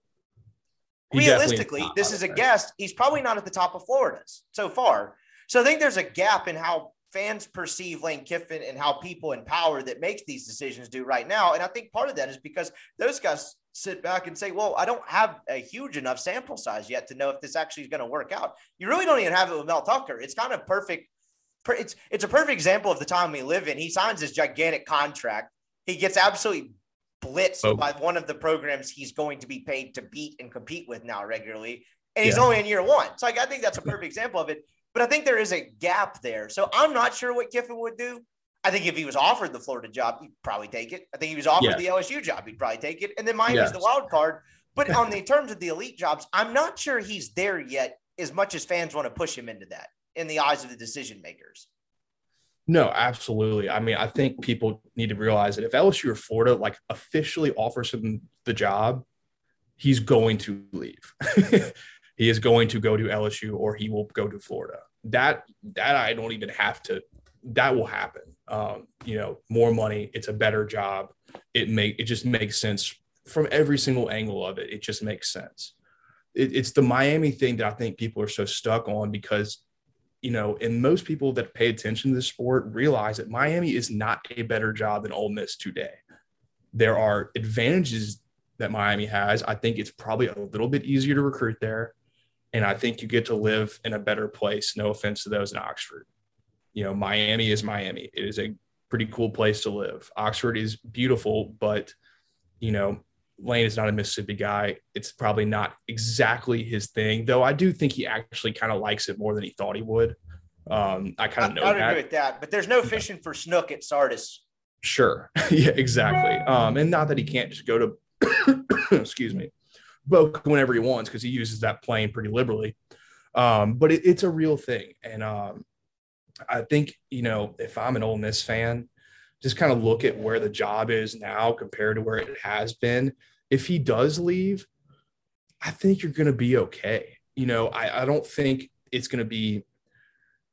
he realistically, this is a guest. He's probably not at the top of Florida's so far. So I think there's a gap in how fans perceive Lane Kiffin and how people in power that make these decisions do right now. And I think part of that is because those guys sit back and say, well, I don't have a huge enough sample size yet to know if this actually is going to work out. You really don't even have it with Mel Tucker. It's kind of perfect. It's, it's a perfect example of the time we live in. He signs this gigantic contract. He gets absolutely blitzed oh. by one of the programs he's going to be paid to beat and compete with now regularly. And he's yeah. only in year one. So like, I think that's a perfect example of it. But I think there is a gap there. So I'm not sure what Kiffin would do. I think if he was offered the Florida job, he'd probably take it. I think he was offered the LSU job, he'd probably take it. And then Miami's yes. the wild card. But on the terms of the elite jobs, I'm not sure he's there yet as much as fans want to push him into that in the eyes of the decision makers. No, absolutely. I mean, I think people need to realize that if LSU or Florida like officially offers him the job, he's going to leave. he is going to go to LSU or he will go to Florida. That that I don't even have to that will happen. Um, you know, more money, it's a better job. It make it just makes sense from every single angle of it. It just makes sense. It, it's the Miami thing that I think people are so stuck on because, you know, and most people that pay attention to the sport realize that Miami is not a better job than Ole Miss today. There are advantages that Miami has. I think it's probably a little bit easier to recruit there. And I think you get to live in a better place. No offense to those in Oxford. You know, Miami is Miami. It is a pretty cool place to live. Oxford is beautiful, but, you know, Lane is not a Mississippi guy. It's probably not exactly his thing, though I do think he actually kind of likes it more than he thought he would. Um, I kind of know I, I agree with that, but there's no fishing for snook at Sardis. Sure. yeah, exactly. Um, and not that he can't just go to excuse me, Boca whenever he wants because he uses that plane pretty liberally. Um, but it, it's a real thing. And um, I think, you know, if I'm an Ole Miss fan, just kind of look at where the job is now compared to where it has been. If he does leave, I think you're going to be okay. You know, I, I don't think it's going to be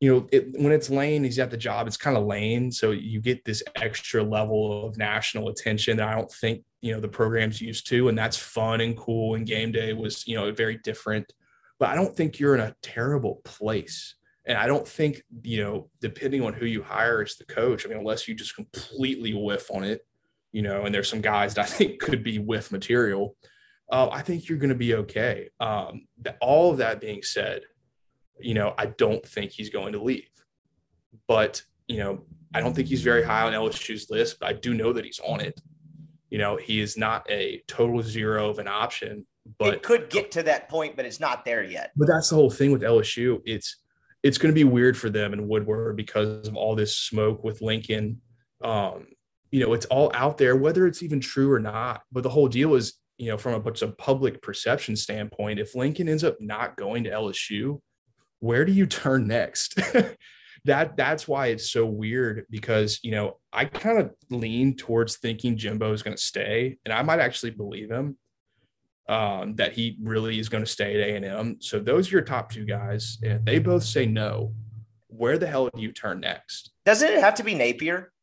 you know, it, when it's Lane, he's at the job, it's kind of Lane. So you get this extra level of national attention that I don't think, you know, the program's used to. And that's fun and cool. And game day was, you know, very different. But I don't think you're in a terrible place. And I don't think, you know, depending on who you hire as the coach, I mean, unless you just completely whiff on it, you know, and there's some guys that I think could be whiff material, uh, I think you're going to be okay. Um, all of that being said, you know, I don't think he's going to leave. But, you know, I don't think he's very high on LSU's list, but I do know that he's on it. You know, he is not a total zero of an option, but it could get to that point, but it's not there yet. But that's the whole thing with LSU. It's it's going to be weird for them in Woodward because of all this smoke with Lincoln. Um, you know, it's all out there, whether it's even true or not. But the whole deal is, you know, from a of public perception standpoint, if Lincoln ends up not going to LSU, where do you turn next? that that's why it's so weird because you know I kind of lean towards thinking Jimbo is going to stay, and I might actually believe him um, that he really is going to stay at A and M. So those are your top two guys. If they both say no, where the hell do you turn next? Doesn't it have to be Napier?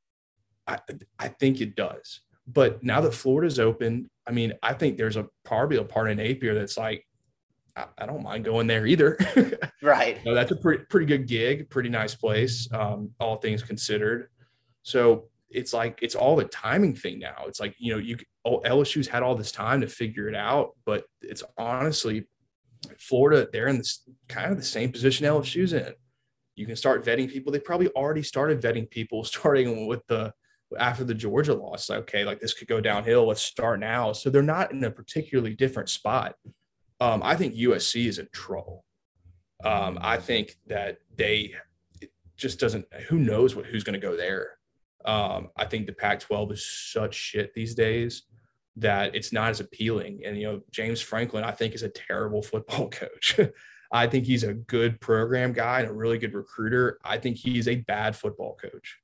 I I think it does. But now that Florida's open, I mean, I think there's a probably a part of Napier that's like, I, don't mind going there either. right. So that's a pretty pretty good gig, pretty nice place, um, all things considered. So it's like it's all the timing thing now. It's like you know you oh, LSU's had all this time to figure it out, but it's honestly Florida. They're in this kind of the same position LSU's in. You can start vetting people. They probably already started vetting people, starting with the after the Georgia loss. Like, okay, like this could go downhill. Let's start now. So they're not in a particularly different spot. Um, I think USC is in trouble. Um, I think that they just doesn't. Who knows what who's going to go there? Um, I think the Pac-12 is such shit these days that it's not as appealing. And you know, James Franklin, I think, is a terrible football coach. I think he's a good program guy and a really good recruiter. I think he's a bad football coach.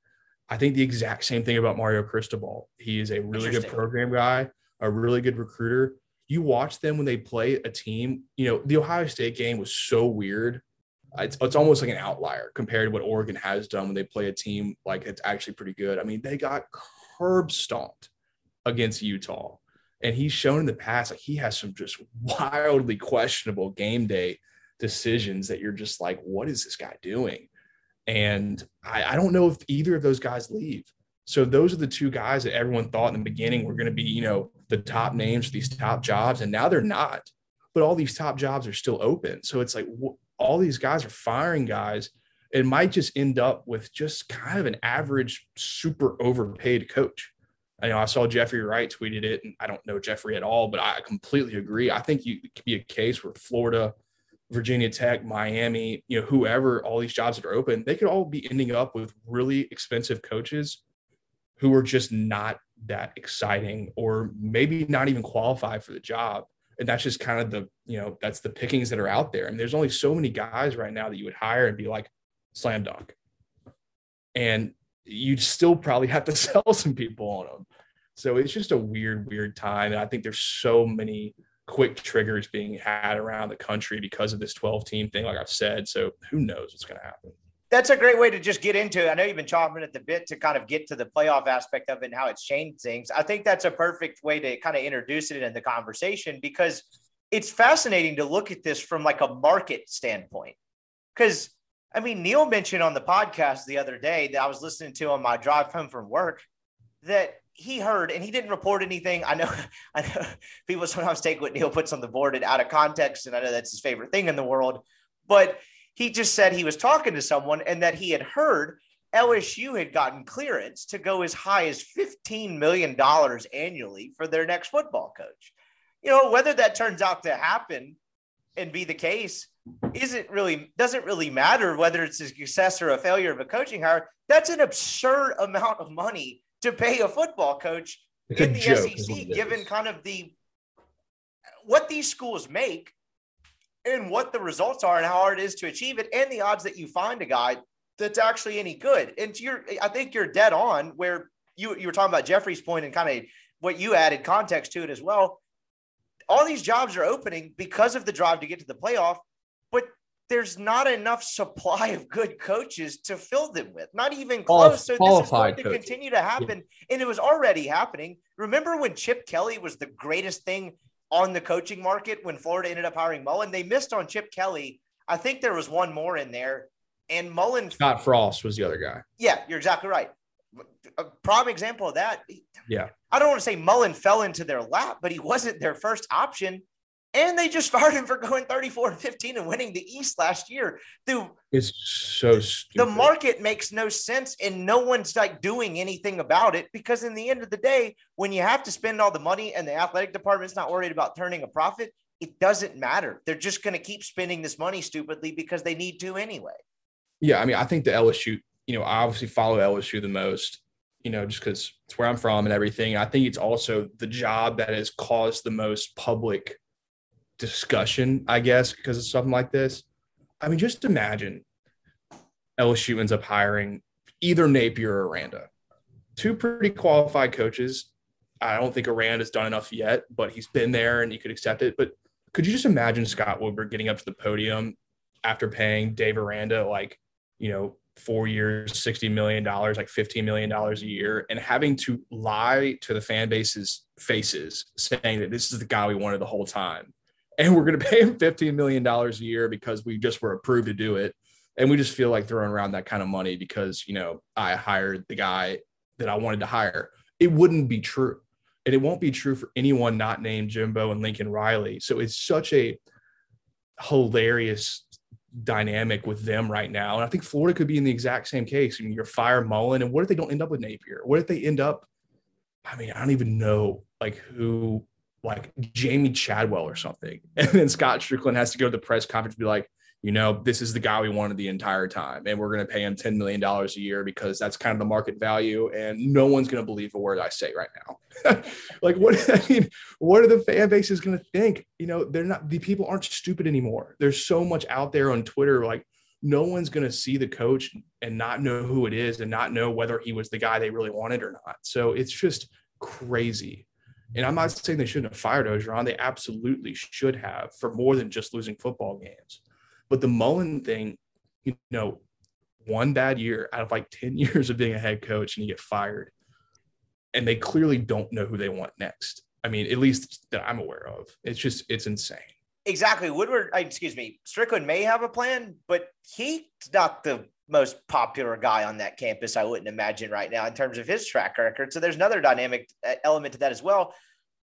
I think the exact same thing about Mario Cristobal. He is a really good program guy, a really good recruiter, you watch them when they play a team, you know, the Ohio State game was so weird. It's, it's almost like an outlier compared to what Oregon has done when they play a team like it's actually pretty good. I mean, they got curb stomped against Utah. And he's shown in the past like he has some just wildly questionable game day decisions that you're just like, what is this guy doing? And I, I don't know if either of those guys leave. So those are the two guys that everyone thought in the beginning were going to be, you know, the top names for these top jobs, and now they're not. But all these top jobs are still open. So it's like wh- all these guys are firing guys. It might just end up with just kind of an average, super overpaid coach. I know I saw Jeffrey Wright tweeted it, and I don't know Jeffrey at all, but I completely agree. I think you could be a case where Florida, Virginia Tech, Miami, you know, whoever, all these jobs that are open, they could all be ending up with really expensive coaches who are just not that exciting or maybe not even qualified for the job. And that's just kind of the, you know, that's the pickings that are out there. And there's only so many guys right now that you would hire and be like, slam dunk. And you'd still probably have to sell some people on them. So it's just a weird, weird time. And I think there's so many quick triggers being had around the country because of this 12 team thing, like I've said. So who knows what's going to happen? That's a great way to just get into it. I know you've been chopping at the bit to kind of get to the playoff aspect of it and how it's changed things. I think that's a perfect way to kind of introduce it in the conversation because it's fascinating to look at this from like a market standpoint. Because I mean, Neal mentioned on the podcast the other day that I was listening to on my drive home from work that he heard and he didn't report anything. I know, I know people sometimes take what Neal puts on the board and out of context, and I know that's his favorite thing in the world. But he just said he was talking to someone and that he had heard LSU had gotten clearance to go as high as $15 million annually for their next football coach. You know, whether that turns out to happen and be the case isn't really doesn't really matter whether it's a success or a failure of a coaching hire. That's an absurd amount of money to pay a football coach it's in the SEC, given kind of the what these schools make and what the results are and how hard it is to achieve it, and the odds that you find a guy that's actually any good. And you're, I think you're dead on where you you were talking about Jeffrey's point and kind of what you added context to it as well. All these jobs are opening because of the drive to get to the playoff, but there's not enough supply of good coaches to fill them with, not even close. so this is going to coaches. continue to happen, yeah. and it was already happening. Remember when Chip Kelly was the greatest thing on the coaching market when Florida ended up hiring Mullen? They missed on Chip Kelly. I think there was one more in there, and Mullen. Scott Frost was the other guy. Yeah, you're exactly right. A prime example of that. Yeah. I don't want to say Mullen fell into their lap, but he wasn't their first option and they just fired him for going 34 and 15 and winning the East last year. Dude, it's so stupid. The market makes no sense, and no one's like doing anything about it because, in the end of the day, when you have to spend all the money and the athletic department's not worried about turning a profit, it doesn't matter. They're just going to keep spending this money stupidly because they need to anyway. Yeah, I mean, I think the LSU, you know, I obviously follow LSU the most you know, just because it's where I'm from and everything. I think it's also the job that has caused the most public discussion, I guess, because of something like this. I mean, just imagine LSU ends up hiring either Napier or Aranda, two pretty qualified coaches. I don't think Aranda has done enough yet, but he's been there and you could accept it. But could you just imagine Scott Woodward getting up to the podium after paying Dave Aranda like, you know, four years, $60 million, like $15 million a year, and having to lie to the fan base's faces saying that this is the guy we wanted the whole time and we're going to pay him $15 million a year because we just were approved to do it. And we just feel like throwing around that kind of money because, you know, I hired the guy that I wanted to hire. It wouldn't be true. And it won't be true for anyone not named Jimbo and Lincoln Riley. So it's such a hilarious dynamic with them right now. And I think Florida could be in the exact same case. I mean, you're fire Mullen. And what if they don't end up with Napier? What if they end up? I mean, I don't even know like who like Jamey Chadwell or something. And then Scott Stricklin has to go to the press conference and be like, you know, this is the guy we wanted the entire time. And we're going to pay him $10 million a year because that's kind of the market value. And no one's going to believe a word I say right now. like, what, I mean, what are the fan bases going to think? You know, they're not, the people aren't stupid anymore. There's so much out there on Twitter. Like, no one's going to see the coach and not know who it is and not know whether he was the guy they really wanted or not. So it's just crazy. And I'm not saying they shouldn't have fired Orgeron. They absolutely should have for more than just losing football games. But the Mullen thing, you know, one bad year out of like 10 years of being a head coach and you get fired. And they clearly don't know who they want next. I mean, at least that I'm aware of. It's just, it's insane. Exactly. Woodward, uh, excuse me, Stricklin may have a plan, but he's not the most popular guy on that campus, I wouldn't imagine right now in terms of his track record. So there's another dynamic uh, element to that as well.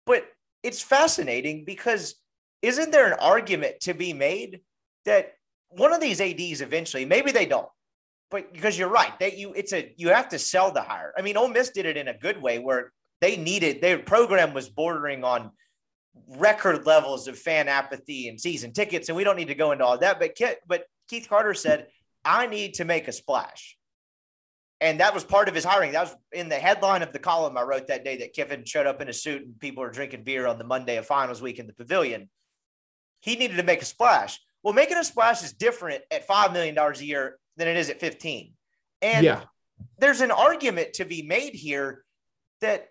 But it's fascinating because isn't there an argument to be made that one of these ads eventually, maybe they don't, but because you're right, that you it's a you have to sell the hire. I mean, Ole Miss did it in a good way where they needed their program was bordering on record levels of fan apathy and season tickets, and we don't need to go into all that. But but Keith Carter said I need to make a splash. And that was part of his hiring. That was in the headline of the column I wrote that day that Kiffin showed up in a suit and people were drinking beer on the Monday of finals week in the pavilion. He needed to make a splash. Well, making a splash is different at $5 million a year than it is at 15. And yeah. there's an argument to be made here that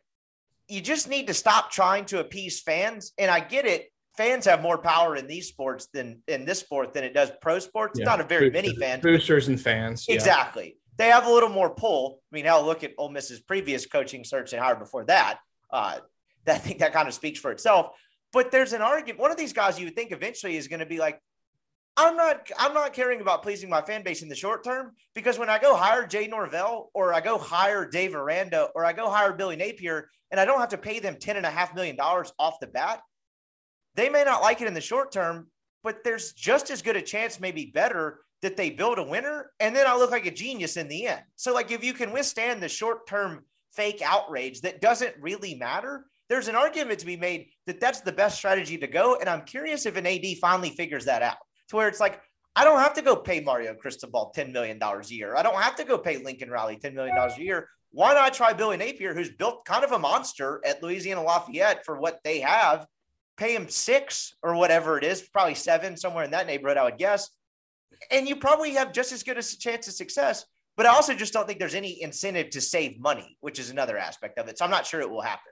you just need to stop trying to appease fans. And I get it fans have more power in these sports than in this sport than it does pro sports. Yeah. Not a very Boosters- many fans. boosters and fans. yeah. Exactly. They have a little more pull. I mean, hell, look at Ole Miss's previous coaching search and hire before that. Uh, that I think that kind of speaks for itself. But there's an argument. One of these guys you would think eventually is going to be like, I'm not, I'm not caring about pleasing my fan base in the short term because when I go hire Jay Norvell or I go hire Dave Aranda or I go hire Billy Napier and I don't have to pay them ten and a half million dollars off the bat, they may not like it in the short term, but there's just as good a chance, maybe better, that they build a winner and then I look like a genius in the end. So, like, if you can withstand the short term fake outrage that doesn't really matter, there's an argument to be made that that's the best strategy to go. And I'm curious if an AD finally figures that out to where it's like, I don't have to go pay Mario Cristobal $10 million a year. I don't have to go pay Lincoln Riley $10 million a year. Why not try Billy Napier, who's built kind of a monster at Louisiana Lafayette for what they have? Pay him six or whatever it is, probably seven, somewhere in that neighborhood, I would guess. And you probably have just as good a chance of success. But I also just don't think there's any incentive to save money, which is another aspect of it. So I'm not sure it will happen.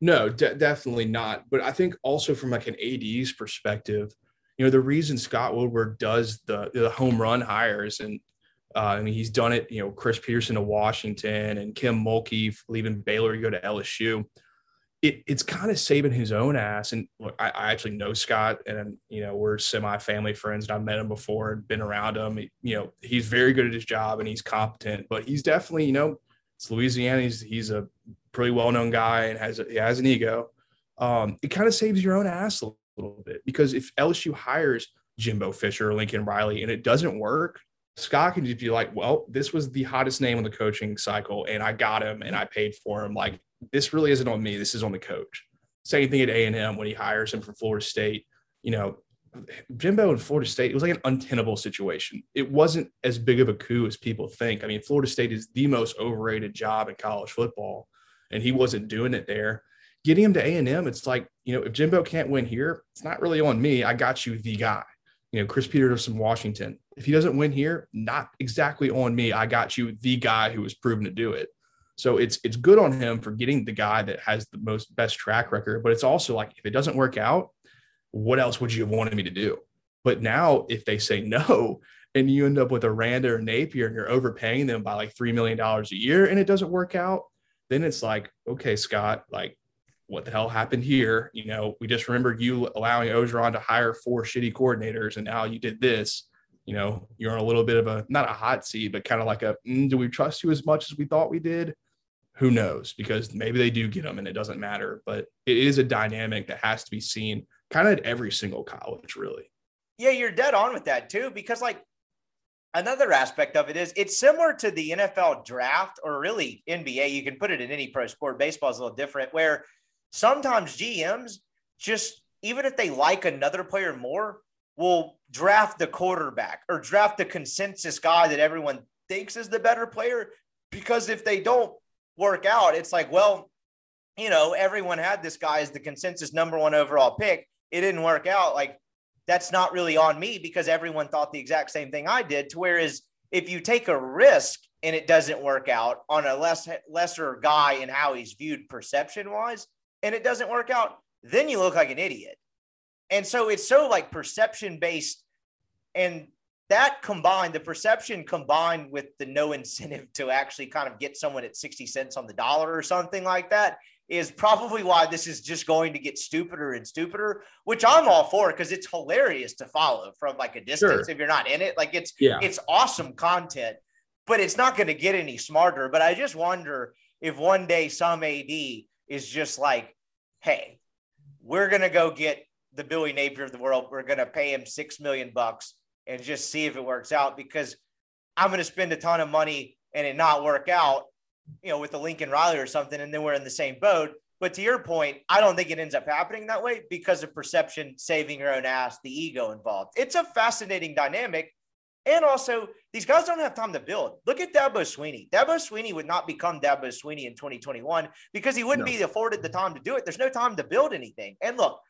No, de- definitely not. But I think also from like an AD's perspective, you know, the reason Scott Woodward does the the home run hires and uh, I mean he's done it, you know, Chris Petersen to Washington and Kim Mulkey leaving Baylor to go to LSU. It, it's kind of saving his own ass. And look, I, I actually know Scott, and you know we're semi-family friends, and I've met him before and been around him. He- you know, he's very good at his job and he's competent, but he's definitely, you know, it's Louisiana. He's he's a pretty well-known guy and has a, he has an ego. Um, it kind of saves your own ass a little bit because if LSU hires Jimbo Fisher or Lincoln Riley and it doesn't work, Scott can just be like, well, this was the hottest name on the coaching cycle, and I got him and I paid for him. Like this really isn't on me. This is on the coach. Same thing at A and M when he hires him from Florida State. You know, Jimbo in Florida State, it was like an untenable situation. It wasn't as big of a coup as people think. I mean, Florida State is the most overrated job in college football, and he wasn't doing it there. Getting him to A and M, it's like you know, if Jimbo can't win here, it's not really on me. I got you the guy. You know, Chris Peters from Washington. If he doesn't win here, not exactly on me. I got you the guy who was proven to do it. So it's it's good on him for getting the guy that has the most best track record, but it's also like if it doesn't work out, what else would you have wanted me to do? But now if they say no and you end up with Aranda or Napier and you're overpaying them by like three million dollars a year and it doesn't work out, then it's like, okay, Scott, like what the hell happened here? You know, we just remembered you allowing Orgeron to hire four shitty coordinators, and now you did this. You know, you're on a little bit of a not a hot seat, but kind of like a mm, do we trust you as much as we thought we did? Who knows? Because maybe they do get them and it doesn't matter. But it is a dynamic that has to be seen kind of at every single college, really. Yeah, you're dead on with that too, because like another aspect of it is it's similar to the NFL draft or really NBA. You can put it in any pro sport. Baseball is a little different, where sometimes GMs just even if they like another player more, will draft the quarterback or draft the consensus guy that everyone thinks is the better player. Because if they don't work out, it's like, well, you know, everyone had this guy as the consensus number one overall pick. It didn't work out. Like, that's not really on me because everyone thought the exact same thing I did. To whereas if you take a risk and it doesn't work out on a less lesser guy and how he's viewed perception wise, and it doesn't work out, then you look like an idiot. And so it's so like perception based. And that combined, the perception combined with the no incentive to actually kind of get someone at 60 cents on the dollar or something like that is probably why this is just going to get stupider and stupider, which I'm all for because it's hilarious to follow from like a distance Sure. if you're not in it. Like it's Yeah. it's awesome content, but it's not going to get any smarter. But I just wonder if one day some AD is just like, hey, we're gonna go get the Billy Napier of the world. We're gonna pay him six million bucks and just see if it works out because I'm gonna spend a ton of money and it not work out, you know, with the Lincoln Riley or something, and then we're in the same boat. But to your point, I don't think it ends up happening that way because of perception, saving your own ass, the ego involved. It's a fascinating dynamic. And also, these guys don't have time to build. Look at Dabo Swinney. Dabo Swinney would not become Dabo Swinney in 2021 because he wouldn't No. be afforded the time to do it. There's no time to build anything. And look,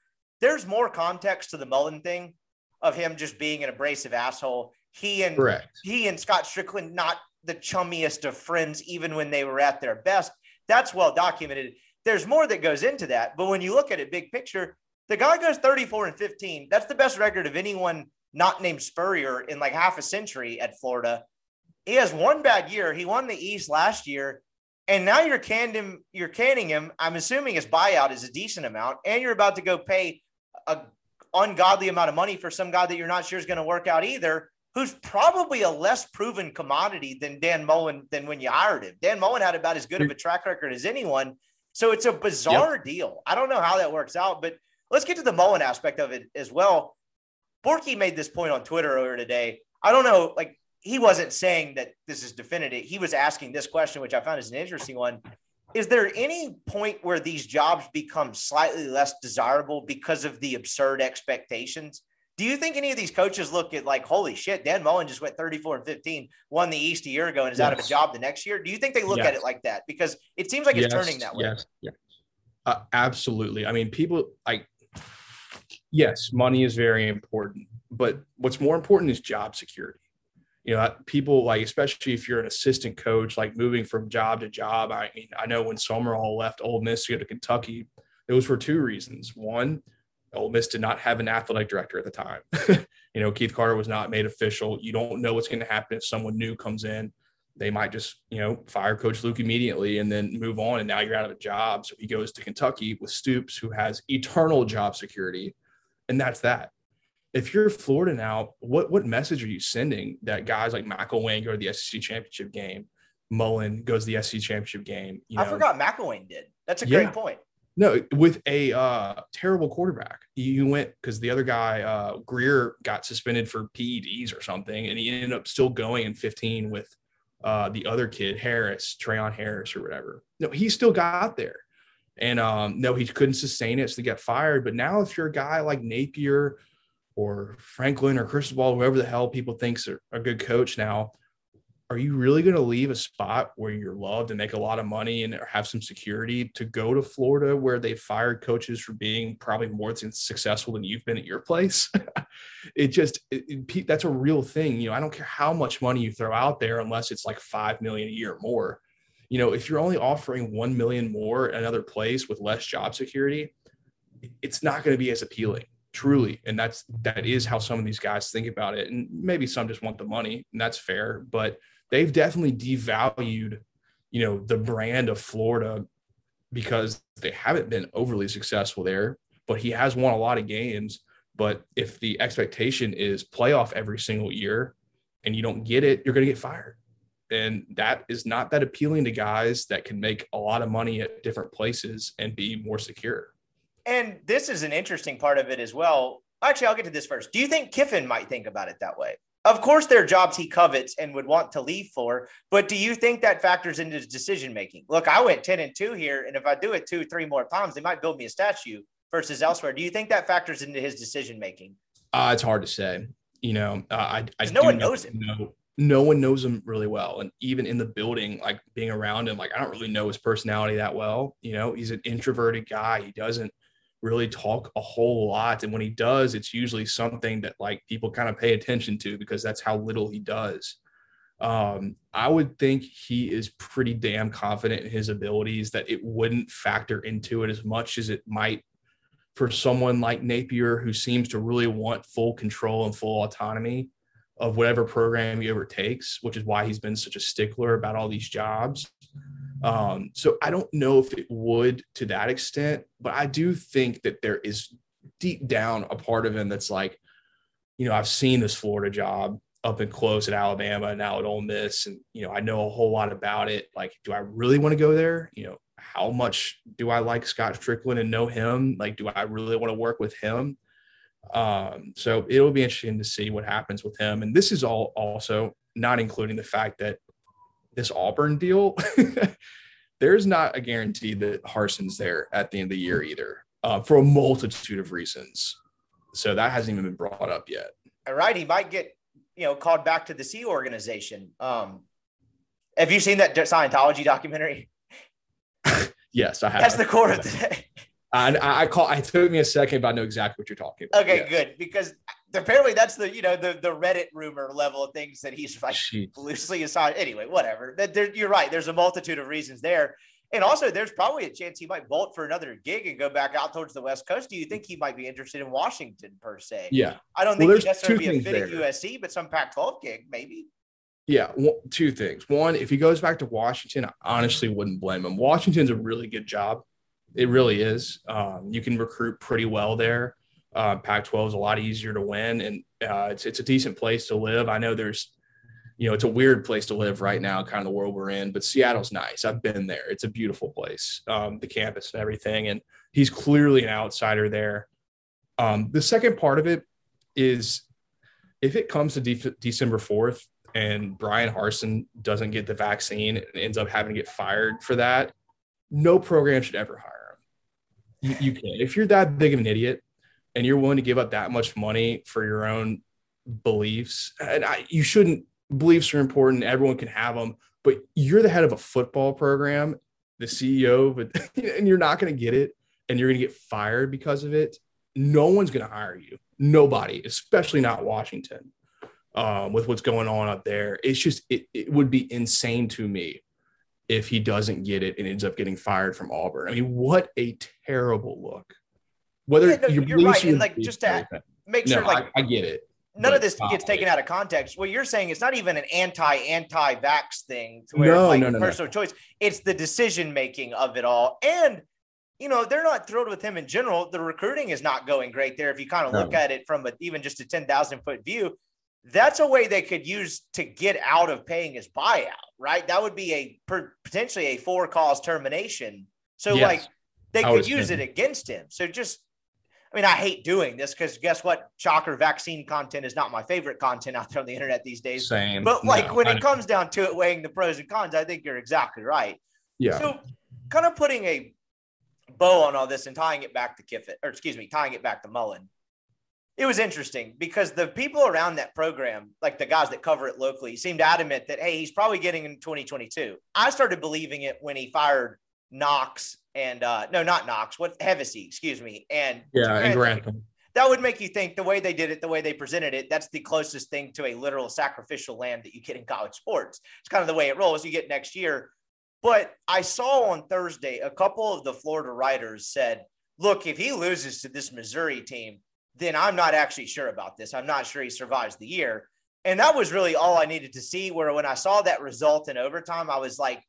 there's more context to the Mullen thing of him just being an abrasive asshole. He and Correct. he and Scott Stricklin not the chummiest of friends, even when they were at their best. That's well documented. There's more that goes into that. But when you look at it big picture, The guy goes 34 and 15. That's the best record of anyone not named Spurrier in like half a century at Florida. He has one bad year. He won the East last year. And now you're canned him, you're canning him. I'm assuming his buyout is a decent amount, and you're about to go pay a ungodly amount of money for some guy that you're not sure is going to work out either, who's probably a less proven commodity than Dan Mullen than when you hired him. Dan Mullen had about as good of a track record as anyone. So it's a bizarre yep. deal. I don't know how that works out, but let's get to the Mullen aspect of it as well. Borky made this point on Twitter earlier today. I don't know, like he wasn't saying that this is definitive. He was asking this question, which I found is an interesting one. Is there any point where these jobs become slightly less desirable because of the absurd expectations? Do you think any of these coaches look at like, holy shit, Dan Mullen just went 34 and 15, won the East a year ago, and is yes. out of a job the next year? Do you think they look yes. at it like that? Because it seems like it's yes. turning that way. Yes, yes, uh, absolutely. I mean, people I, yes, money is very important, but what's more important is job security you know, people like, especially if you're an assistant coach, like moving from job to job. I mean, I know when Sumrall left Ole Miss to go to Kentucky, it was for two reasons. One, Ole Miss did not have an athletic director at the time. you know, Keith Carter was not made official. You don't know what's going to happen if someone new comes in. They might just, you know, fire Coach Luke immediately and then move on. And now you're out of a job. So he goes to Kentucky with Stoops, who has eternal job security. And that's that if you're Florida now, what what message are you sending that guys like McElwain go to the SEC championship game, Mullen goes to the SEC championship game? You know? I forgot McElwain did. That's a yeah. great point. No, with a uh, terrible quarterback, you went because the other guy, uh, Grier, got suspended for PEDs or something, and he ended up still going in 15 with uh, the other kid, Harris, Treon Harris or whatever. No, he still got there. And um, no, he couldn't sustain it, so he got fired. But now, if you're a guy like Napier, or Franklin or Cristobal, whoever the hell people thinks are a good coach now, are you really going to leave a spot where you're loved and make a lot of money and have some security to go to Florida where they fired coaches for being probably more successful than you've been at your place? it just it, it, that's a real thing. You know, I don't care how much money you throw out there unless it's like 5 million a year or more. You know, if you're only offering 1 million more at another place with less job security, it's not going to be as appealing truly. And that's that is how some of these guys think about it. And maybe some just want the money and that's fair but they've definitely devalued you know the brand of florida because they haven't been overly successful there but he has won a lot of games. But if the expectation is playoff every single year and you don't get it you're going to get fired. And that is not that appealing to guys that can make a lot of money at different places and be more secure and this is an interesting part of it as well. Actually, I'll get to this first. Do you think Kiffin might think about it that way? Of course, there are jobs he covets and would want to leave for, but do you think that factors into his decision making? Look, I went 10 and 2 here, and if I do it two, three more times, they might build me a statue versus elsewhere. Do you think that factors into his decision making? Uh, it's hard to say. You know, uh, I, I no one knows him. Know, no one knows him really well. And even in the building, like being around him, like I don't really know his personality that well. You know, he's an introverted guy. He doesn't really talk a whole lot. And when he does, it's usually something that like people kind of pay attention to because that's how little he does. Um, I would think he is pretty damn confident in his abilities that it wouldn't factor into it as much as it might for someone like Napier, who seems to really want full control and full autonomy of whatever program he ever takes, which is why he's been such a stickler about all these jobs. Um, so I don't know if it would to that extent, but I do think that there is deep down a part of him that's like, you know, I've seen this Florida job up and close at Alabama and now at Ole Miss, and you know, I know a whole lot about it. Like, do I really want to go there? You know, how much do I like Scott Stricklin and know him? Like, do I really want to work with him? Um, so it'll be interesting to see what happens with him. And this is all also not including the fact that this Auburn deal, there's not a guarantee that Harsin's there at the end of the year either, uh, for a multitude of reasons. So that hasn't even been brought up yet. All right, he might get you know called back to the Sea organization. Um, have you seen that Scientology documentary? yes, I have. That's the core of the day. I, I call. It took me a second, but I know exactly what you're talking about. Okay, yes. good because apparently that's the you know the the Reddit rumor level of things that he's like Jeez. loosely assigned. Anyway, whatever. There, you're right. There's a multitude of reasons there, And also, there's probably a chance he might bolt for another gig and go back out towards the West Coast. Do you think he might be interested in Washington per se? Yeah. I don't Well, think there's necessarily be a fit at. USC, but some Pac 12 gig, maybe. Yeah, two things. One, if he goes back to Washington, I honestly wouldn't blame him. Washington's a really good job. It really is. Um, you can recruit pretty well there. Uh, Pac-12 is a lot easier to win, and uh, it's it's a decent place to live. I know there's, you know, it's a weird place to live right now, kind of the world we're in. But Seattle's nice. I've been there. It's a beautiful place. Um, the campus and everything, and he's clearly an outsider there. Um, the second part of it is, if it comes to De- December fourth and Bryan Harsin doesn't get the vaccine and ends up having to get fired for that, no program should ever hire him. You, you can't. If you're that big of an idiot and you're willing to give up that much money for your own beliefs, and I, you shouldn't. Beliefs are important. Everyone can have them, but you're the head of a football program, the CEO, but and you're not going to get it, and you're going to get fired because of it. No one's going to hire you. Nobody, especially not Washington um, with what's going on up there. It's just it, it would be insane to me if he doesn't get it and ends up getting fired from Auburn. I mean, what a terrible look. Whether Yeah, no, your you're right, and, like, just to Make no, sure, like, I, I get it. none of this gets taken out of context. What you're saying is not even an anti anti vax thing to where No, like no, no, no. personal choice. It's the decision making of it all. And you know, they're not thrilled with him in general. The recruiting is not going great there. If you kind of look at it from a, even just a 10,000 foot view, that's a way they could use to get out of paying his buyout, right? That would be a potentially a four cause termination. So, Yes. like, they I could use it against him. So, just I mean, I hate doing this because guess what? Shocker vaccine content is not my favorite content out there on the internet these days. Same. But like No, when I it comes down to it, weighing the pros and cons, I think you're exactly right. yeah, So, kind of putting a bow on all this and tying it back to Kiffin, or excuse me, tying it back to Mullen. It was interesting because the people around that program, like the guys that cover it locally, seemed adamant that hey, he's probably getting in 2022. I started believing it when he fired Knox and uh no, not Knox, what Hevesy, excuse me, and yeah, and Grantham Grantham. that would make you think the way they did it, the way they presented it, that's the closest thing to a literal sacrificial lamb that you get in college sports. It's kind of the way it rolls. You get next year. But I saw on Thursday a couple of the Florida writers said, look, if he loses to this Missouri team, then I'm not actually sure about this. I'm not sure he survives the year. And that was really all I needed to see. Where when I saw that result in overtime, I was like,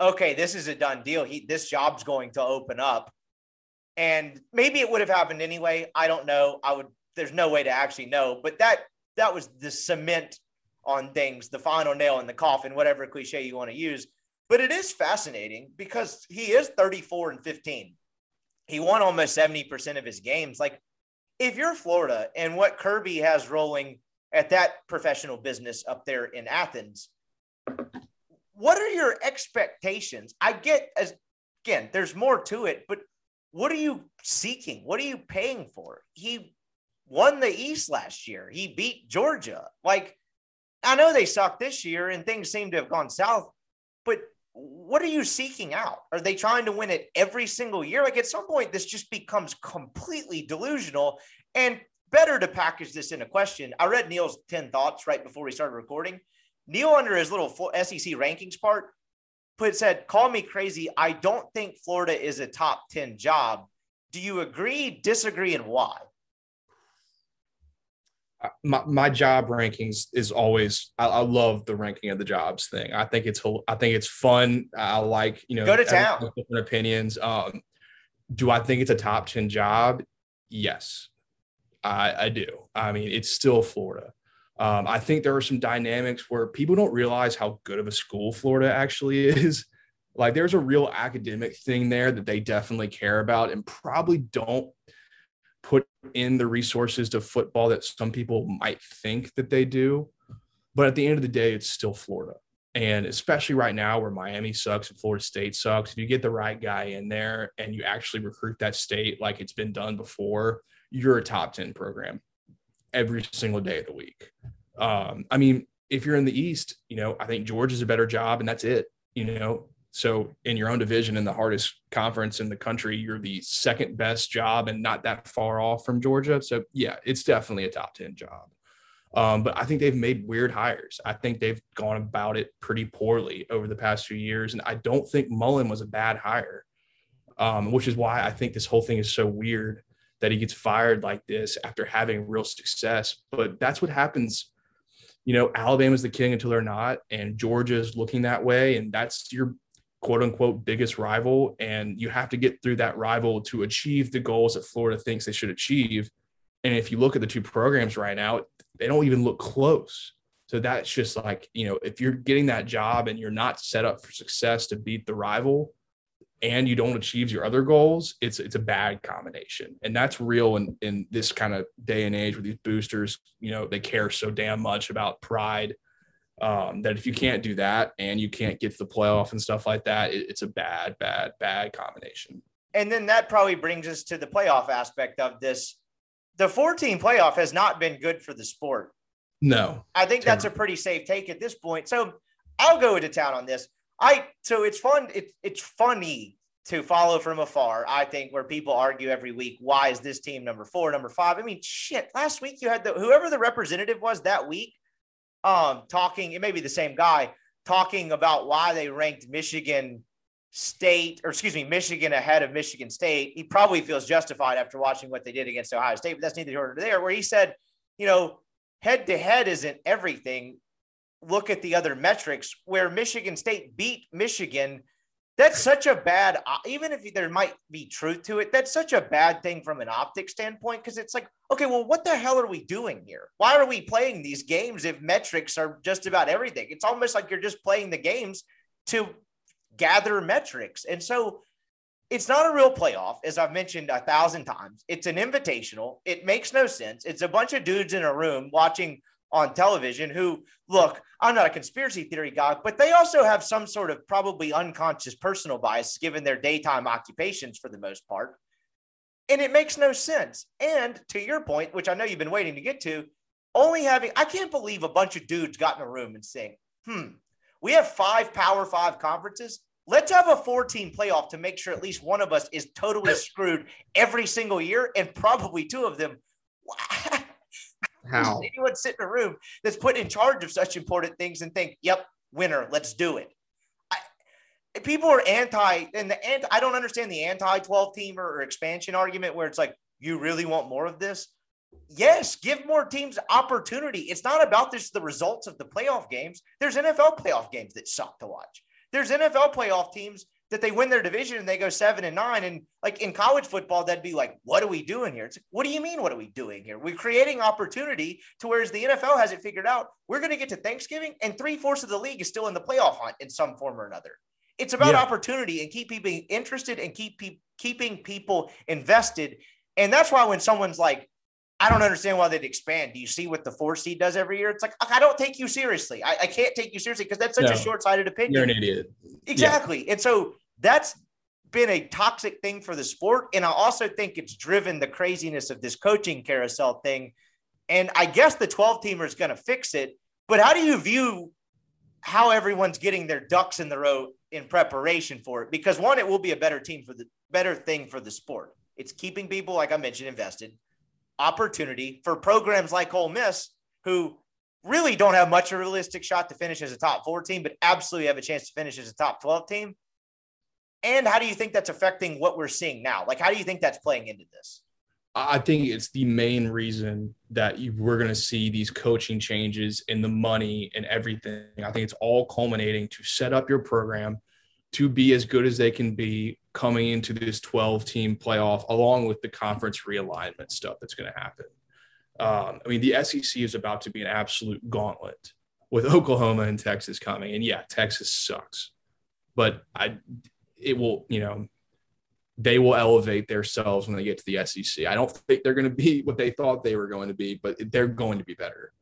okay, this is a done deal. He this job's going to open up. And maybe it would have happened anyway. I don't know. I would there's no way to actually know. But that that was the cement on things, the final nail in the coffin, whatever cliche you want to use. But it is fascinating because he is 34 and 15. He won almost 70% of his games. Like, if you're Florida and what Kirby has rolling at that professional business up there in Athens, what are your expectations? I get as again, there's more to it, but what are you seeking? What are you paying for? He won the East last year. He beat Georgia. Like, I know they suck this year and things seem to have gone south, but what are you seeking out? Are they trying to win it every single year? Like, at some point, this just becomes completely delusional and better to package this in a question. I read Neal's 10 thoughts right before we started recording. Neal, under his little SEC rankings part, put said, "Call me crazy. I don't think Florida is a top ten job. Do you agree, disagree, and why?" my, my job rankings is always I, I love the ranking of the jobs thing. I think it's I think it's fun. I like you know Go to town. different opinions. Um, do I think it's a top ten job? Yes, I, I do. I mean, it's still Florida. Um, I think there are some dynamics where people don't realize how good of a school Florida actually is. Like, there's a real academic thing there that they definitely care about and probably don't put in the resources to football that some people might think that they do. But at the end of the day, it's still Florida. And especially right now where Miami sucks and Florida State sucks, if you get the right guy in there and you actually recruit that state like it's been done before, you're a top 10 program every single day of the week. Um, I mean, if you're in the East, you know, I think Georgia's a better job and that's it, you know. So in your own division in the hardest conference in the country, you're the second best job and not that far off from Georgia. So yeah, it's definitely a top 10 job. Um, but I think they've made weird hires. I think they've gone about it pretty poorly over the past few years. And I don't think Mullen was a bad hire, um, which is why I think this whole thing is so weird that he gets fired like this after having real success. But that's what happens. You know, Alabama's the king until they're not, and Georgia's looking that way. And that's your quote unquote biggest rival. And you have to get through that rival to achieve the goals that Florida thinks they should achieve. And if you look at the two programs right now, they don't even look close. So that's just like, you know, if you're getting that job and you're not set up for success to beat the rival and you don't achieve your other goals, it's it's a bad combination. And that's real in, in this kind of day and age where these boosters, you know, they care so damn much about pride. Um, that if you can't do that and you can't get to the playoff and stuff like that, it, it's a bad, bad, bad combination. And then that probably brings us to the playoff aspect of this the 14 playoff has not been good for the sport. No. I think that's a pretty safe take at this point. So I'll go into town on this. I so it's fun, it's it's funny to follow from afar, I think, where people argue every week, why is this team number four, number five? I mean, shit, last week you had the whoever the representative was that week, um, talking, it may be the same guy talking about why they ranked Michigan State, or excuse me, Michigan ahead of Michigan State. He probably feels justified after watching what they did against Ohio State, but that's neither here nor there. Where he said, you know, head to head isn't everything. Look at the other metrics where Michigan State beat Michigan. That's such a bad, even if there might be truth to it, that's such a bad thing from an optic standpoint because it's like, okay, well, what the hell are we doing here? Why are we playing these games if metrics are just about everything? It's almost like you're just playing the games to gather metrics. And so it's not a real playoff, as I've mentioned a thousand times. It's an invitational. It makes no sense. It's a bunch of dudes in a room watching on television who look, I'm not a conspiracy theory guy, but they also have some sort of probably unconscious personal bias given their daytime occupations for the most part. And it makes no sense. And to your point, which I know you've been waiting to get to, only having, I can't believe a bunch of dudes got in a room and saying, hmm, we have five Power Five conferences. Let's have a four team playoff to make sure at least one of us is totally screwed every single year, and probably two of them. How? Anyone sit in a room that's put in charge of such important things and think, yep, winner, let's do it. I, people are anti, and the anti, I don't understand the anti 12 teamer or expansion argument where it's like, you really want more of this? yes, give more teams opportunity. It's not about this the results of the playoff games. There's NFL playoff games that suck to watch. There's NFL playoff teams that they win their division and they go seven and nine. And like in college football, that'd be like, what are we doing here? It's like, what do you mean? What are we doing here? We're creating opportunity to whereas the NFL has it figured out. We're going to get to Thanksgiving and three fourths of the league is still in the playoff hunt in some form or another. It's about yeah. opportunity and keep people interested and keep pe- keeping people invested. And that's why when someone's like, I don't understand why they'd expand. Do you see what the four seed does every year? It's like I don't take you seriously. I, I can't take you seriously because that's such no, a short sighted opinion. You're an idiot. Exactly. Yeah. And so that's been a toxic thing for the sport. And I also think it's driven the craziness of this coaching carousel thing. And I guess the 12 teamer is going to fix it. But how do you view how everyone's getting their ducks in the row in preparation for it? Because one, it will be a better team for the better thing for the sport. It's keeping people, like I mentioned, invested opportunity for programs like Ole Miss, who really don't have much of a realistic shot to finish as a top four team, but absolutely have a chance to finish as a top 12 team. And how do you think that's affecting what we're seeing now? Like, how do you think that's playing into this? I think it's the main reason that we're going to see these coaching changes in the money and everything. I think it's all culminating to set up your program to be as good as they can be coming into this 12 team playoff, along with the conference realignment stuff that's going to happen. Um, I mean, the SEC is about to be an absolute gauntlet with Oklahoma and Texas coming. And yeah, Texas sucks, but I, it will, you know, they will elevate themselves when they get to the SEC. I don't think they're going to be what they thought they were going to be, but they're going to be better.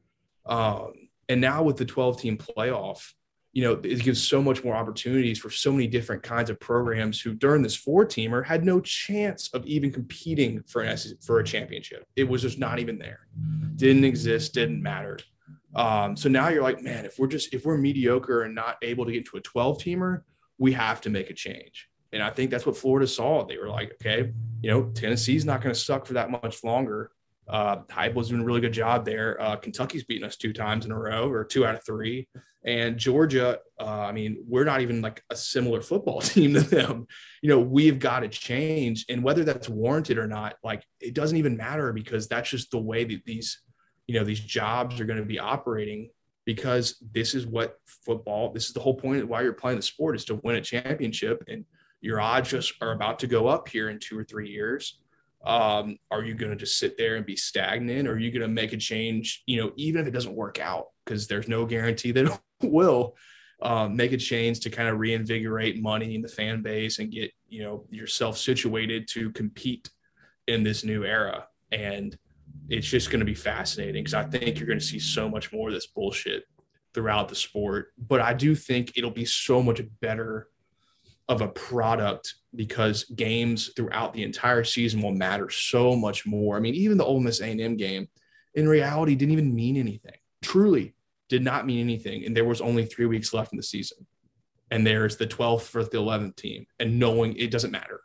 Um, and now with the 12 team playoff, you know, it gives so much more opportunities for so many different kinds of programs who during this four teamer had no chance of even competing for an SEC, for a championship. It was just not even there. Didn't exist, didn't matter. Um, so now you're like, man, if we're just if we're mediocre and not able to get to a 12 teamer, we have to make a change. And I think that's what Florida saw. They were like, okay, you know, Tennessee's not going to suck for that much longer. Uh, Heupel's doing a really good job there. Uh, Kentucky's beaten us two times in a row, or two out of three. And Georgia, uh, I mean, we're not even like a similar football team to them. You know, we've got to change, and whether that's warranted or not, like it doesn't even matter because that's just the way that these, you know, these jobs are going to be operating. Because this is what football. This is the whole point of why you're playing the sport is to win a championship, and your odds just are about to go up here in two or three years. Um, are you going to just sit there and be stagnant? Or are you going to make a change you know even if it doesn't work out because there's no guarantee that it will um, make a change to kind of reinvigorate money in the fan base and get you know yourself situated to compete in this new era? And it's just going to be fascinating because i think you're going to see so much more of this bullshit throughout the sport but i do think it'll be so much better of a product because games throughout the entire season will matter so much more. I mean, even the Ole Miss A&M game in reality didn't even mean anything. Truly did not mean anything. And there was only three weeks left in the season. And there's the 12th for the 11th team and knowing it doesn't matter.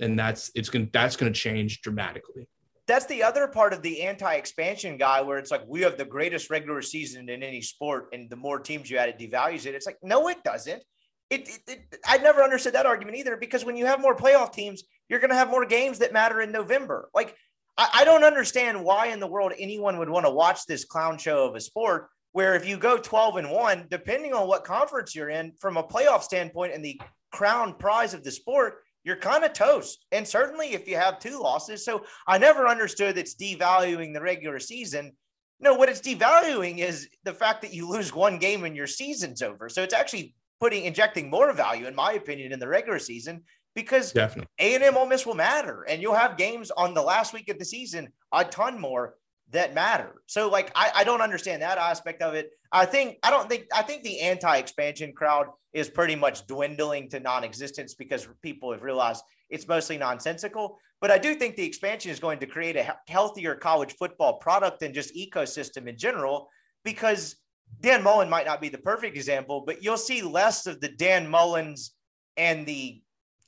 And that's, it's going that's going to change dramatically. That's the other part of the anti-expansion guy where it's like, we have the greatest regular season in any sport. And the more teams you add, it devalues it. It's like, no, it doesn't it, it, it, I never understood that argument either because when you have more playoff teams, you're going to have more games that matter in November. Like, I, I don't understand why in the world anyone would want to watch this clown show of a sport where if you go 12 and 1, depending on what conference you're in, from a playoff standpoint and the crown prize of the sport, you're kind of toast. And certainly if you have two losses. So I never understood it's devaluing the regular season. No, what it's devaluing is the fact that you lose one game and your season's over. So it's actually putting injecting more value, in my opinion, in the regular season because definitely A and M Ole Miss will matter, and you'll have games on the last week of the season a ton more that matter. So, like, I, I don't understand that aspect of it. I think I don't think I think the anti-expansion crowd is pretty much dwindling to non-existence because people have realized it's mostly nonsensical. But I do think the expansion is going to create a healthier college football product and just ecosystem in general because Dan Mullen might not be the perfect example, but you'll see less of the Dan Mullens and the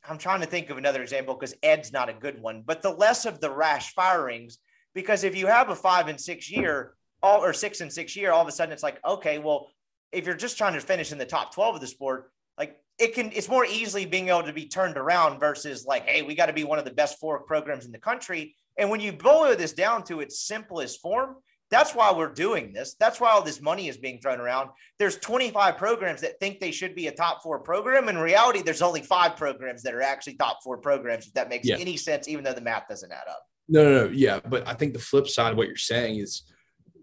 I'm trying to think of another example because Ed's not a good one, but the less of the rash firings. Because if you have a five and six year, all or six and six year, all of a sudden it's like, okay, well, if you're just trying to finish in the top 12 of the sport, like it can, it's more easily being able to be turned around versus like, hey, we got to be one of the best four programs in the country. And when you boil this down to its simplest form, that's why we're doing this. That's why all this money is being thrown around. There's 25 programs that think they should be a top four program. In reality, there's only five programs that are actually top four programs, if that makes yeah. any sense, even though the math doesn't add up. No, no, no. Yeah. But I think the flip side of what you're saying is,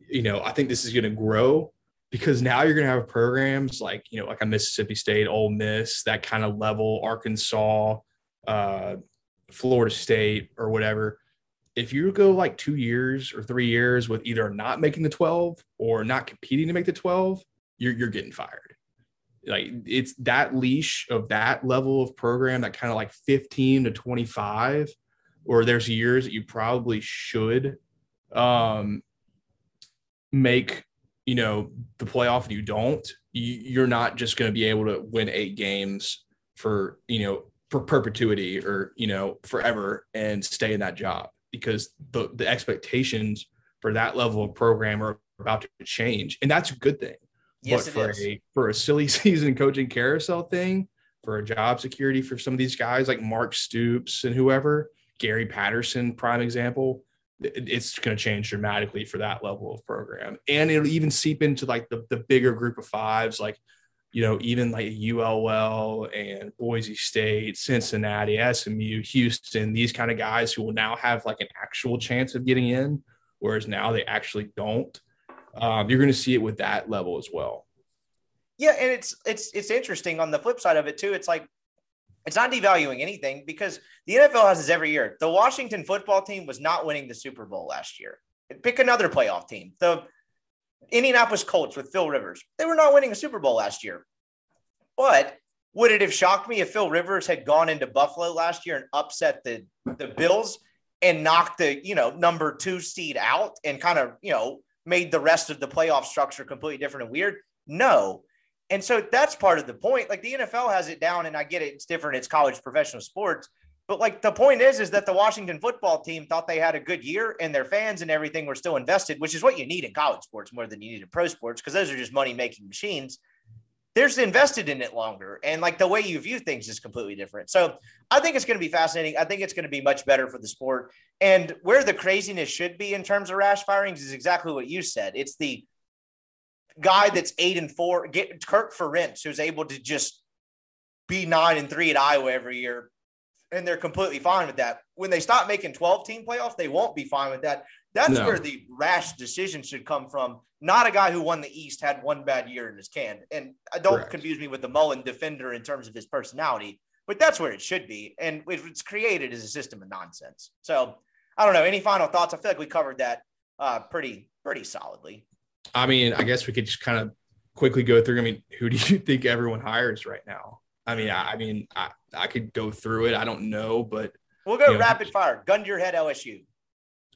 you know, I think this is going to grow because now you're going to have programs like, you know, like a Mississippi State, Ole Miss, that kind of level, Arkansas, uh, Florida State, or whatever if you go like two years or three years with either not making the 12 or not competing to make the 12, you're, you're getting fired. Like it's that leash of that level of program, that kind of like 15 to 25, or there's years that you probably should um, make, you know, the playoff and you don't, you, you're not just going to be able to win eight games for, you know, for perpetuity or, you know, forever and stay in that job because the, the expectations for that level of program are about to change. And that's a good thing. Yes, but for a for a silly season coaching carousel thing, for a job security for some of these guys like Mark Stoops and whoever, Gary Patterson, prime example, it's going to change dramatically for that level of program. And it'll even seep into like the, the bigger group of fives, like you know, even like ULL and Boise State, Cincinnati, SMU, Houston, these kind of guys who will now have like an actual chance of getting in, whereas now they actually don't. Um, you're going to see it with that level as well. Yeah, and it's it's it's interesting on the flip side of it too. It's like it's not devaluing anything because the NFL has this every year. The Washington football team was not winning the Super Bowl last year. Pick another playoff team. The Indianapolis Colts with Phil Rivers. They were not winning a Super Bowl last year. But would it have shocked me if Phil Rivers had gone into Buffalo last year and upset the, the Bills and knocked the, you know, number two seed out and kind of, you know, made the rest of the playoff structure completely different and weird? No. And so that's part of the point. Like the NFL has it down, and I get it, it's different, it's college professional sports. But like the point is, is that the Washington football team thought they had a good year and their fans and everything were still invested, which is what you need in college sports more than you need in pro sports because those are just money making machines. There's invested in it longer. And like the way you view things is completely different. So I think it's going to be fascinating. I think it's going to be much better for the sport. And where the craziness should be in terms of rash firings is exactly what you said. It's the guy that's eight and four, get Kirk Ferentz, who's able to just be nine and three at Iowa every year, and they're completely fine with that. When they stop making 12 team playoffs, they won't be fine with that. That's no. where the rash decision should come from. Not a guy who won the East had one bad year in his can. And don't Correct. confuse me with the Mullen defender in terms of his personality, but that's where it should be. And it's created as a system of nonsense. So I don't know. Any final thoughts? I feel like we covered that uh, pretty, pretty solidly. I mean, I guess we could just kind of quickly go through. I mean, who do you think everyone hires right now? I mean, I, I mean, I, I could go through it. I don't know, but we'll go you know, rapid fire. Gun to your head, LSU.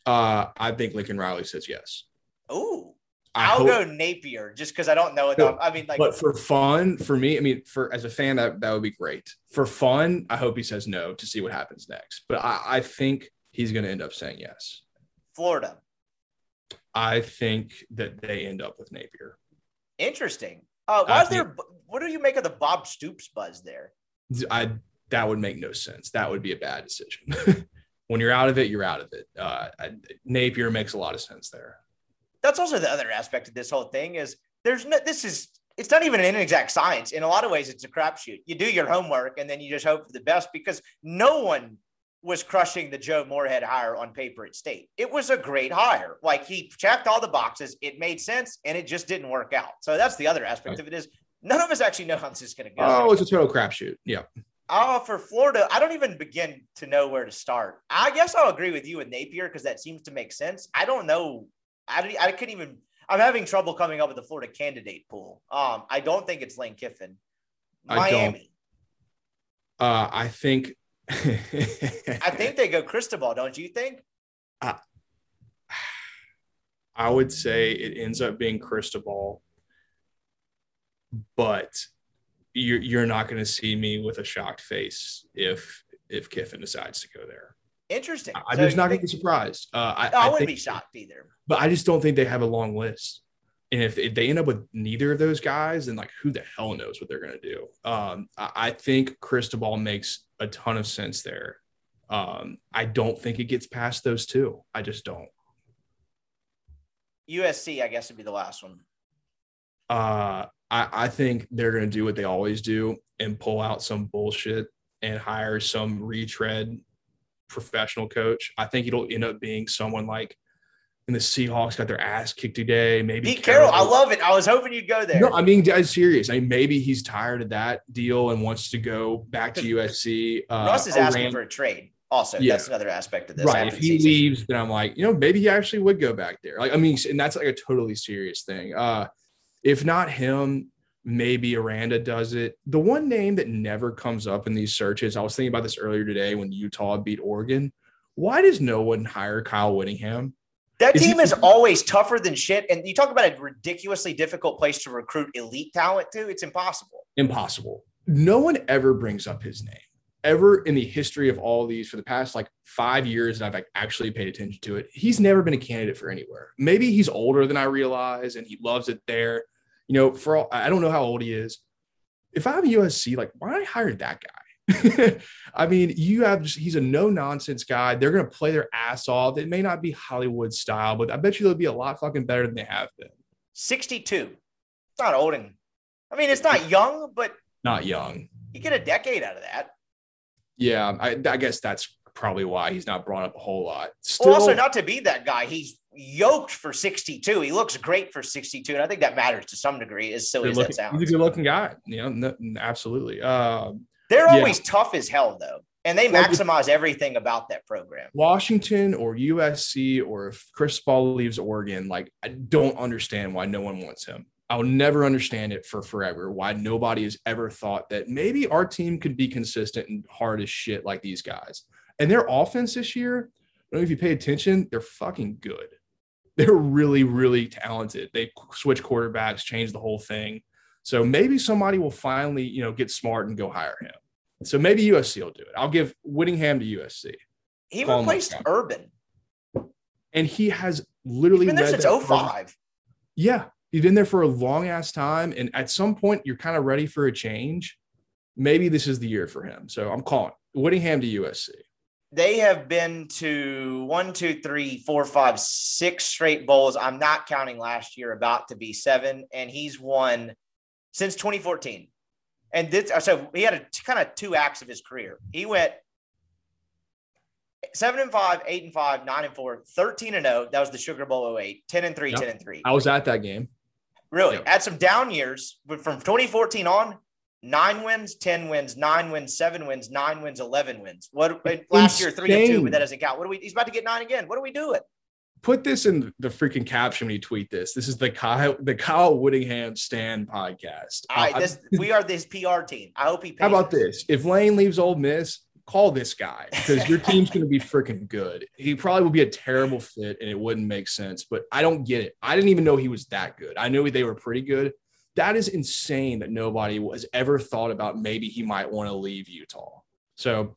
Uh, I think Lincoln Riley says yes. Oh, I'll hope, go Napier just because I don't know enough. I mean, like, but for fun, for me, I mean, for as a fan, that that would be great. For fun, I hope he says no to see what happens next. But I, I think he's going to end up saying yes. Florida. I think that they end up with Napier. Interesting. Uh, why is there? What do you make of the Bob Stoops buzz there? I that would make no sense. That would be a bad decision. when you're out of it, you're out of it. Uh, I, Napier makes a lot of sense there. That's also the other aspect of this whole thing is there's no. This is it's not even an inexact science. In a lot of ways, it's a crapshoot. You do your homework and then you just hope for the best because no one was crushing the Joe Moorhead hire on paper at state. It was a great hire. Like he checked all the boxes. It made sense and it just didn't work out. So that's the other aspect right. of it is none of us actually know how this is going to go. Oh, it's a total crapshoot. Yeah. Oh, for Florida, I don't even begin to know where to start. I guess I'll agree with you with Napier because that seems to make sense. I don't know. I, I couldn't even, I'm having trouble coming up with the Florida candidate pool. Um, I don't think it's Lane Kiffin. Miami. I, uh, I think I think they go Cristobal, don't you think? I, I would say it ends up being Cristobal, but you're you're not going to see me with a shocked face if if Kiffin decides to go there. Interesting. I'm so just not going to be surprised. Uh, I, no, I, I, wouldn't think, be shocked either. But I just don't think they have a long list. And if, if they end up with neither of those guys, then like who the hell knows what they're going to do? Um, I, I think Cristobal makes a ton of sense there. Um, I don't think it gets past those two. I just don't. USC, I guess, would be the last one. Uh, I, I think they're going to do what they always do and pull out some bullshit and hire some retread professional coach. I think it'll end up being someone like the Seahawks got their ass kicked today. Maybe Pete Carroll. I love it. I was hoping you'd go there. No, I mean, I'm serious. I mean, maybe he's tired of that deal and wants to go back to USC. Uh, Russ is asking for a trade. Also, yeah. that's another aspect of this. Right. If he season. leaves, then I'm like, you know, maybe he actually would go back there. Like, I mean, and that's like a totally serious thing. Uh, if not him, maybe Aranda does it. The one name that never comes up in these searches, I was thinking about this earlier today when Utah beat Oregon. Why does no one hire Kyle Whittingham? That is team he, is always tougher than shit. And you talk about a ridiculously difficult place to recruit elite talent to. It's impossible. Impossible. No one ever brings up his name ever in the history of all of these for the past like five years that I've like actually paid attention to it. He's never been a candidate for anywhere. Maybe he's older than I realize and he loves it there. You know, for all, I don't know how old he is. If I'm USC, like, why hire that guy? I mean, you have just, he's a no nonsense guy. They're going to play their ass off. It may not be Hollywood style, but I bet you they'll be a lot fucking better than they have been. 62. It's not old. And, I mean, it's not young, but not young. You get a decade out of that. Yeah, I, I guess that's probably why he's not brought up a whole lot. Still, well, also, not to be that guy, he's yoked for 62. He looks great for 62. And I think that matters to some degree, as silly as that sounds. He's a good looking guy. You know, no, absolutely. Uh, they're yeah. always tough as hell, though. And they maximize everything about that program. Washington or USC or if Cristobal leaves Oregon, like I don't understand why no one wants him. I'll never understand it for forever. Why nobody has ever thought that maybe our team could be consistent and hard as shit like these guys. And their offense this year, I don't know if you pay attention, they're fucking good. They're really, really talented. They switch quarterbacks, change the whole thing. So maybe somebody will finally, you know, get smart and go hire him. So maybe USC will do it. I'll give Whittingham to USC. He replaced Urban. And he has literally been there since 05. Yeah. He's been there for a long ass time. And at some point, you're kind of ready for a change. Maybe this is the year for him. So I'm calling Whittingham to USC. They have been to one, two, three, four, five, six straight bowls. I'm not counting last year, about to be seven. And he's won since 2014. And this, so he had a kind of two acts of his career. He went seven and five, eight and five, nine and four, 13 and 0. That was the Sugar Bowl 08, 10 and three, yep. 10 and three. I was at that game. Really? Yep. Had some down years, but from 2014 on, nine wins, 10 wins, nine wins, seven wins, nine wins, 11 wins. What last year, three and two, but that doesn't count. What are we? He's about to get nine again. What are we doing? Put this in the freaking caption when you tweet this. This is the Kyle the Kyle Whittingham Stand podcast. All right, this, we are this PR team. I hope he. How about this? If Lane leaves Ole Miss, call this guy because your team's going to be freaking good. He probably would be a terrible fit and it wouldn't make sense, but I don't get it. I didn't even know he was that good. I knew they were pretty good. That is insane that nobody has ever thought about maybe he might want to leave Utah. So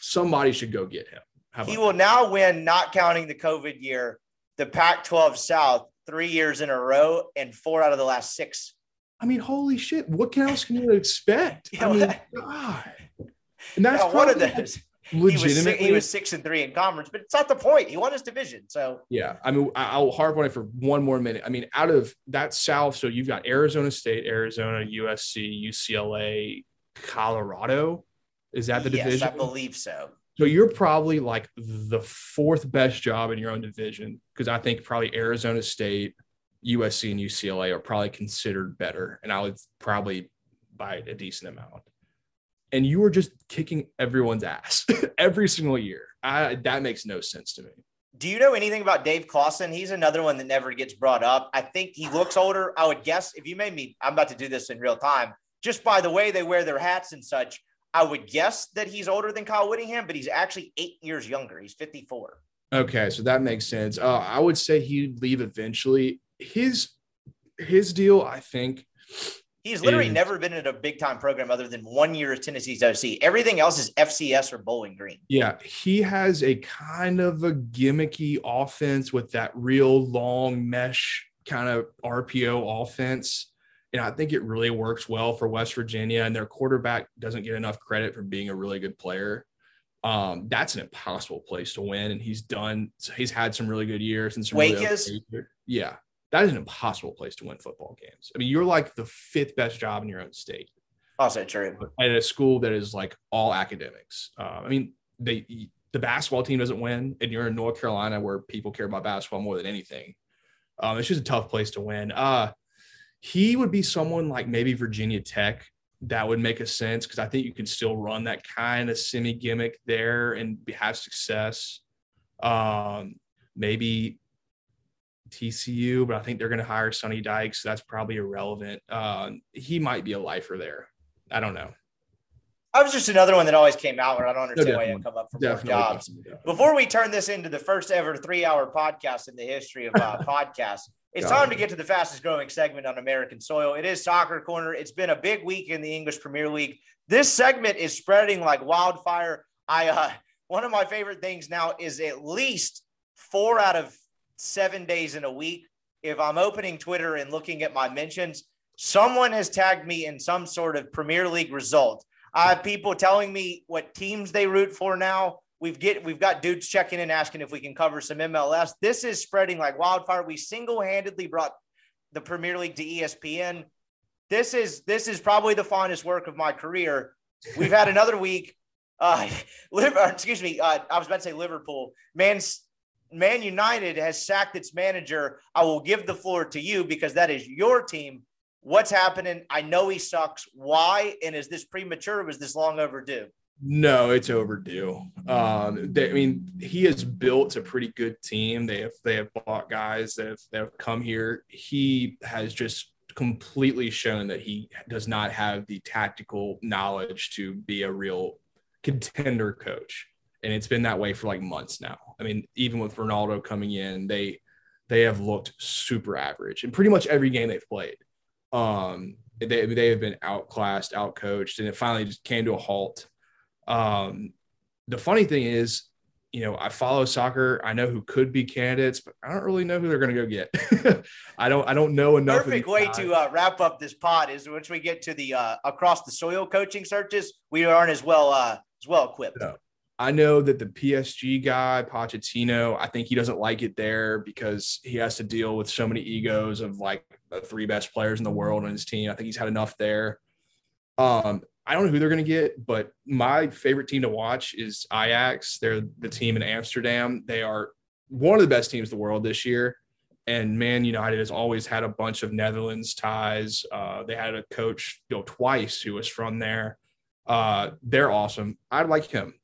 somebody should go get him. He will that? now win, not counting the COVID year, the Pac 12 South three years in a row and four out of the last six. I mean, holy shit. What else can you expect? Yeah, I mean, God. And that's yeah, one of those. Legitimately, he was, he was six and three in conference, but it's not the point. He won his division, so yeah. I mean, I'll harp on it for one more minute. I mean, out of that South, so you've got Arizona State, Arizona, USC, UCLA, Colorado. Is that the yes, division? I believe so. So you're probably like the fourth best job in your own division because I think probably Arizona State, USC, and UCLA are probably considered better, and I would probably by a decent amount and you were just kicking everyone's ass every single year. I, that makes no sense to me. Do you know anything about Dave Clawson? He's another one that never gets brought up. I think he looks older. I would guess if you made me, I'm about to do this in real time. Just by the way they wear their hats and such, I would guess that he's older than Kyle Whittingham, but he's actually eight years younger. He's 54. Okay, so that makes sense. Uh, I would say he'd leave eventually. His his deal, I think, He's literally and, never been in a big time program other than one year as Tennessee's OC. Everything else is FCS or Bowling Green. Yeah, he has a kind of a gimmicky offense with that real long mesh kind of RPO offense. And I think it really works well for West Virginia. And their quarterback doesn't get enough credit for being a really good player. Um, that's an impossible place to win. And he's done, he's had some really good years and some Wake really is. Yeah that is an impossible place to win football games. I mean, you're like the fifth best job in your own state. Also true. At a school that is like all academics. Uh, I mean, they the basketball team doesn't win, and you're in North Carolina where people care about basketball more than anything. Um, it's just a tough place to win. Uh, he would be someone like maybe Virginia Tech that would make a sense because I think you can still run that kind of semi gimmick there and have success. Um, maybe TCU, but I think they're going to hire Sonny Dykes. So that's probably irrelevant. Uh, he might be a lifer there. I don't know. I was just another one that always came out where I don't understand no, why you come up for more jobs. Before we turn this into the first ever three hour podcast in the history of uh, podcasts, it's time to get to the fastest growing segment on American soil. It is Soccer Corner. It's been a big week in the English Premier League. This segment is spreading like wildfire. I uh, one of my favorite things now is at least four out of seven days in a week, if I'm opening Twitter and looking at my mentions, someone has tagged me in some sort of Premier League result. I have people telling me what teams they root for now. We've get we've got dudes checking in asking if we can cover some MLS. This is spreading like wildfire. We single-handedly brought the Premier League to ESPN. This is this is probably the finest work of my career. We've had another week. Uh, excuse me. Uh, I was about to say Liverpool. Man, Man United has sacked its manager. I will give the floor to you because that is your team. What's happening? I know he sucks. Why? And is this premature? was this long overdue? No, it's overdue. Um, they, I mean, he has built a pretty good team. They have they have bought guys that have, that have come here. He has just completely shown that he does not have the tactical knowledge to be a real contender coach and it's been that way for like months now. I mean, even with Ronaldo coming in, they they have looked super average in pretty much every game they've played. Um, they they have been outclassed, outcoached, and it finally just came to a halt. Um, the funny thing is, you know, I follow soccer. I know who could be candidates, but I don't really know who they're going to go get. I don't. I don't know enough. Perfect way guys. to uh, wrap up this pod is once we get to the uh, across the soil coaching searches, we aren't as well uh, as well equipped. No. I know that the PSG guy, Pochettino, I think he doesn't like it there because he has to deal with so many egos of like the three best players in the world on his team. I think he's had enough there. Um, I don't know who they're going to get, but my favorite team to watch is Ajax. They're the team in Amsterdam. They are one of the best teams in the world this year. And Man United has always had a bunch of Netherlands ties. Uh, they had a coach, you know, twice who was from there. Uh, they're awesome. I like him.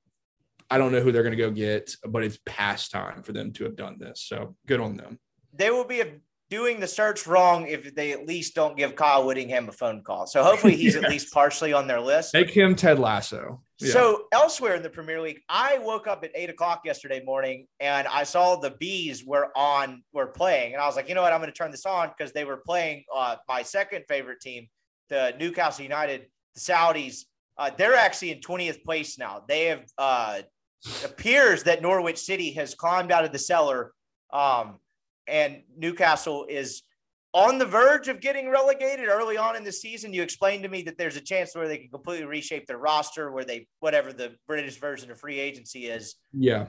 I don't know who they're going to go get, but it's past time for them to have done this. So good on them. They will be doing the search wrong if they at least don't give Kyle Whittingham a phone call. So hopefully he's yes. at least partially on their list. Make him Ted Lasso. Yeah. So elsewhere in the Premier League, I woke up at eight o'clock yesterday morning and I saw the bees were on were playing, and I was like, you know what, I'm going to turn this on because they were playing uh, my second favorite team, the Newcastle United, the Saudis. Uh, they're actually in 20th place now. They have uh, appears that Norwich City has climbed out of the cellar, um, and Newcastle is on the verge of getting relegated early on in the season. You explained to me that there's a chance where they can completely reshape their roster, where they whatever the British version of free agency is. Yeah.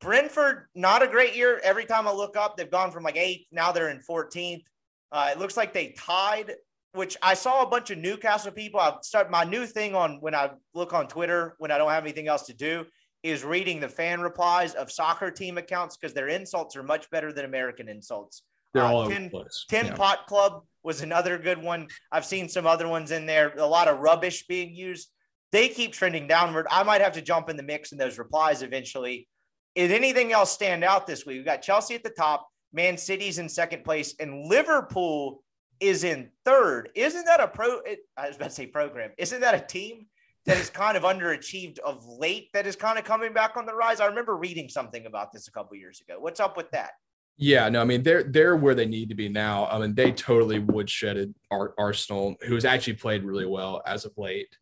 Brentford, not a great year. Every time I look up, they've gone from like eighth, now they're in 14th. Uh, it looks like they tied, which I saw a bunch of Newcastle people. I start my new thing on when I look on Twitter when I don't have anything else to do is reading the fan replies of soccer team accounts because their insults are much better than American insults. They're uh, all 10, over Tin yeah. Pot Club was another good one. I've seen some other ones in there. A lot of rubbish being used. They keep trending downward. I might have to jump in the mix in those replies eventually. Did anything else stand out this week? We've got Chelsea at the top, Man City's in second place, and Liverpool is in third. Isn't that a pro? I was about to say program. Isn't that a team that is kind of underachieved of late that is kind of coming back on the rise. I remember reading something about this a couple years ago. What's up with that? Yeah, no, I mean they're they're where they need to be now. I mean they totally woodshedded Ar- Arsenal, has actually played really well as of late.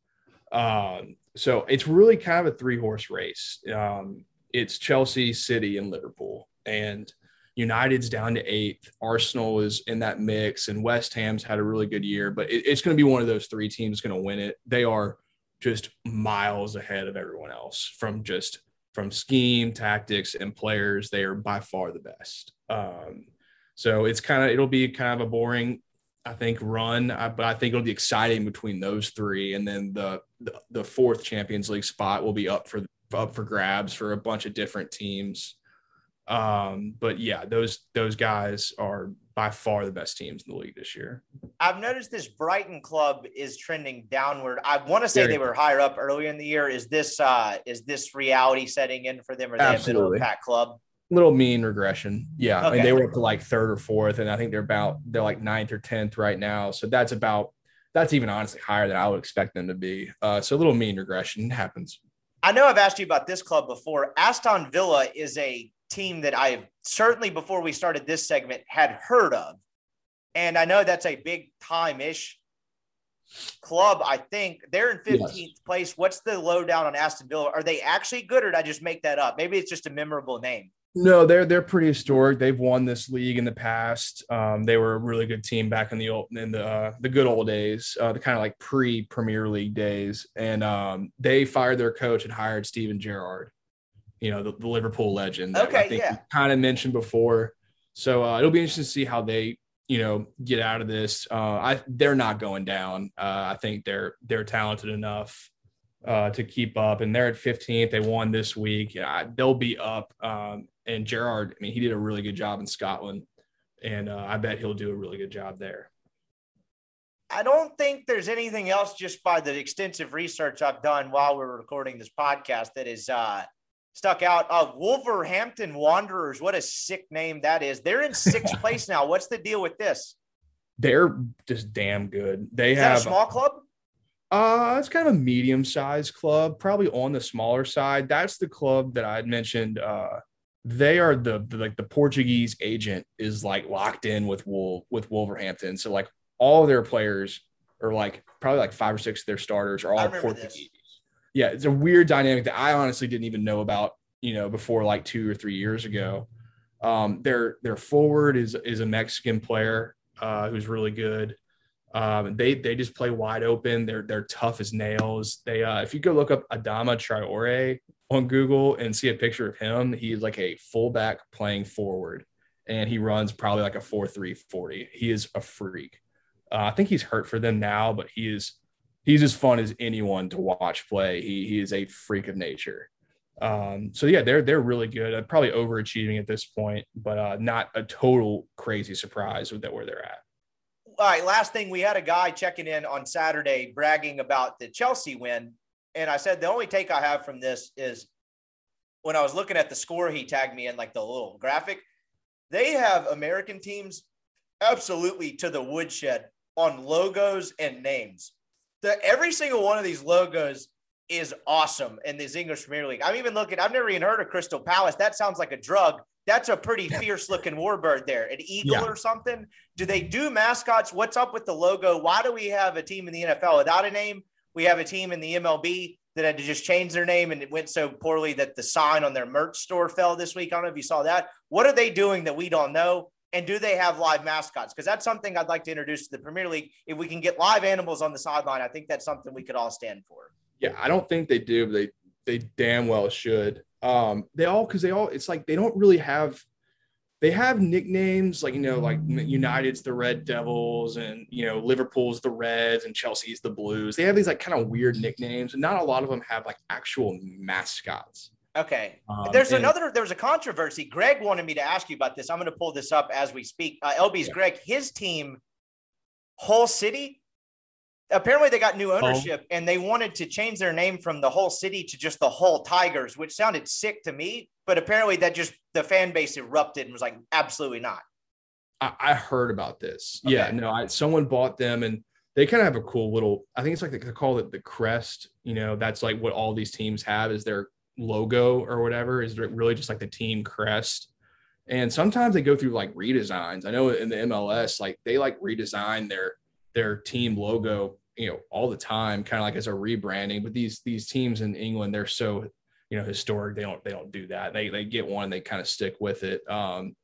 Um, so it's really kind of a three horse race. Um, it's Chelsea, City, and Liverpool, and United's down to eighth. Arsenal is in that mix, and West Ham's had a really good year, but it, it's going to be one of those three teams going to win it. They are just miles ahead of everyone else from just from scheme, tactics, and players. They are by far the best. Um, so it's kind of it'll be kind of a boring, I think, run, I, but I think it'll be exciting between those three, and then the, the the fourth Champions League spot will be up for up for grabs for a bunch of different teams. Um, but yeah, those those guys are by far the best teams in the league this year. I've noticed this Brighton club is trending downward. I want to say they were higher up earlier in the year. Is this uh is this reality setting in for them or they a middle pack club? Little mean regression. Yeah. Okay. I mean they were up to like third or fourth, and I think they're about they're like ninth or tenth right now. So that's about that's even honestly higher than I would expect them to be. Uh, so a little mean regression happens. I know I've asked you about this club before. Aston Villa is a team that I certainly before we started this segment had heard of. And I know that's a big time ish club. I think they're in 15th yes. place. What's the lowdown on Aston Villa? Are they actually good or did I just make that up? Maybe it's just a memorable name. No, they're they're pretty historic. They've won this league in the past. Um, they were a really good team back in the old in the uh, the good old days, uh, the kind of like pre Premier League days. And um, they fired their coach and hired Steven Gerrard you know, the, the Liverpool legend. Okay, I think yeah. kind of mentioned before. So uh, it'll be interesting to see how they, you know, get out of this. Uh, I they're not going down. Uh, I think they're they're talented enough uh, to keep up, and they're at 15th. They won this week. Yeah, they'll be up. Um, and Gerrard, I mean, he did a really good job in Scotland, and uh, I bet he'll do a really good job there. I don't think there's anything else just by the extensive research I've done while we're recording this podcast that is uh, stuck out. Uh, Wolverhampton Wanderers. What a sick name that is. They're in sixth place now. What's the deal with this? They're just damn good. They is have a small club. Uh, it's kind of a medium-sized club, probably on the smaller side. That's the club that I had mentioned. Uh, they are the, the like the Portuguese agent is like locked in with Wool with Wolverhampton. So like all their players are like probably like five or six of their starters are all Portuguese. This. Yeah, it's a weird dynamic that I honestly didn't even know about, you know, before like two or three years ago. Um, their their forward is is a Mexican player uh, who's really good. Um, they they just play wide open. They're they're tough as nails. They uh, if you go look up Adama Traore on Google and see a picture of him, he's like a fullback playing forward, and he runs probably like a four three forty. He is a freak. Uh, I think he's hurt for them now, but he is he's as fun as anyone to watch play. He he is a freak of nature. Um, so yeah, they're they're really good. Uh, probably overachieving at this point, but uh, not a total crazy surprise with that where they're at. All right, last thing, we had a guy checking in on Saturday bragging about the Chelsea win, and I said the only take I have from this is when I was looking at the score he tagged me in, like the little graphic. They have American teams absolutely to the woodshed on logos and names. The, every single one of these logos is awesome in this English Premier League. I'm even looking, I've never even heard of Crystal Palace. That sounds like a drug. That's a pretty fierce looking warbird there, an eagle yeah. or something. Do they do mascots? What's up with the logo? Why do we have a team in the NFL without a name? We have a team in the MLB that had to just change their name and it went so poorly that the sign on their merch store fell this week. I don't know if you saw that. What are they doing that we don't know? And do they have live mascots? Because that's something I'd like to introduce to the Premier League. If we can get live animals on the sideline, I think that's something we could all stand for. Yeah, I don't think they do, but they they damn well should. Um, they all because they all it's like they don't really have they have nicknames like you know like United's the Red Devils and you know Liverpool's the Reds and Chelsea's the Blues. They have these like kind of weird nicknames, and not a lot of them have like actual mascots. Okay. Um, there's and, another, there's a controversy. Greg wanted me to ask you about this. I'm going to pull this up as we speak. Uh, LB's yeah. Greg, his team, Hull City, apparently they got new ownership oh. and they wanted to change their name from the Hull City to just the Hull Tigers, which sounded sick to me. But apparently that just the fan base erupted and was like, absolutely not. I, I heard about this. Okay. Yeah, no, I, someone bought them and they kind of have a cool little, I think it's like they call it the crest. You know, that's like what all these teams have is their logo or whatever is really just like the team crest. And sometimes they go through like redesigns. I know in the MLS, like they like redesign their their team logo, you know, all the time, kind of like as a rebranding. But these these teams in England, they're so you know historic. They don't they don't do that. They they get one, they kind of stick with it. Um,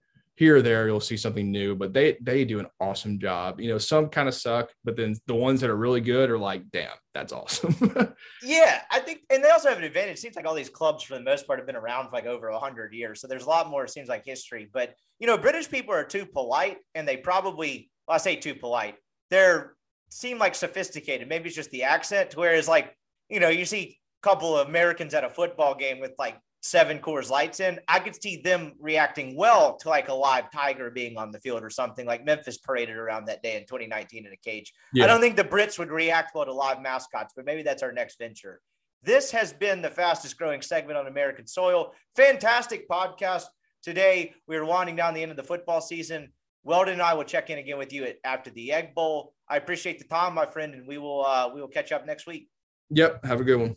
here or there you'll see something new but they they do an awesome job. You know some kind of suck but then the ones that are really good are like damn that's awesome. Yeah i think and they also have an advantage. It seems like all these clubs for the most part have been around for like over 100 years so there's a lot more it seems like history but you know british people are too polite and they probably well, i say too polite they're seem like sophisticated. Maybe it's just the accent whereas like you know you see a couple of americans at a football game with like seven Coors Lights in, I could see them reacting well to like a live tiger being on the field or something like Memphis paraded around that day in 2019 in a cage. Yeah. I don't think the Brits would react well to live mascots, but maybe that's our next venture. This has been the fastest growing segment on American soil. Fantastic podcast. Today, we are winding down the end of the football season. Weldon and I will check in again with you at, after the Egg Bowl. I appreciate the time, my friend, and we will uh, we will catch up next week. Yep. Have a good one.